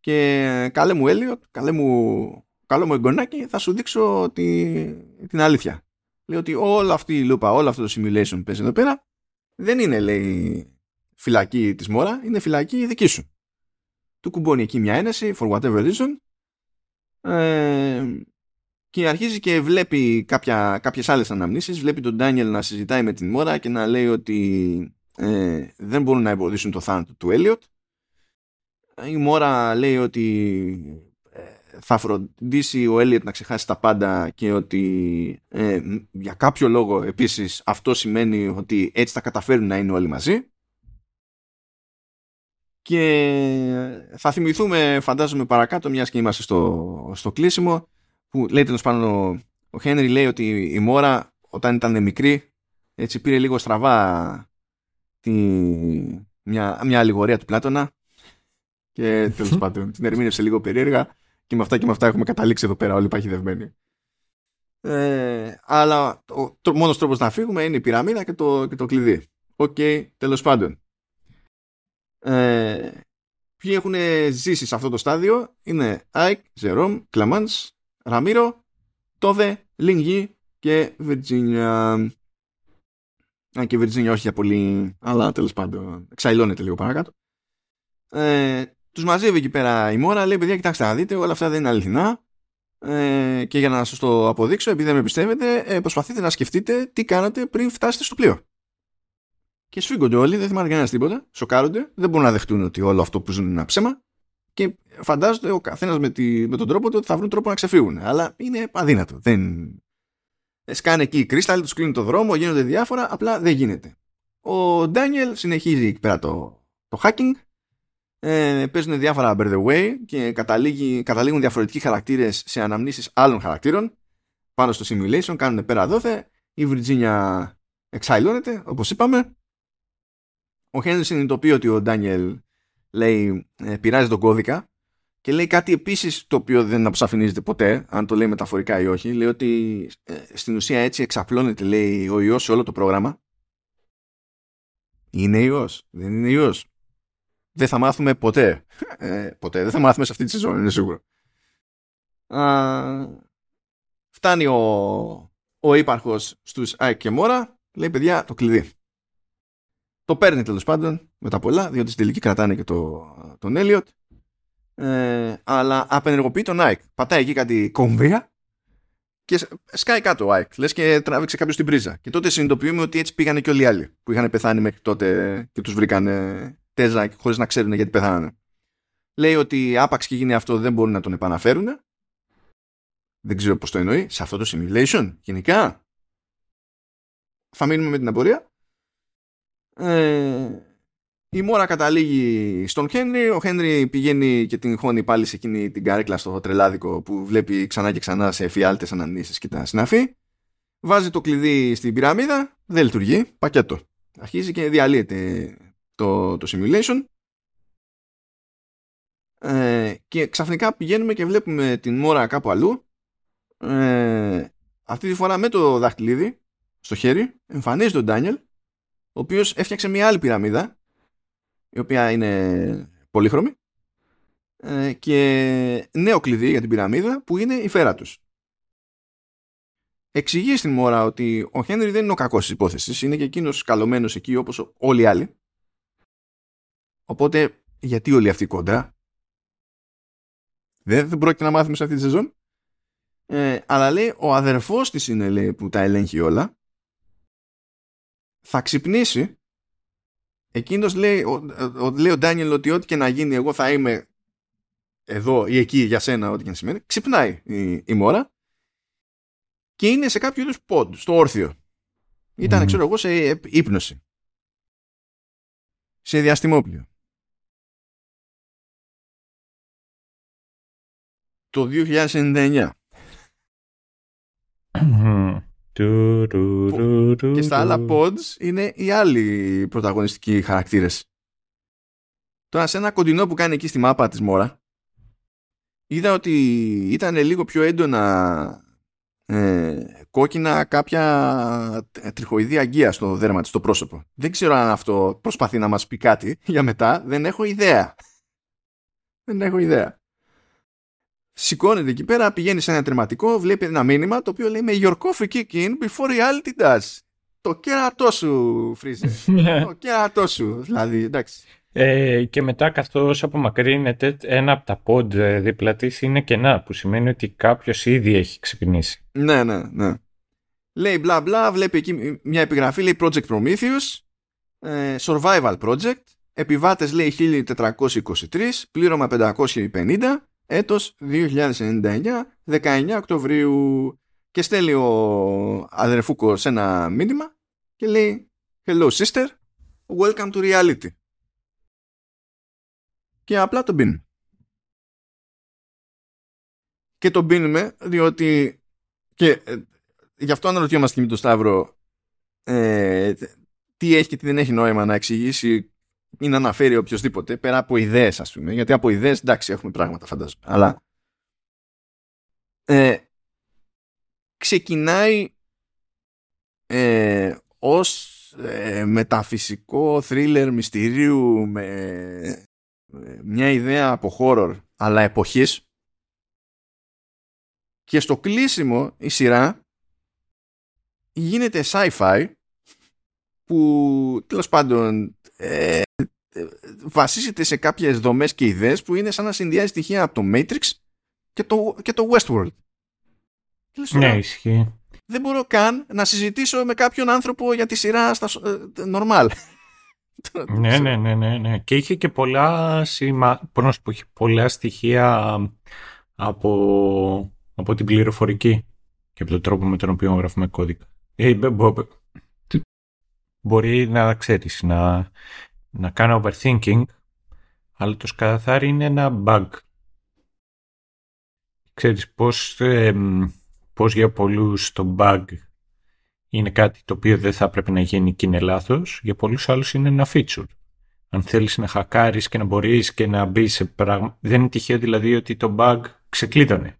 Και καλέ μου Έλιο, καλέ μου, καλό μου εγγονάκι, θα σου δείξω τη, την αλήθεια. Λέει ότι όλη αυτή η λούπα, όλο αυτό το simulation που παίζει εδώ πέρα, δεν είναι λέει φυλακή της Μόρα, είναι φυλακή δική σου. Του κουμπώνει εκεί μια ένεση, for whatever reason, ε, και αρχίζει και βλέπει κάποια, κάποιες άλλες αναμνήσεις βλέπει τον Ντάνιελ να συζητάει με την Μόρα και να λέει ότι ε, δεν μπορούν να εμποδίσουν το θάνατο του Έλιοτ η Μόρα λέει ότι ε, θα φροντίσει ο Έλιοτ να ξεχάσει τα πάντα και ότι ε, για κάποιο λόγο επίσης αυτό σημαίνει ότι έτσι θα καταφέρουν να είναι όλοι μαζί. Και θα θυμηθούμε, φαντάζομαι, παρακάτω, μιας και είμαστε στο, στο κλείσιμο, που λέει τέλος πάντων ο Χένρι λέει ότι η Μόρα όταν ήταν μικρή, έτσι πήρε λίγο στραβά τη, μια, μια αλληγορία του Πλάτωνα και τέλος πάντων την ερμήνευσε λίγο περίεργα και με αυτά και με αυτά έχουμε καταλήξει εδώ πέρα όλοι παγιδευμένοι. Ε, αλλά ο μόνος τρόπος να φύγουμε είναι η πυραμίδα και το, και το κλειδί. OK, okay, τέλος πάντων ε, ποιοι έχουν ζήσει σε αυτό το στάδιο είναι Άικ, Ζερόμ, Κλαμάνς, Ραμίρο, Τόβε, Λινγί και Βιρτζίνια. Αν και Βιρτζίνια όχι για πολύ, αλλά τέλος πάντων εξαϊλώνεται λίγο παρακάτω. Ε, τους μαζεύει εκεί πέρα η Μόρα, λέει παιδιά κοιτάξτε να δείτε όλα αυτά δεν είναι αληθινά ε, και για να σας το αποδείξω επειδή δεν με πιστεύετε ε, προσπαθείτε να σκεφτείτε τι κάνατε πριν φτάσετε στο πλοίο και σφίγγονται όλοι, δεν θυμάται κανένας τίποτα, σοκάρονται, δεν μπορούν να δεχτούν ότι όλο αυτό που ζουν είναι ένα ψέμα και φαντάζονται ο καθένας με, με τον τρόπο του ότι θα βρουν τρόπο να ξεφύγουν. Αλλά είναι αδύνατο. Δεν... Σκάνε εκεί οι κρίσταλοι, τους κλείνουν το δρόμο, γίνονται διάφορα, απλά δεν γίνεται. Ο Ντάνιελ συνεχίζει εκεί πέρα το, το hacking. Ε, παίζουν διάφορα by the way και καταλήγουν διαφορετικοί χαρακτήρες σε αναμνήσεις άλλων χαρακτήρων πάνω στο simulation, κάνουν πέρα δόθε. Η Virginia εξαϊλώνεται, όπως είπαμε. Ο Χένρι συνειδητοποιεί ότι ο Ντάνιελ λέει ε, πειράζει τον κώδικα και λέει κάτι επίσης το οποίο δεν αποσαφηνίζεται ποτέ, αν το λέει μεταφορικά ή όχι. Λέει ότι ε, στην ουσία έτσι εξαπλώνεται λέει ο ιός σε όλο το πρόγραμμα. Είναι ιός, δεν είναι ιός. Δεν θα μάθουμε ποτέ. Ε, ποτέ, δεν θα μάθουμε σε αυτή τη σεζόν, είναι σίγουρο. Α, φτάνει ο, ο ύπαρχος στους Άικ και Μόρα, λέει παιδιά το κλειδί. Το παίρνει τέλος πάντων με τα πολλά, διότι στην τελική κρατάνε και το, τον Έλιοτ. Ε, αλλά απενεργοποιεί τον Άικ. Πατάει εκεί κάτι κομβία και σκάει κάτω ο Άικ. Λες και τράβηξε κάποιος την πρίζα. Και τότε συνειδητοποιούμε ότι έτσι πήγανε και όλοι οι άλλοι που είχαν πεθάνει μέχρι τότε και τους βρήκανε τέζα χωρίς να ξέρουν γιατί πεθάνανε. Λέει ότι άπαξ και γίνει αυτό δεν μπορούν να τον επαναφέρουν. Δεν ξέρω πώς το εννοεί. Σε αυτό το simulation, γενικά. Θα μείνουμε με την απορία. Ε, η Μόρα καταλήγει στον Χένρι, ο Χένρι πηγαίνει και την χώνει πάλι σε εκείνη την καρέκλα στο τρελάδικο που βλέπει ξανά και ξανά σε εφιάλτες αναμνήσεις και τα συναφή. Βάζει το κλειδί στην πυραμίδα, δεν λειτουργεί, πακέτο. Αρχίζει και διαλύεται το, το simulation ε, και ξαφνικά πηγαίνουμε και βλέπουμε την Μόρα κάπου αλλού ε, αυτή τη φορά με το δαχτυλίδι στο χέρι εμφανίζει τον Ντάνιελ ο οποίος έφτιαξε μια άλλη πυραμίδα η οποία είναι πολύχρωμη ε, και νέο κλειδί για την πυραμίδα που είναι η φέρα τους. Εξηγεί στην μόρα ότι ο Χένρι δεν είναι ο κακός της υπόθεσης, είναι και εκείνος καλωμένος εκεί όπως όλοι οι άλλοι. Οπότε γιατί όλοι αυτοί κοντά; Δεν, δεν πρόκειται να μάθουμε σε αυτή τη σεζόν. Ε, αλλά λέει ο αδερφός της είναι λέει, που τα ελέγχει όλα θα ξυπνήσει εκείνος λέει ο, ο, λέει ο Ντάνιελ ότι ό,τι και να γίνει εγώ θα είμαι εδώ ή εκεί για σένα ό,τι και να σημαίνει ξυπνάει η, η μόρα και είναι σε κάποιο είδους πόντ στο όρθιο ήταν mm. ξέρω εγώ σε ύπνωση σε διαστημόπλιο το 2099 και στα άλλα pods είναι οι άλλοι πρωταγωνιστικοί χαρακτήρες. Τώρα σε ένα κοντινό που κάνει εκεί στη μάπα της Μόρα είδα ότι ήταν λίγο πιο έντονα ε, κόκκινα κάποια τριχοειδή αγγεία στο δέρμα της, στο πρόσωπο. Δεν ξέρω αν αυτό προσπαθεί να μας πει κάτι για μετά. Δεν έχω ιδέα. Δεν έχω ιδέα. Σηκώνεται εκεί πέρα, πηγαίνει σε ένα τερματικό, βλέπει ένα μήνυμα το οποίο λέει με your coffee kick in before reality does. Το κέρατό σου, Φρίζε. Ναι. το κέρατό σου. Δηλαδή, εντάξει.
Ε, και μετά καθώς απομακρύνεται ένα από τα πόντ ε, δίπλα της είναι κενά που σημαίνει ότι κάποιος ήδη έχει ξυπνήσει.
Ναι, ναι, ναι. Λέει μπλα μπλα, βλέπει εκεί μια επιγραφή, λέει Project Prometheus, ε, Survival Project, επιβάτες λέει 1423, πλήρωμα 550, έτος 2099, 19 Οκτωβρίου και στέλνει ο αδερφούκος ένα μήνυμα και λέει Hello sister, welcome to reality και απλά τον πίνουμε. Και τον πίνουμε διότι και ε, γι' αυτό αναρωτιόμαστε και με τον Σταύρο ε, τι έχει και τι δεν έχει νόημα να εξηγήσει ή να αναφέρει οποιοδήποτε πέρα από ιδέες ας πούμε. Γιατί από ιδέες εντάξει έχουμε πράγματα φαντάζομαι. Αλλά ε, ξεκινάει ε, ως ε, μεταφυσικό θρίλερ μυστηρίου με μια ιδέα από horror αλλά εποχής. Και στο κλείσιμο η σειρά γίνεται sci-fi που τέλος πάντων ε, βασίζεται σε κάποιες δομές και ιδέες που είναι σαν να συνδυάζει στοιχεία από το Matrix και το, και το Westworld.
Ναι, ισχύει.
Δεν μπορώ καν να συζητήσω με κάποιον άνθρωπο για τη σειρά στα ε, normal.
ναι, ναι, ναι, ναι, ναι. Και είχε και πολλά, σημα... που είχε πολλά στοιχεία από... από την πληροφορική και από τον τρόπο με τον οποίο γράφουμε κώδικα. Ε, μπορεί να ξέρεις, να, να κάνω overthinking, αλλά το σκαθάρι είναι ένα bug. Ξέρεις πώς, ε, πώς για πολλούς το bug είναι κάτι το οποίο δεν θα έπρεπε να γίνει και είναι λάθος, για πολλούς άλλους είναι ένα feature. Αν θέλεις να χακάρεις και να μπορείς και να μπεις σε πράγμα. Δεν είναι τυχαίο δηλαδή ότι το bug ξεκλείδωνε.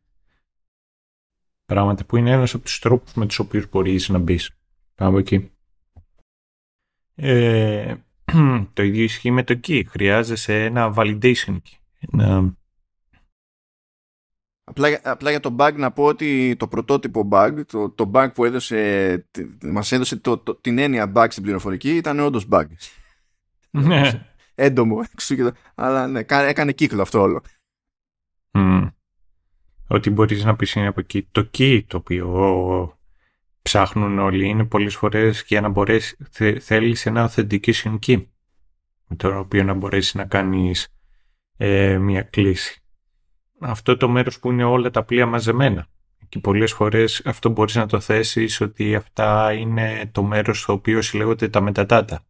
Πράγματα που είναι ένας από τους τρόπους με τους οποίους μπορείς να μπεις. Πάμε εκεί. Ε, το ίδιο ισχύει με το key. Χρειάζεσαι ένα validation key. Ένα
Απλά, απλά για το bug να πω ότι το πρωτότυπο bug, το, το bug που έδωσε, μας έδωσε το, το, την έννοια bug στην πληροφορική ήταν όντως bug.
Ναι.
Έντομο. Αλλά ναι, έκανε κύκλο αυτό όλο.
Mm. Ότι μπορείς να πεις είναι από εκεί. Το key το οποίο ψάχνουν όλοι είναι πολλές φορές για να μπορέσεις, θε, θέλεις ένα authentication key με το οποίο να μπορέσει να κάνεις ε, μια κλίση αυτό το μέρος που είναι όλα τα πλοία μαζεμένα. Και πολλές φορές αυτό μπορείς να το θέσεις ότι αυτά είναι το μέρος στο οποίο συλλέγονται τα μετατάτα.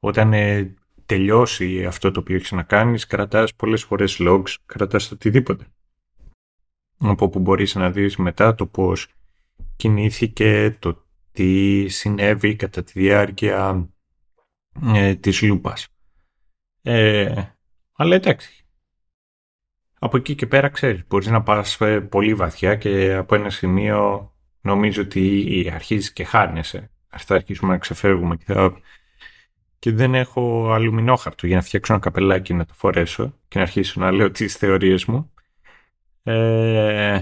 Όταν ε, τελειώσει αυτό το οποίο έχεις να κάνεις, κρατάς πολλές φορές logs, κρατάς οτιδήποτε. Από που μπορείς να δεις μετά το πώς κινήθηκε, το τι συνέβη κατά τη διάρκεια ε, της λούπας. Ε, αλλά εντάξει, από εκεί και πέρα ξέρεις, μπορείς να πας ε, πολύ βαθιά και από ένα σημείο νομίζω ότι αρχίζεις και χάνεσαι. Θα αρχίσουμε να ξεφεύγουμε και, θα... και δεν έχω αλουμινόχαρτο για να φτιάξω ένα καπελάκι να το φορέσω και να αρχίσω να λέω τις θεωρίες μου. Ε...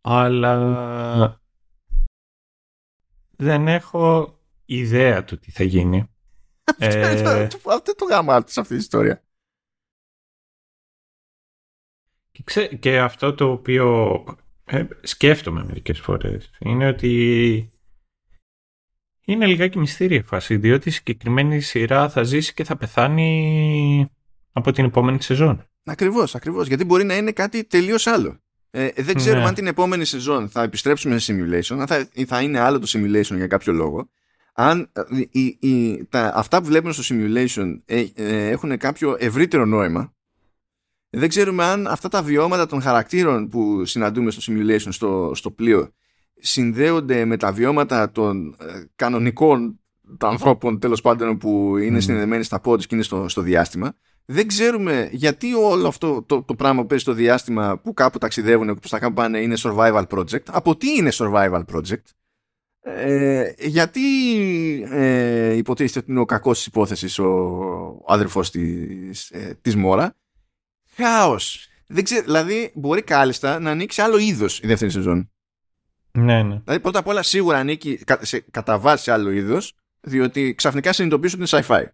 Αλλά δεν έχω ιδέα του τι θα γίνει.
Αυτό είναι το γάμα σε αυτής η ιστορίας.
Και, και αυτό το οποίο ε, σκέφτομαι μερικές φορές είναι ότι είναι λιγάκι μυστήρια φάση, διότι η συγκεκριμένη σειρά θα ζήσει και θα πεθάνει από την επόμενη σεζόν.
Ακριβώς, ακριβώς, γιατί μπορεί να είναι κάτι τελείως άλλο. Ε, δεν ξέρουμε ναι. αν την επόμενη σεζόν θα επιστρέψουμε σε simulation, αν θα, θα είναι άλλο το simulation για κάποιο λόγο. Αν ε, η, τα, αυτά που βλέπουμε στο simulation ε, ε, έχουν κάποιο ευρύτερο νόημα δεν ξέρουμε αν αυτά τα βιώματα των χαρακτήρων που συναντούμε στο simulation στο, στο πλοίο συνδέονται με τα βιώματα των ε, κανονικών των ανθρώπων τέλος πάντων που είναι mm. συνδεδεμένοι στα πόδια και είναι στο, στο διάστημα δεν ξέρουμε γιατί όλο αυτό το, το πράγμα που παίζει στο διάστημα που κάπου ταξιδεύουν και προς τα κάπου πάνε είναι survival project. Από τι είναι survival project; Ε, γιατί ε, υποτίθεται ότι είναι ο κακός της υπόθεσης ο, ο αδερφός της, ε, της Μόρα. Χάος. Δεν ξέρω, δηλαδή μπορεί κάλλιστα να ανοίξει άλλο είδος η δεύτερη σεζόν.
Ναι, ναι.
Δηλαδή πρώτα απ' όλα σίγουρα ανήκει σε, κατά βάση άλλο είδος διότι ξαφνικά συνειδητοποιήσουν ότι είναι sci-fi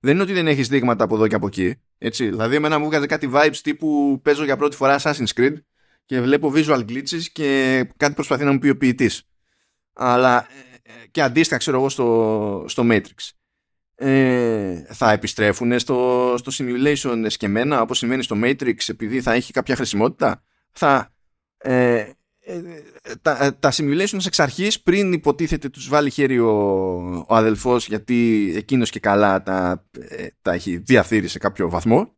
δεν είναι ότι δεν έχεις δείγματα από εδώ και από εκεί. Έτσι. Δηλαδή, εμένα μου βγάζει κάτι vibes τύπου παίζω για πρώτη φορά Assassin's Creed και βλέπω visual glitches και κάτι προσπαθεί να μου πει ο ποιητής. Αλλά ε, ε, και αντίστοιχα, ξέρω εγώ, στο, στο Matrix. Ε, θα επιστρέφουν στο, στο simulation εσκεμμένα όπως σημαίνει στο Matrix επειδή θα έχει κάποια χρησιμότητα; Θα ε, τα, τα simulations εξ αρχής πριν υποτίθεται τους βάλει χέρι ο, ο αδελφός γιατί εκείνος και καλά τα, ε, τα έχει διαφύρει σε κάποιο βαθμό.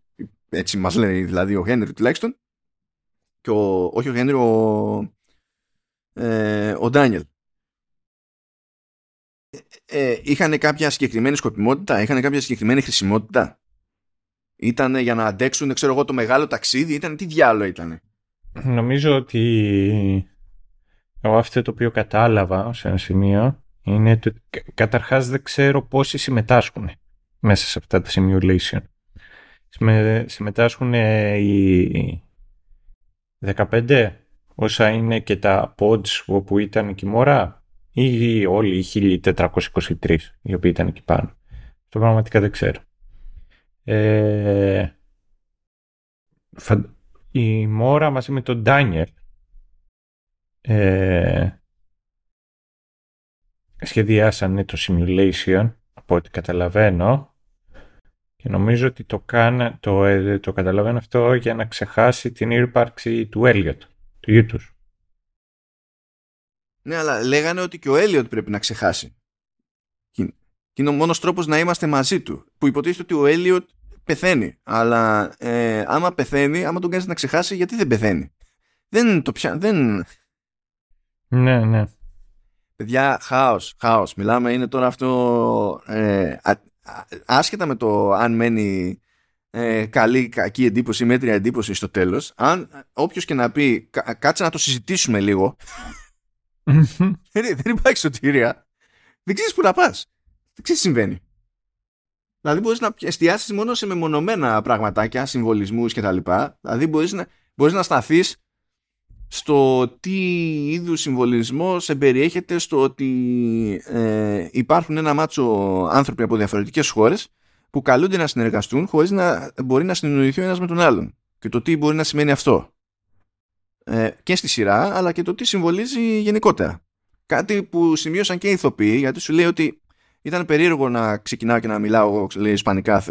Έτσι μας λέει δηλαδή ο Χένρι τουλάχιστον. Και ο, όχι ο Χένρι ο, ε, ο Ντάνιελ ε, είχαν κάποια συγκεκριμένη σκοπιμότητα είχαν κάποια συγκεκριμένη χρησιμότητα; Ήταν για να αντέξουν ξέρω εγώ το μεγάλο ταξίδι ήταν τι διάλογο ήταν
Νομίζω ότι εγώ αυτό το οποίο κατάλαβα σε ένα σημείο είναι ότι καταρχάς δεν ξέρω πόσοι συμμετάσχουν μέσα σε αυτά τα simulation. Συμμετάσχουν οι 15 όσα είναι και τα pods όπου ήταν εκεί μόρα ή όλοι οι 1423 οι οποίοι ήταν εκεί πάνω. Αυτό πραγματικά δεν ξέρω. Ε, η Μόρα μαζί με τον Ντάνιελ ε, σχεδιάσανε το simulation από ό,τι καταλαβαίνω και νομίζω ότι το, κάνα, το, ε, το καταλαβαίνω αυτό για να ξεχάσει την ύπαρξη του Έλιοτ, του γιού τους.
Ναι, αλλά λέγανε ότι και ο Έλιοτ πρέπει να ξεχάσει. Και είναι ο μόνος τρόπος να είμαστε μαζί του. Που υποτίθεται ότι ο Έλιοτ πεθαίνει. Αλλά ε, άμα πεθαίνει, άμα τον κάνεις να ξεχάσει, γιατί δεν πεθαίνει; Δεν το πια. Δεν...
Ναι, ναι.
Παιδιά, χάος, χάος. Μιλάμε, είναι τώρα αυτό ε, άσχετα με το αν μένει ε, καλή, κακή εντύπωση, μέτρια εντύπωση στο τέλος, αν όποιος και να πει κάτσε να το συζητήσουμε λίγο, δεν, δεν υπάρχει σωτηρία. Δεν ξέρεις που να πας. Δεν ξέρεις τι συμβαίνει. Δηλαδή μπορείς να εστιάσεις μόνο σε μεμονωμένα πραγματάκια, συμβολισμούς κτλ. Δηλαδή μπορείς να, μπορείς να σταθείς στο τι είδους συμβολισμός εμπεριέχεται στο ότι ε, υπάρχουν ένα μάτσο άνθρωποι από διαφορετικές χώρες που καλούνται να συνεργαστούν χωρίς να μπορεί να συνεννοηθεί ο ένας με τον άλλον και το τι μπορεί να σημαίνει αυτό ε, και στη σειρά αλλά και το τι συμβολίζει γενικότερα κάτι που σημείωσαν και οι ηθοποιοί γιατί σου λέει ότι ήταν περίεργο να ξεκινάω και να μιλάω λέει, ισπανικά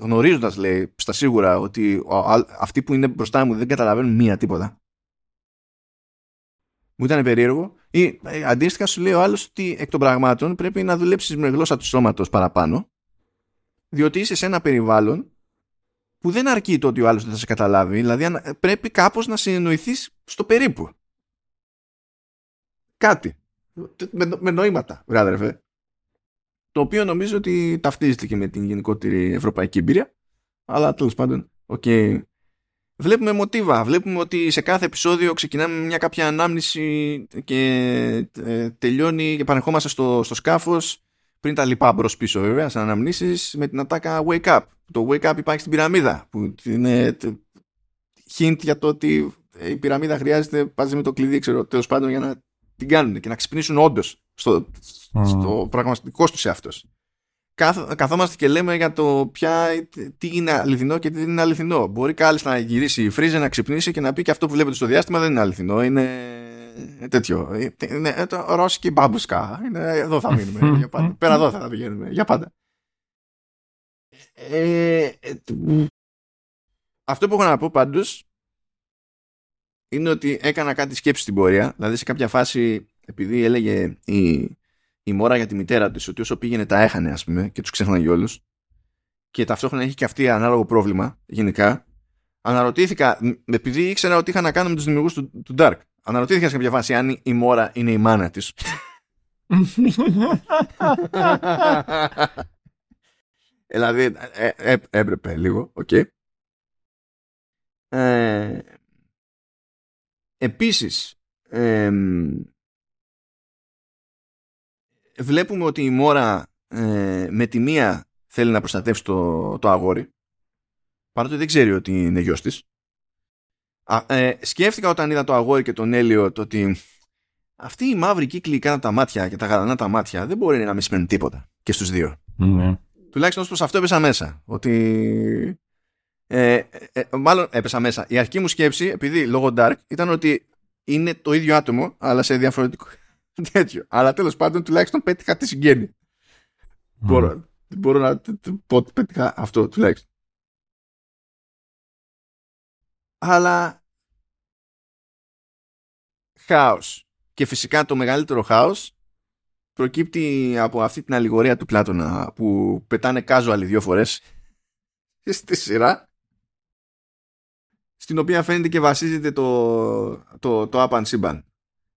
γνωρίζοντας λέει στα σίγουρα ότι αυτοί που είναι μπροστά μου δεν καταλαβαίνουν μία τίποτα μου ήταν περίεργο. Ή ε, αντίστοιχα σου λέει ο άλλος ότι εκ των πραγμάτων πρέπει να δουλέψεις με γλώσσα του σώματος παραπάνω, διότι είσαι σε ένα περιβάλλον που δεν αρκεί το ότι ο άλλος δεν θα σε καταλάβει. Δηλαδή πρέπει κάπως να συνεννοηθείς στο περίπου. Κάτι. Με, με νοήματα, βρε αδερφέ. Το οποίο νομίζω ότι ταυτίζεται και με την γενικότερη ευρωπαϊκή εμπειρία. Αλλά τέλος πάντων, οκ, βλέπουμε μοτίβα. Βλέπουμε ότι σε κάθε επεισόδιο ξεκινάμε μια κάποια ανάμνηση και ε, τελειώνει και επανερχόμαστε στο, στο σκάφος πριν τα λοιπά μπρος πίσω βέβαια σαν αναμνήσεις με την ατάκα wake up. Το wake up υπάρχει στην πυραμίδα που είναι hint για το ότι η πυραμίδα χρειάζεται πάζει με το κλειδί ξέρω τέλος πάντων για να την κάνουν και να ξυπνήσουν όντως στο, στο πραγματικό τους εαυτός καθόμαστε και λέμε για το ποια, τι είναι αληθινό και τι δεν είναι αληθινό. Μπορεί κάλλιστα να γυρίσει η φρίζα, να ξυπνήσει και να πει και αυτό που βλέπετε στο διάστημα δεν είναι αληθινό. Είναι τέτοιο. Είναι το ρώσικη μπάμπουσκα. Είναι, εδώ θα μείνουμε. για πάντα. Πέρα εδώ θα πηγαίνουμε. Για πάντα. Ε, αυτό που έχω να πω πάντως είναι ότι έκανα κάτι σκέψη στην πορεία. Δηλαδή σε κάποια φάση επειδή έλεγε η, η μόρα για τη μητέρα της ότι όσο πήγαινε τα έχανε, ας πούμε, και τους ξέχναγε όλους. Και ταυτόχρονα έχει και αυτή ανάλογο πρόβλημα γενικά. Αναρωτήθηκα, επειδή ήξερα ότι είχα να κάνω με τους δημιουργούς του, του Dark, αναρωτήθηκα σε κάποια φάση αν η Μόρα είναι η μάνα της. δηλαδή ε, ε, έπρεπε λίγο, OK. Okay. Ε, επίσης, ε, βλέπουμε ότι η Μόρα ε, με τη μία θέλει να προστατεύσει το, το αγόρι παρότι δεν ξέρει ότι είναι γιος της. Ε, σκέφτηκα όταν είδα το αγόρι και τον Έλιο το ότι αυτοί οι μαύροι κύκλοι κάτω τα μάτια και τα γαλανά τα μάτια δεν μπορεί να μην σημαίνουν τίποτα και στους δύο.
Ναι.
Τουλάχιστον ως προς αυτό έπεσα μέσα. Ότι ε, ε, ε, μάλλον έπεσα μέσα. Η αρχική μου σκέψη, επειδή λόγω Dark, ήταν ότι είναι το ίδιο άτομο, αλλά σε διαφορετικό τέτοιο. Αλλά τέλος πάντων τουλάχιστον πέτυχα τη συγγένεια. Μπορώ, μπορώ να πω ότι πέτυχα αυτό τουλάχιστον. Αλλά χάος. Και φυσικά το μεγαλύτερο χάος προκύπτει από αυτή την αλληγορία του Πλάτωνα που πετάνε casual δύο φορές στη σειρά στην οποία φαίνεται και βασίζεται το, το, το Apan Σύμπαν.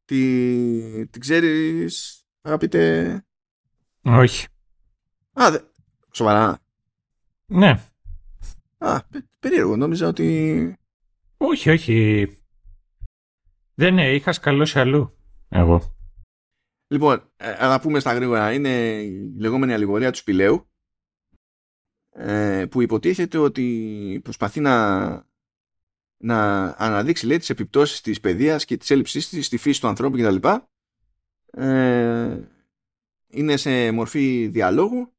Τι, τι ξέρεις αγαπητέ;
Όχι.
Α, δε, σοβαρά.
Ναι.
Α, περίεργο. Νόμιζα ότι...
Όχι, όχι. Δεν είναι, είχα σκαλώσει αλλού. Εγώ.
Λοιπόν, ε, να πούμε στα γρήγορα. Είναι η λεγόμενη αλληγορία του σπηλαίου ε, που υποτίθεται ότι προσπαθεί να, να αναδείξει λέει, τις επιπτώσεις της παιδείας και της έλλειψής της στη φύση του ανθρώπου κτλ. Ε, είναι σε μορφή διαλόγου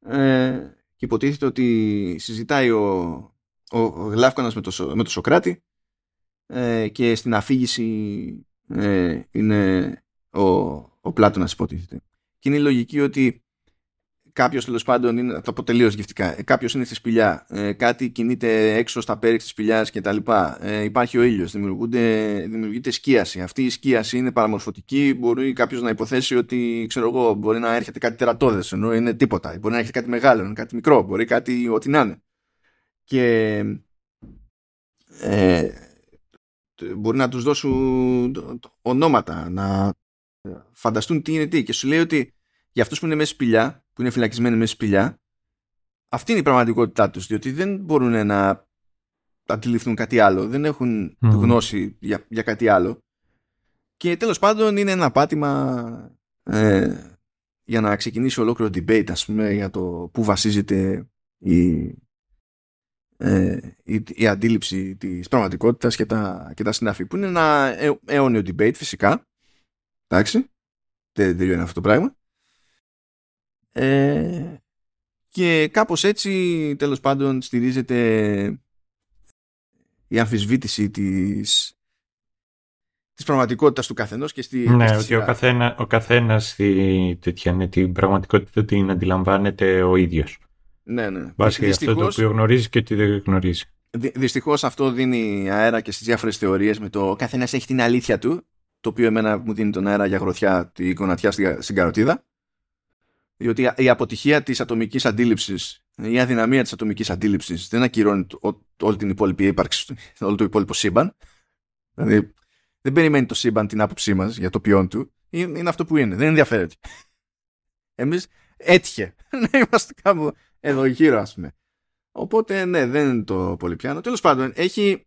ε, και υποτίθεται ότι συζητάει ο, ο, ο Γλάφκανας με το, με το Σοκράτη ε, και στην αφήγηση ε, είναι ο, ο Πλάτωνας υποτίθεται. Και είναι η λογική ότι κάποιος τέλος πάντων είναι, το πω τελείως γευτικά, ε, κάποιος είναι στη σπηλιά, ε, κάτι κινείται έξω στα πέριξ της σπηλιάς κτλ. Ε, υπάρχει ο ήλιος, δημιουργείται σκίαση. Αυτή η σκίαση είναι παραμορφωτική. Μπορεί κάποιος να υποθέσει ότι ξέρω εγώ, μπορεί να έρχεται κάτι τερατώδες, ενώ είναι τίποτα. Μπορεί να έρχεται κάτι μεγάλο, κάτι μικρό, μπορεί κάτι ό,τι να είναι. Και ε, μπορεί να τους δώσουν ονόματα, να φανταστούν τι είναι τι. Και σου λέει ότι για αυτούς που είναι μέσα σπηλιά, που είναι φυλακισμένοι μέσα σπηλιά, αυτή είναι η πραγματικότητά τους, διότι δεν μπορούν να αντιληφθούν κάτι άλλο, δεν έχουν γνώση για, για κάτι άλλο. Και τέλος πάντων είναι ένα πάτημα ε, για να ξεκινήσει ολόκληρο debate, ας πούμε, για το πού βασίζεται η, ε, η, η, αντίληψη της πραγματικότητας και τα, και τα συναφή, που είναι ένα αιώνιο debate φυσικά. Εντάξει, δεν τελειώνει αυτό το πράγμα. Ε, και κάπως έτσι τέλος πάντων στηρίζεται η αμφισβήτηση της, της πραγματικότητας του καθενός και στη
Ναι, ότι ο, καθένα, ο καθένας στη, τέτοια, ναι, την πραγματικότητα την αντιλαμβάνεται ο ίδιος.
Ναι, ναι.
Βάσει αυτό το οποίο γνωρίζεις και τι δεν γνωρίζεις.
Δυ, δυστυχώς αυτό δίνει αέρα και στις διάφορες θεωρίες με το ο καθένας έχει την αλήθεια του το οποίο εμένα μου δίνει τον αέρα για γροθιά τη γονατιά στην καροτίδα διότι η αποτυχία της ατομικής αντίληψης, η αδυναμία της ατομικής αντίληψης δεν ακυρώνει όλη την υπόλοιπη ύπαρξη, όλο το υπόλοιπο σύμπαν. Δηλαδή δεν περιμένει το σύμπαν την άποψή μας για το ποιόν του. Είναι, αυτό που είναι. Δεν ενδιαφέρεται. Εμείς έτυχε να είμαστε κάπου εδώ γύρω ας πούμε. Οπότε ναι, δεν είναι το πολύ πιάνο. Τέλος πάντων, έχει,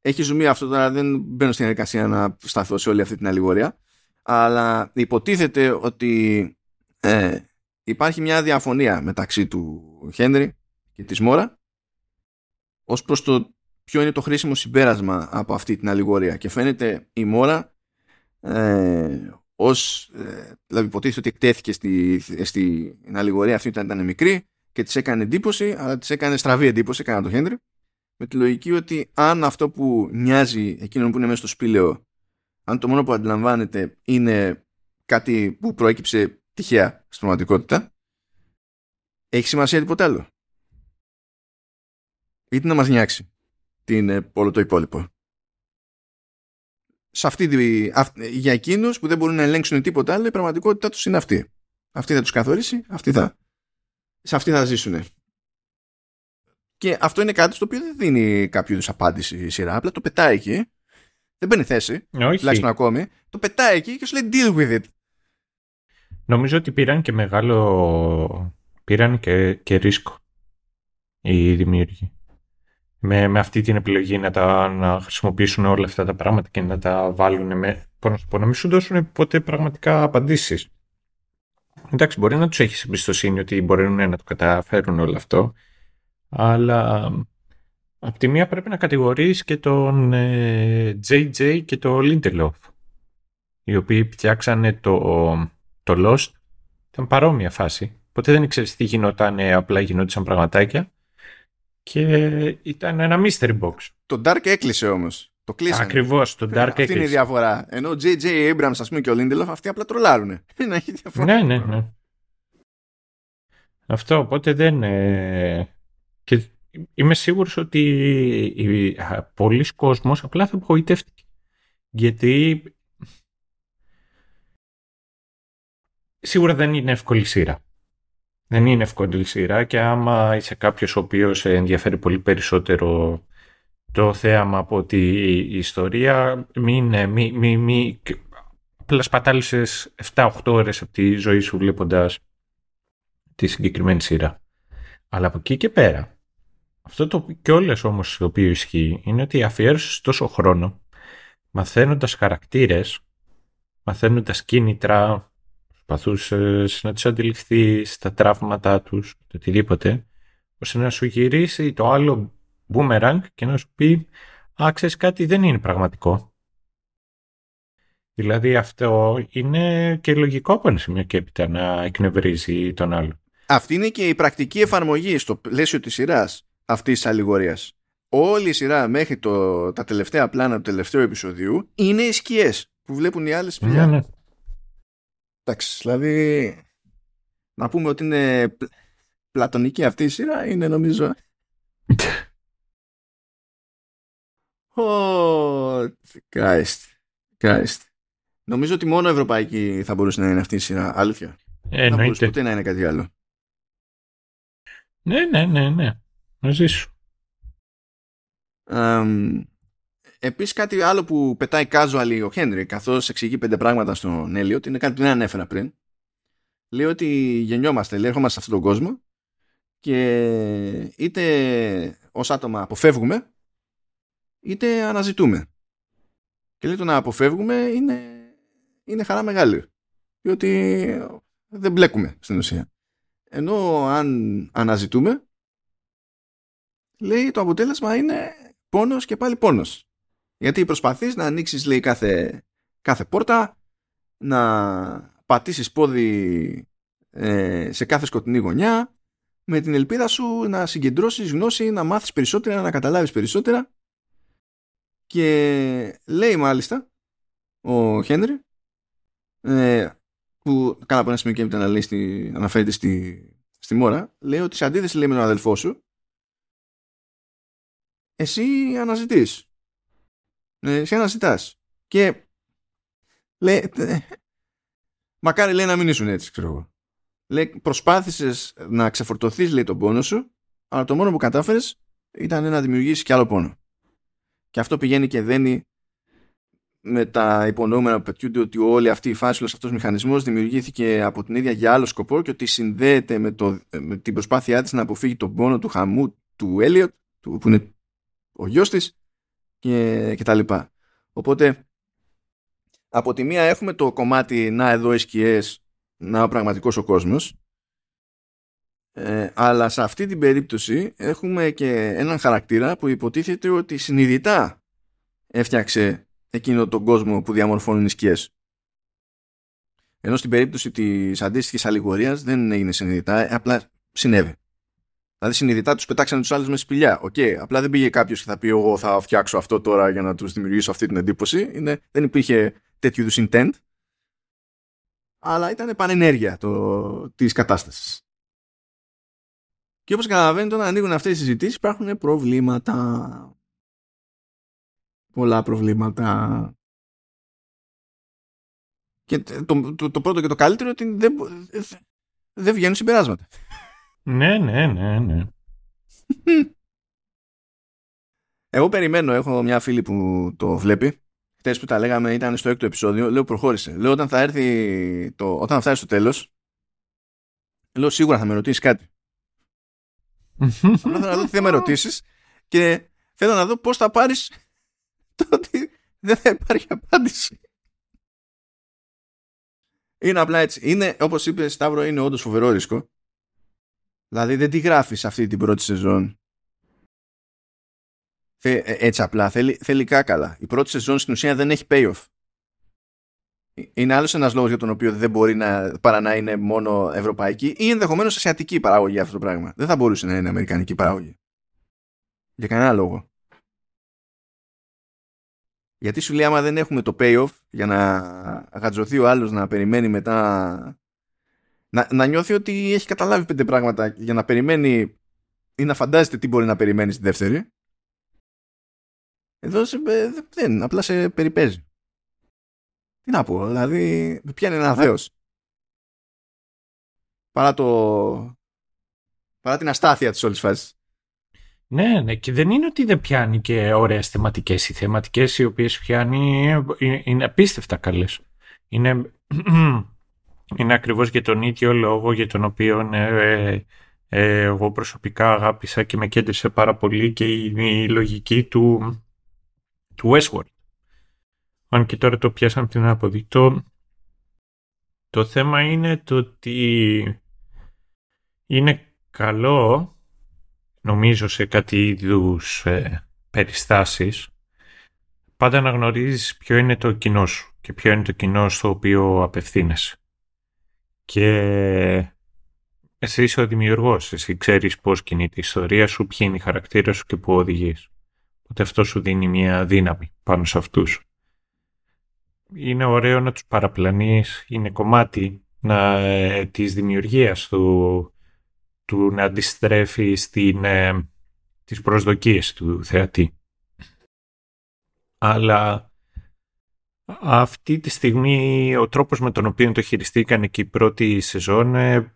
έχει ζουμί αυτό τώρα, δεν μπαίνω στην διαδικασία να σταθώ σε όλη αυτή την αλληγορία. Αλλά υποτίθεται ότι ε, υπάρχει μια διαφωνία μεταξύ του Χένρι και της Μόρα ως προς το ποιο είναι το χρήσιμο συμπέρασμα από αυτή την αλληγορία και φαίνεται η Μόρα ε, ως ε, δηλαδή υποτίθεται ότι εκτέθηκε στη, στη αλληγορία αυτή όταν ήταν μικρή και της έκανε εντύπωση αλλά της έκανε στραβή εντύπωση έκανε το Χένρι με τη λογική ότι αν αυτό που νοιάζει εκείνον που είναι μέσα στο σπήλαιο αν το μόνο που αντιλαμβάνεται είναι κάτι που προέκυψε τυχαία στην πραγματικότητα, έχει σημασία τίποτα άλλο. Είτε να μας νιάξει την, όλο το υπόλοιπο. Σε αυτή τη, για εκείνους που δεν μπορούν να ελέγξουν τίποτα άλλο, η πραγματικότητα τους είναι αυτή. Αυτή θα τους καθορίσει, αυτή θα, σε αυτή θα ζήσουν. Και αυτό είναι κάτι στο οποίο δεν δίνει κάποιο είδους απάντηση η σειρά, απλά το πετάει εκεί. Δεν παίρνει θέση, τουλάχιστον ακόμη. Το πετάει εκεί και σου λέει deal with it.
Νομίζω ότι πήραν και μεγάλο Πήραν και, και ρίσκο οι δημιουργοί. Με, με αυτή την επιλογή να, τα, να χρησιμοποιήσουν όλα αυτά τα πράγματα και να τα βάλουν με, πώς να, να μην σου δώσουν ποτέ πραγματικά απαντήσεις. Εντάξει, μπορεί να τους έχεις εμπιστοσύνη ότι μπορούν να το καταφέρουν όλο αυτό, αλλά από τη μία πρέπει να κατηγορείς και τον ε, JJ και το Lindelof, οι οποίοι φτιάξανε το, το Lost, ήταν παρόμοια φάση. Ποτέ δεν ήξερες τι γινόταν, απλά γινόντουσαν πραγματάκια και ήταν ένα mystery box.
Το Dark έκλεισε όμως. Το κλείσανε.
Ακριβώς, το Dark Αυτή
είναι η διαφορά. Ενώ ο J.J. Abrams, ας πούμε, και ο Lindelof, αυτοί απλά τρολάρουν.
να έχει διαφορά. Ναι, ναι, ναι. Αυτό, οπότε δεν. Ε... Και είμαι σίγουρος ότι πολλοί κόσμος απλά θα απογοητεύτηκε. Γιατί σίγουρα δεν είναι εύκολη σειρά. Δεν είναι εύκολη σειρά και άμα είσαι κάποιος ο οποίος ενδιαφέρει πολύ περισσότερο το θέαμα από τη ιστορία, μην, μη, μη, μη, απλά σπατάλησες 7-8 ώρες από τη ζωή σου βλέποντας τη συγκεκριμένη σειρά. Αλλά από εκεί και πέρα, αυτό το και όλες όμως το οποίο ισχύει είναι ότι αφιέρωσες τόσο χρόνο μαθαίνοντας χαρακτήρες, μαθαίνοντας κίνητρα, προσπαθούσες να τους αντιληφθείς, τα τραύματά τους, το οτιδήποτε, ώστε να σου γυρίσει το άλλο boomerang και να σου πει «Α, ξέρεις κάτι, δεν είναι πραγματικό». Δηλαδή αυτό είναι και λογικό από ένα σημείο και έπειτα να εκνευρίζει τον άλλο.
Αυτή είναι και η πρακτική εφαρμογή στο πλαίσιο της σειράς αυτής της αλληγορίας. Όλη η σειρά μέχρι το, τα τελευταία πλάνα του τελευταίου επεισοδίου είναι οι σκιές που βλέπουν οι άλλες
πια. Ναι, ναι.
Εντάξει, δηλαδή να πούμε ότι είναι πλατωνική αυτή η σειρά είναι νομίζω Oh, Christ. Christ. Νομίζω ότι μόνο ευρωπαϊκή θα μπορούσε να είναι αυτή η σειρά. Αλήθεια.
Ε,
δεν μπορούσε ποτέ να είναι κάτι άλλο.
Ναι, ναι, ναι, ναι. Μαζί σου.
Um, Επίσης κάτι άλλο που πετάει casual ο Χένρι καθώς εξηγεί πέντε πράγματα στον Έλιο ότι είναι κάτι που δεν ανέφερα πριν. Λέει ότι γεννιόμαστε, λέει έρχομαστε σε αυτόν τον κόσμο και είτε ως άτομα αποφεύγουμε είτε αναζητούμε. Και λέει το να αποφεύγουμε είναι, είναι χαρά μεγάλη. Διότι δεν μπλέκουμε στην ουσία. Ενώ αν αναζητούμε, λέει το αποτέλεσμα είναι πόνος και πάλι πόνος. Γιατί προσπαθείς να ανοίξεις λέει κάθε, κάθε πόρτα, να πατήσεις πόδι ε, σε κάθε σκοτεινή γωνιά, με την ελπίδα σου να συγκεντρώσεις γνώση, να μάθεις περισσότερα, να καταλάβεις περισσότερα και λέει μάλιστα ο Χένρι ε, που κάνα από ένα σημείο και να λέει στη, αναφέρεται στη, στη μόρα λέει ότι σε αντίθεση λέει με τον αδελφό σου εσύ αναζητείς. Ε, εσύ αναζητάς. Και λέει ε, μακάρι λέει να μην ήσουν έτσι ξέρω εγώ. Λέει προσπάθησες να ξεφορτωθείς λέει τον πόνο σου αλλά το μόνο που κατάφερες ήταν να δημιουργήσεις κι άλλο πόνο και αυτό πηγαίνει και δένει με τα υπονοούμενα που πετιούνται ότι όλη αυτή η φάση, όλος αυτός ο μηχανισμός δημιουργήθηκε από την ίδια για άλλο σκοπό και ότι συνδέεται με, το, με την προσπάθειά της να αποφύγει τον πόνο του χαμού του Έλιοτ, που είναι ο γιος της και, και τα λοιπά. Οπότε από τη μία έχουμε το κομμάτι να εδώ οι σκιές, να ο πραγματικός ο κόσμος ε, αλλά σε αυτή την περίπτωση έχουμε και έναν χαρακτήρα που υποτίθεται ότι συνειδητά έφτιαξε εκείνο τον κόσμο που διαμορφώνουν οι σκιές. Ενώ στην περίπτωση της αντίστοιχης αλληγορίας δεν έγινε συνειδητά, ε, απλά συνέβη. Δηλαδή συνειδητά τους πετάξανε τους άλλους με σπηλιά. OK, okay, απλά δεν πήγε κάποιος και θα πει εγώ θα φτιάξω αυτό τώρα για να τους δημιουργήσω αυτή την εντύπωση. Είναι, δεν υπήρχε τέτοιου είδους intent. Αλλά ήταν παρενέργεια το, της κατάστασης. Και όπως καταλαβαίνετε όταν ανοίγουν αυτές οι συζητήσεις υπάρχουν προβλήματα. Πολλά προβλήματα. Και το, το, το πρώτο και το καλύτερο είναι ότι δεν, δεν βγαίνουν συμπεράσματα.
Ναι, ναι, ναι, ναι.
Εγώ περιμένω, έχω μια φίλη που το βλέπει. Χθε που τα λέγαμε ήταν στο έκτο επεισόδιο. Λέω προχώρησε. Λέω όταν θα έρθει το, όταν θα φτάσει στο τέλος Λέω σίγουρα θα με ρωτήσεις κάτι. Απλά θέλω να δω τι θα με ρωτήσεις και θέλω να δω πώς θα πάρεις το ότι δεν θα υπάρχει απάντηση. Είναι απλά έτσι. Είναι, όπως είπες Σταύρο, είναι όντως φοβερό ρίσκο. Δηλαδή δεν τη γράφεις αυτή την πρώτη σεζόν ε, έτσι απλά. Θέλει, θέλει κάκαλα. Η πρώτη σεζόν στην ουσία δεν έχει payoff. Ε, είναι άλλος ένας λόγος για τον οποίο δεν μπορεί να, παρά να είναι μόνο ευρωπαϊκή ή ενδεχομένως ασιατική παράγωγη αυτό το πράγμα. Δεν θα μπορούσε να είναι αμερικανική παράγωγη. Για κανένα λόγο. Γιατί σου λέει άμα δεν έχουμε το payoff για να γατζωθεί ο άλλος να περιμένει μετά να, να νιώθει ότι έχει καταλάβει πέντε πράγματα για να περιμένει ή να φαντάζεται τι μπορεί να περιμένει στη δεύτερη εδώ σε, δεν, απλά σε περιπέζει. Τι να πω, δηλαδή πιάνει ένα δέος. Παρά το... Παρά την αστάθεια της όλης φάσης.
Ναι, ναι, και δεν είναι ότι δεν πιάνει και ωραίες θεματικές. Οι θεματικές οι οποίες πιάνει είναι απίστευτα καλές. Είναι, είναι ακριβώς για τον ίδιο λόγο για τον οποίο ε, ε, εγώ προσωπικά αγάπησα και με κέντρισε πάρα πολύ και η, η λογική του του Westworld. Αν και τώρα το πιάσαμε την άποδη. Το, θέμα είναι το ότι είναι καλό, νομίζω σε κάτι είδους ε, περιστάσεις, πάντα να γνωρίζεις ποιο είναι το κοινό σου και ποιο είναι το κοινό στο οποίο απευθύνεσαι. Και εσύ είσαι ο δημιουργός, εσύ ξέρεις πώς κινείται η ιστορία σου, ποιοι είναι οι χαρακτήρες σου και πού οδηγείς. Οπότε αυτό σου δίνει μια δύναμη πάνω σε αυτούς. Είναι ωραίο να τους παραπλανείς, είναι κομμάτι να, ε, της δημιουργίας του, του να αντιστρέφει στην, ε, τις προσδοκίες του θεατή. Αλλά αυτή τη στιγμή ο τρόπος με τον οποίο το χειριστήκαν και η πρώτη σεζόν ε,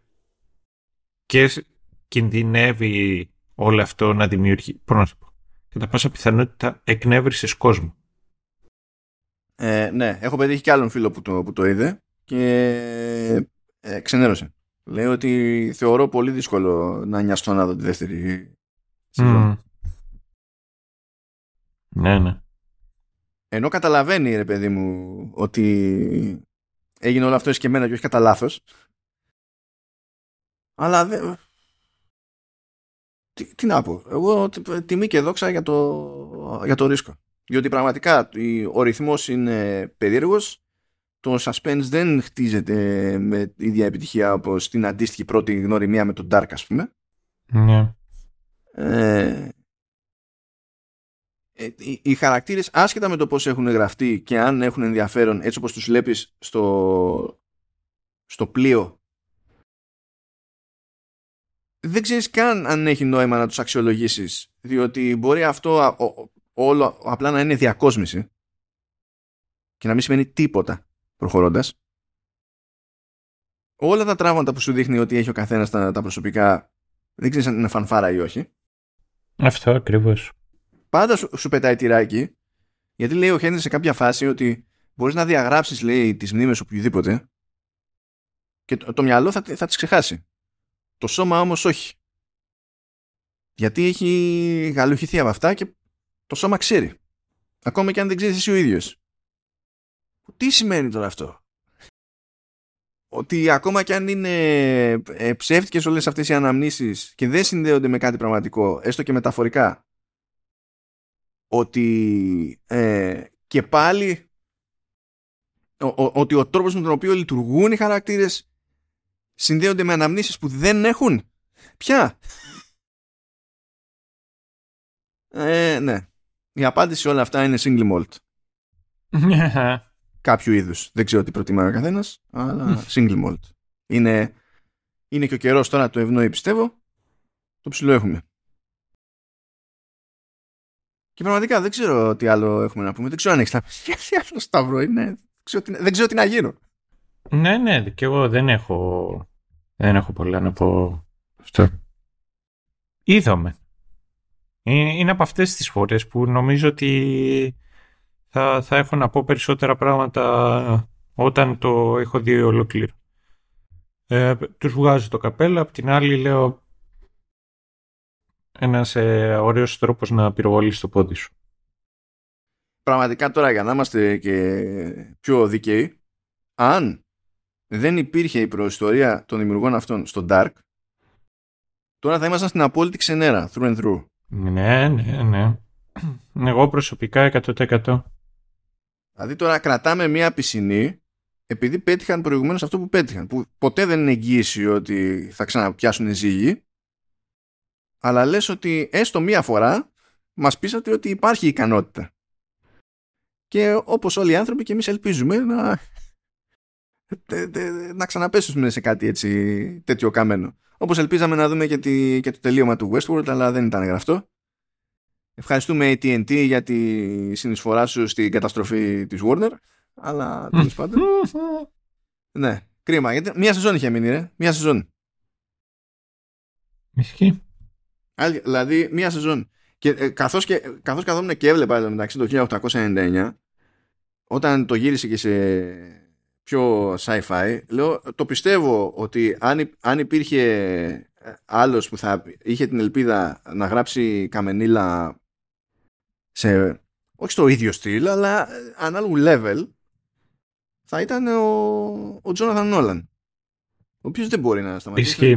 και κινδυνεύει όλο αυτό να δημιουργεί, πώς κατά πάσα πιθανότητα εκνεύρισε κόσμο.
Ε, ναι, έχω πετύχει κι άλλον φίλο που το, που το είδε και ε, ξενέρωσε. Λέει ότι θεωρώ πολύ δύσκολο να νοιαστώ να δω τη δεύτερη σεζόν.
Ναι, ναι.
Ενώ καταλαβαίνει, ρε παιδί μου, ότι έγινε όλο αυτό εσκεμμένα και όχι κατά λάθος. Αλλά δεν τι, τι να πω. Εγώ τιμή και δόξα για το, για το ρίσκο. Διότι πραγματικά ο ρυθμός είναι περίεργος. Το suspense δεν χτίζεται με ίδια επιτυχία όπως την αντίστοιχη πρώτη γνωριμία με τον Dark ας πούμε.
Ναι.
Ε, ε, οι, οι χαρακτήρες άσχετα με το πώς έχουν γραφτεί και αν έχουν ενδιαφέρον έτσι όπως τους βλέπεις στο, στο πλοίο δεν ξέρεις καν αν έχει νόημα να τους αξιολογήσεις διότι μπορεί αυτό όλο απλά να είναι διακόσμηση και να μην σημαίνει τίποτα προχωρώντας. Όλα τα τραύματα που σου δείχνει ότι έχει ο καθένας τα, τα προσωπικά δεν ξέρεις αν είναι φανφάρα ή όχι.
Αυτό ακριβώς.
Πάντα σου, σου πετάει τυράκι γιατί λέει ο Χένρι σε κάποια φάση ότι μπορείς να διαγράψεις λέει τις μνήμες οποιοδήποτε και το, το μυαλό θα, θα τις ξεχάσει. Το σώμα όμως όχι. Γιατί έχει γαλουχηθεί από αυτά και το σώμα ξέρει. Ακόμα και αν δεν ξέρεις εσύ ο ίδιος. Τι σημαίνει τώρα αυτό; Ότι ακόμα και αν είναι ε, ψεύτικες όλες αυτές οι αναμνήσεις και δεν συνδέονται με κάτι πραγματικό, έστω και μεταφορικά, ότι ε, και πάλι ότι ο τρόπος με τον οποίο λειτουργούν οι χαρακτήρες συνδέονται με αναμνήσεις που δεν έχουν; Ποια; Ε, ναι. Η απάντηση όλα αυτά είναι single malt. Κάποιου είδους. Δεν ξέρω τι προτιμάει ο καθένας, αλλά single malt. Είναι, είναι και ο καιρός τώρα το ευνοεί πιστεύω. Το ψηλό έχουμε. Και πραγματικά δεν ξέρω τι άλλο έχουμε να πούμε. Δεν ξέρω αν έχεις τα Τι άλλο σταυρό είναι. Δεν ξέρω, τι, δεν ξέρω τι να γίνω.
Ναι, ναι, και εγώ δεν έχω δεν έχω πολλά να πω αυτό. Είδαμε. Είναι από αυτές τις φορές που νομίζω ότι θα, θα έχω να πω περισσότερα πράγματα όταν το έχω δει ολόκληρο. Ε, τους βγάζω το καπέλο, απ' την άλλη λέω ένας ε, ωραίος τρόπος να πυροβολήσεις το πόδι σου.
Πραγματικά τώρα για να είμαστε και πιο δίκαιοι, αν δεν υπήρχε η προϊστορία των δημιουργών αυτών στο Dark, τώρα θα ήμασταν στην απόλυτη ξενέρα, through and through.
Ναι, ναι, ναι. Εγώ προσωπικά 100%.
Δηλαδή τώρα κρατάμε μία πισινή επειδή πέτυχαν προηγουμένως αυτό που πέτυχαν. Που ποτέ δεν είναι εγγύηση ότι θα ξαναπιάσουν ζύγι. Αλλά λες ότι έστω μία φορά μας πείσατε ότι υπάρχει ικανότητα. Και όπως όλοι οι άνθρωποι και εμείς ελπίζουμε να, να ξαναπέσουμε σε κάτι έτσι τέτοιο καμένο. Όπως ελπίζαμε να δούμε και, τη, και το τελείωμα του Westworld, αλλά δεν ήταν γραφτό. Ευχαριστούμε AT&T για τη συνεισφορά σου στην καταστροφή της Warner. Αλλά τέλος πάντων. ναι, κρίμα. Γιατί μία σεζόν είχε μείνει, ρε. Μία σεζόν.
Ισχύει.
Δηλαδή, μία σεζόν. Και ε, καθώς, και, καθώς καθόμουν και έβλεπα εδώ μεταξύ το 1899, όταν το γύρισε και σε πιο sci-fi, λέω, το πιστεύω ότι αν, αν υπήρχε ε, άλλος που θα είχε την ελπίδα να γράψει καμενίλα σε, όχι στο ίδιο στυλ, αλλά ανάλογου level, θα ήταν ο, ο Τζόναθαν Νόλαν. Ο οποίος δεν μπορεί να σταματήσει.
Ισχύει.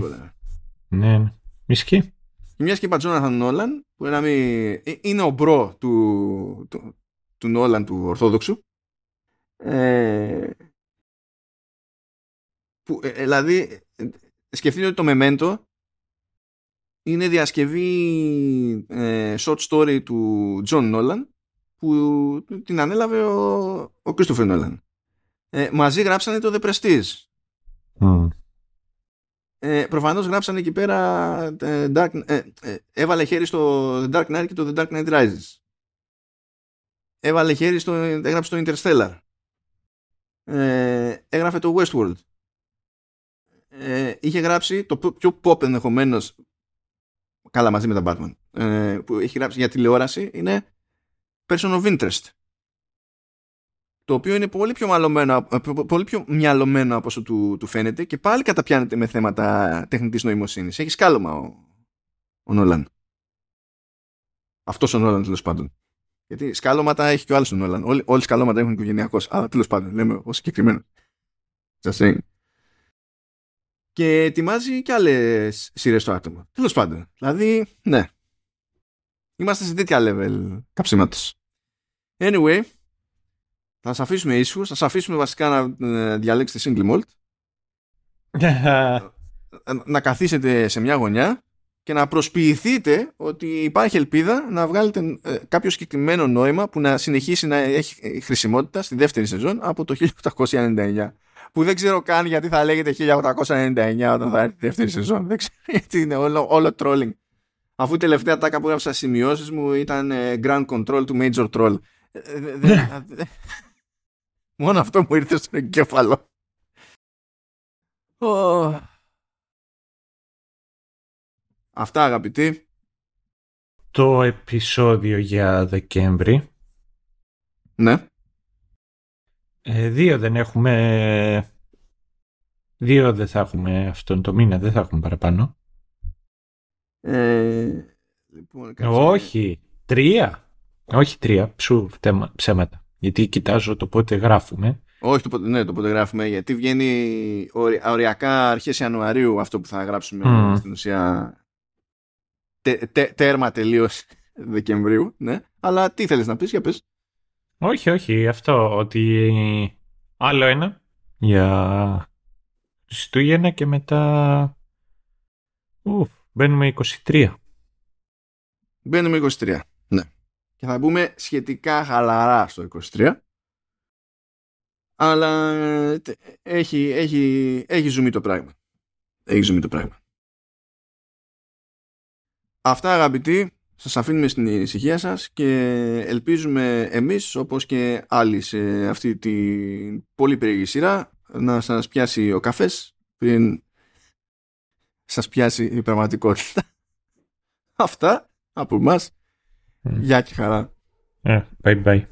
Ναι, ναι. Ισχύει.
Και μιας και είπα Τζόναθαν Νόλαν, που είναι, ε, είναι ο bro του, του, του Νόλαν του Ορθόδοξου. Ε, που, ε, δηλαδή, σκεφτείτε ότι το Memento είναι διασκευή ε, short story του Τζον Νόλαν που την ανέλαβε ο, ο Christopher Nolan ε, μαζί γράψανε το The Prestige. Mm. Ε, προφανώς γράψανε εκεί πέρα ε, Dark, ε, ε, έβαλε χέρι στο The Dark Knight και το The Dark Knight Rises. Έβαλε χέρι στο, έγραψε το Interstellar. Ε, έγραφε το Westworld. Ε, είχε γράψει το πιο pop ενδεχομένως καλά μαζί με τα Batman ε, που έχει γράψει για τηλεόραση είναι Person of Interest το οποίο είναι πολύ πιο, μαλωμένο, ε, πολύ πιο μυαλωμένο από όσο του, του φαίνεται και πάλι καταπιάνεται με θέματα τεχνητής νοημοσύνης. Έχει σκάλωμα ο, ο Νόλαν. Αυτός ο Νόλαν τέλος πάντων. Γιατί σκάλωματα έχει και ο άλλος ο Νόλαν. Όλοι, όλοι σκάλωματα έχουν οικογενειακός. Αλλά τέλος πάντων, λέμε ο συγκεκριμένο. Just Και ετοιμάζει και άλλες σειρές στο άτομο. Τέλος πάντων. Δηλαδή, ναι. Είμαστε σε τέτοια level καψίματος. Anyway, θα σας αφήσουμε ήσυχου, θα σας αφήσουμε βασικά να ε, διαλέξετε single malt. να καθίσετε σε μια γωνιά και να προσποιηθείτε ότι υπάρχει ελπίδα να βγάλετε ε, κάποιο συγκεκριμένο νόημα που να συνεχίσει να έχει χρησιμότητα στη δεύτερη σεζόν από το 1899. Που δεν ξέρω καν γιατί θα λέγεται 1899 όταν θα έρθει η δεύτερη σεζόν. Δεν ξέρω γιατί είναι όλο, όλο trolling. Αφού η τελευταία τάκα που έγραψα σημειώσεις μου ήταν ε, Grand Control του Major Troll. Μόνο αυτό μου ήρθε στο εγκέφαλο. Αυτά αγαπητοί.
Το επεισόδιο για Δεκέμβρη.
Ναι.
Ε, δύο δεν έχουμε... Δύο δεν θα έχουμε αυτόν το μήνα, δεν θα έχουμε παραπάνω.
Ε, λοιπόν,
Όχι, τρία. Όχι τρία, ψου ψέματα. Γιατί κοιτάζω το πότε γράφουμε.
Όχι, το, ναι, το πότε γράφουμε, γιατί βγαίνει οριακά αρχές Ιανουαρίου αυτό που θα γράψουμε στην ουσία τέρμα τελείως Δεκεμβρίου, ναι. Αλλά τι θέλεις να πεις, για πες.
Όχι, όχι, αυτό, ότι άλλο ένα για Χριστούγεννα και μετά Ουφ, μπαίνουμε 23.
Μπαίνουμε 23, ναι. Και θα μπούμε σχετικά χαλαρά στο 23 αλλά έχει, έχει, έχει ζουμί το πράγμα. Έχει ζουμί το πράγμα. Αυτά αγαπητοί σας αφήνουμε στην ησυχία σας και ελπίζουμε εμείς όπως και άλλοι σε αυτή την πολύ περίεργη σειρά να σας πιάσει ο καφές πριν σας πιάσει η πραγματικότητα αυτά από εμάς Γεια και χαρά.
Yeah, bye bye.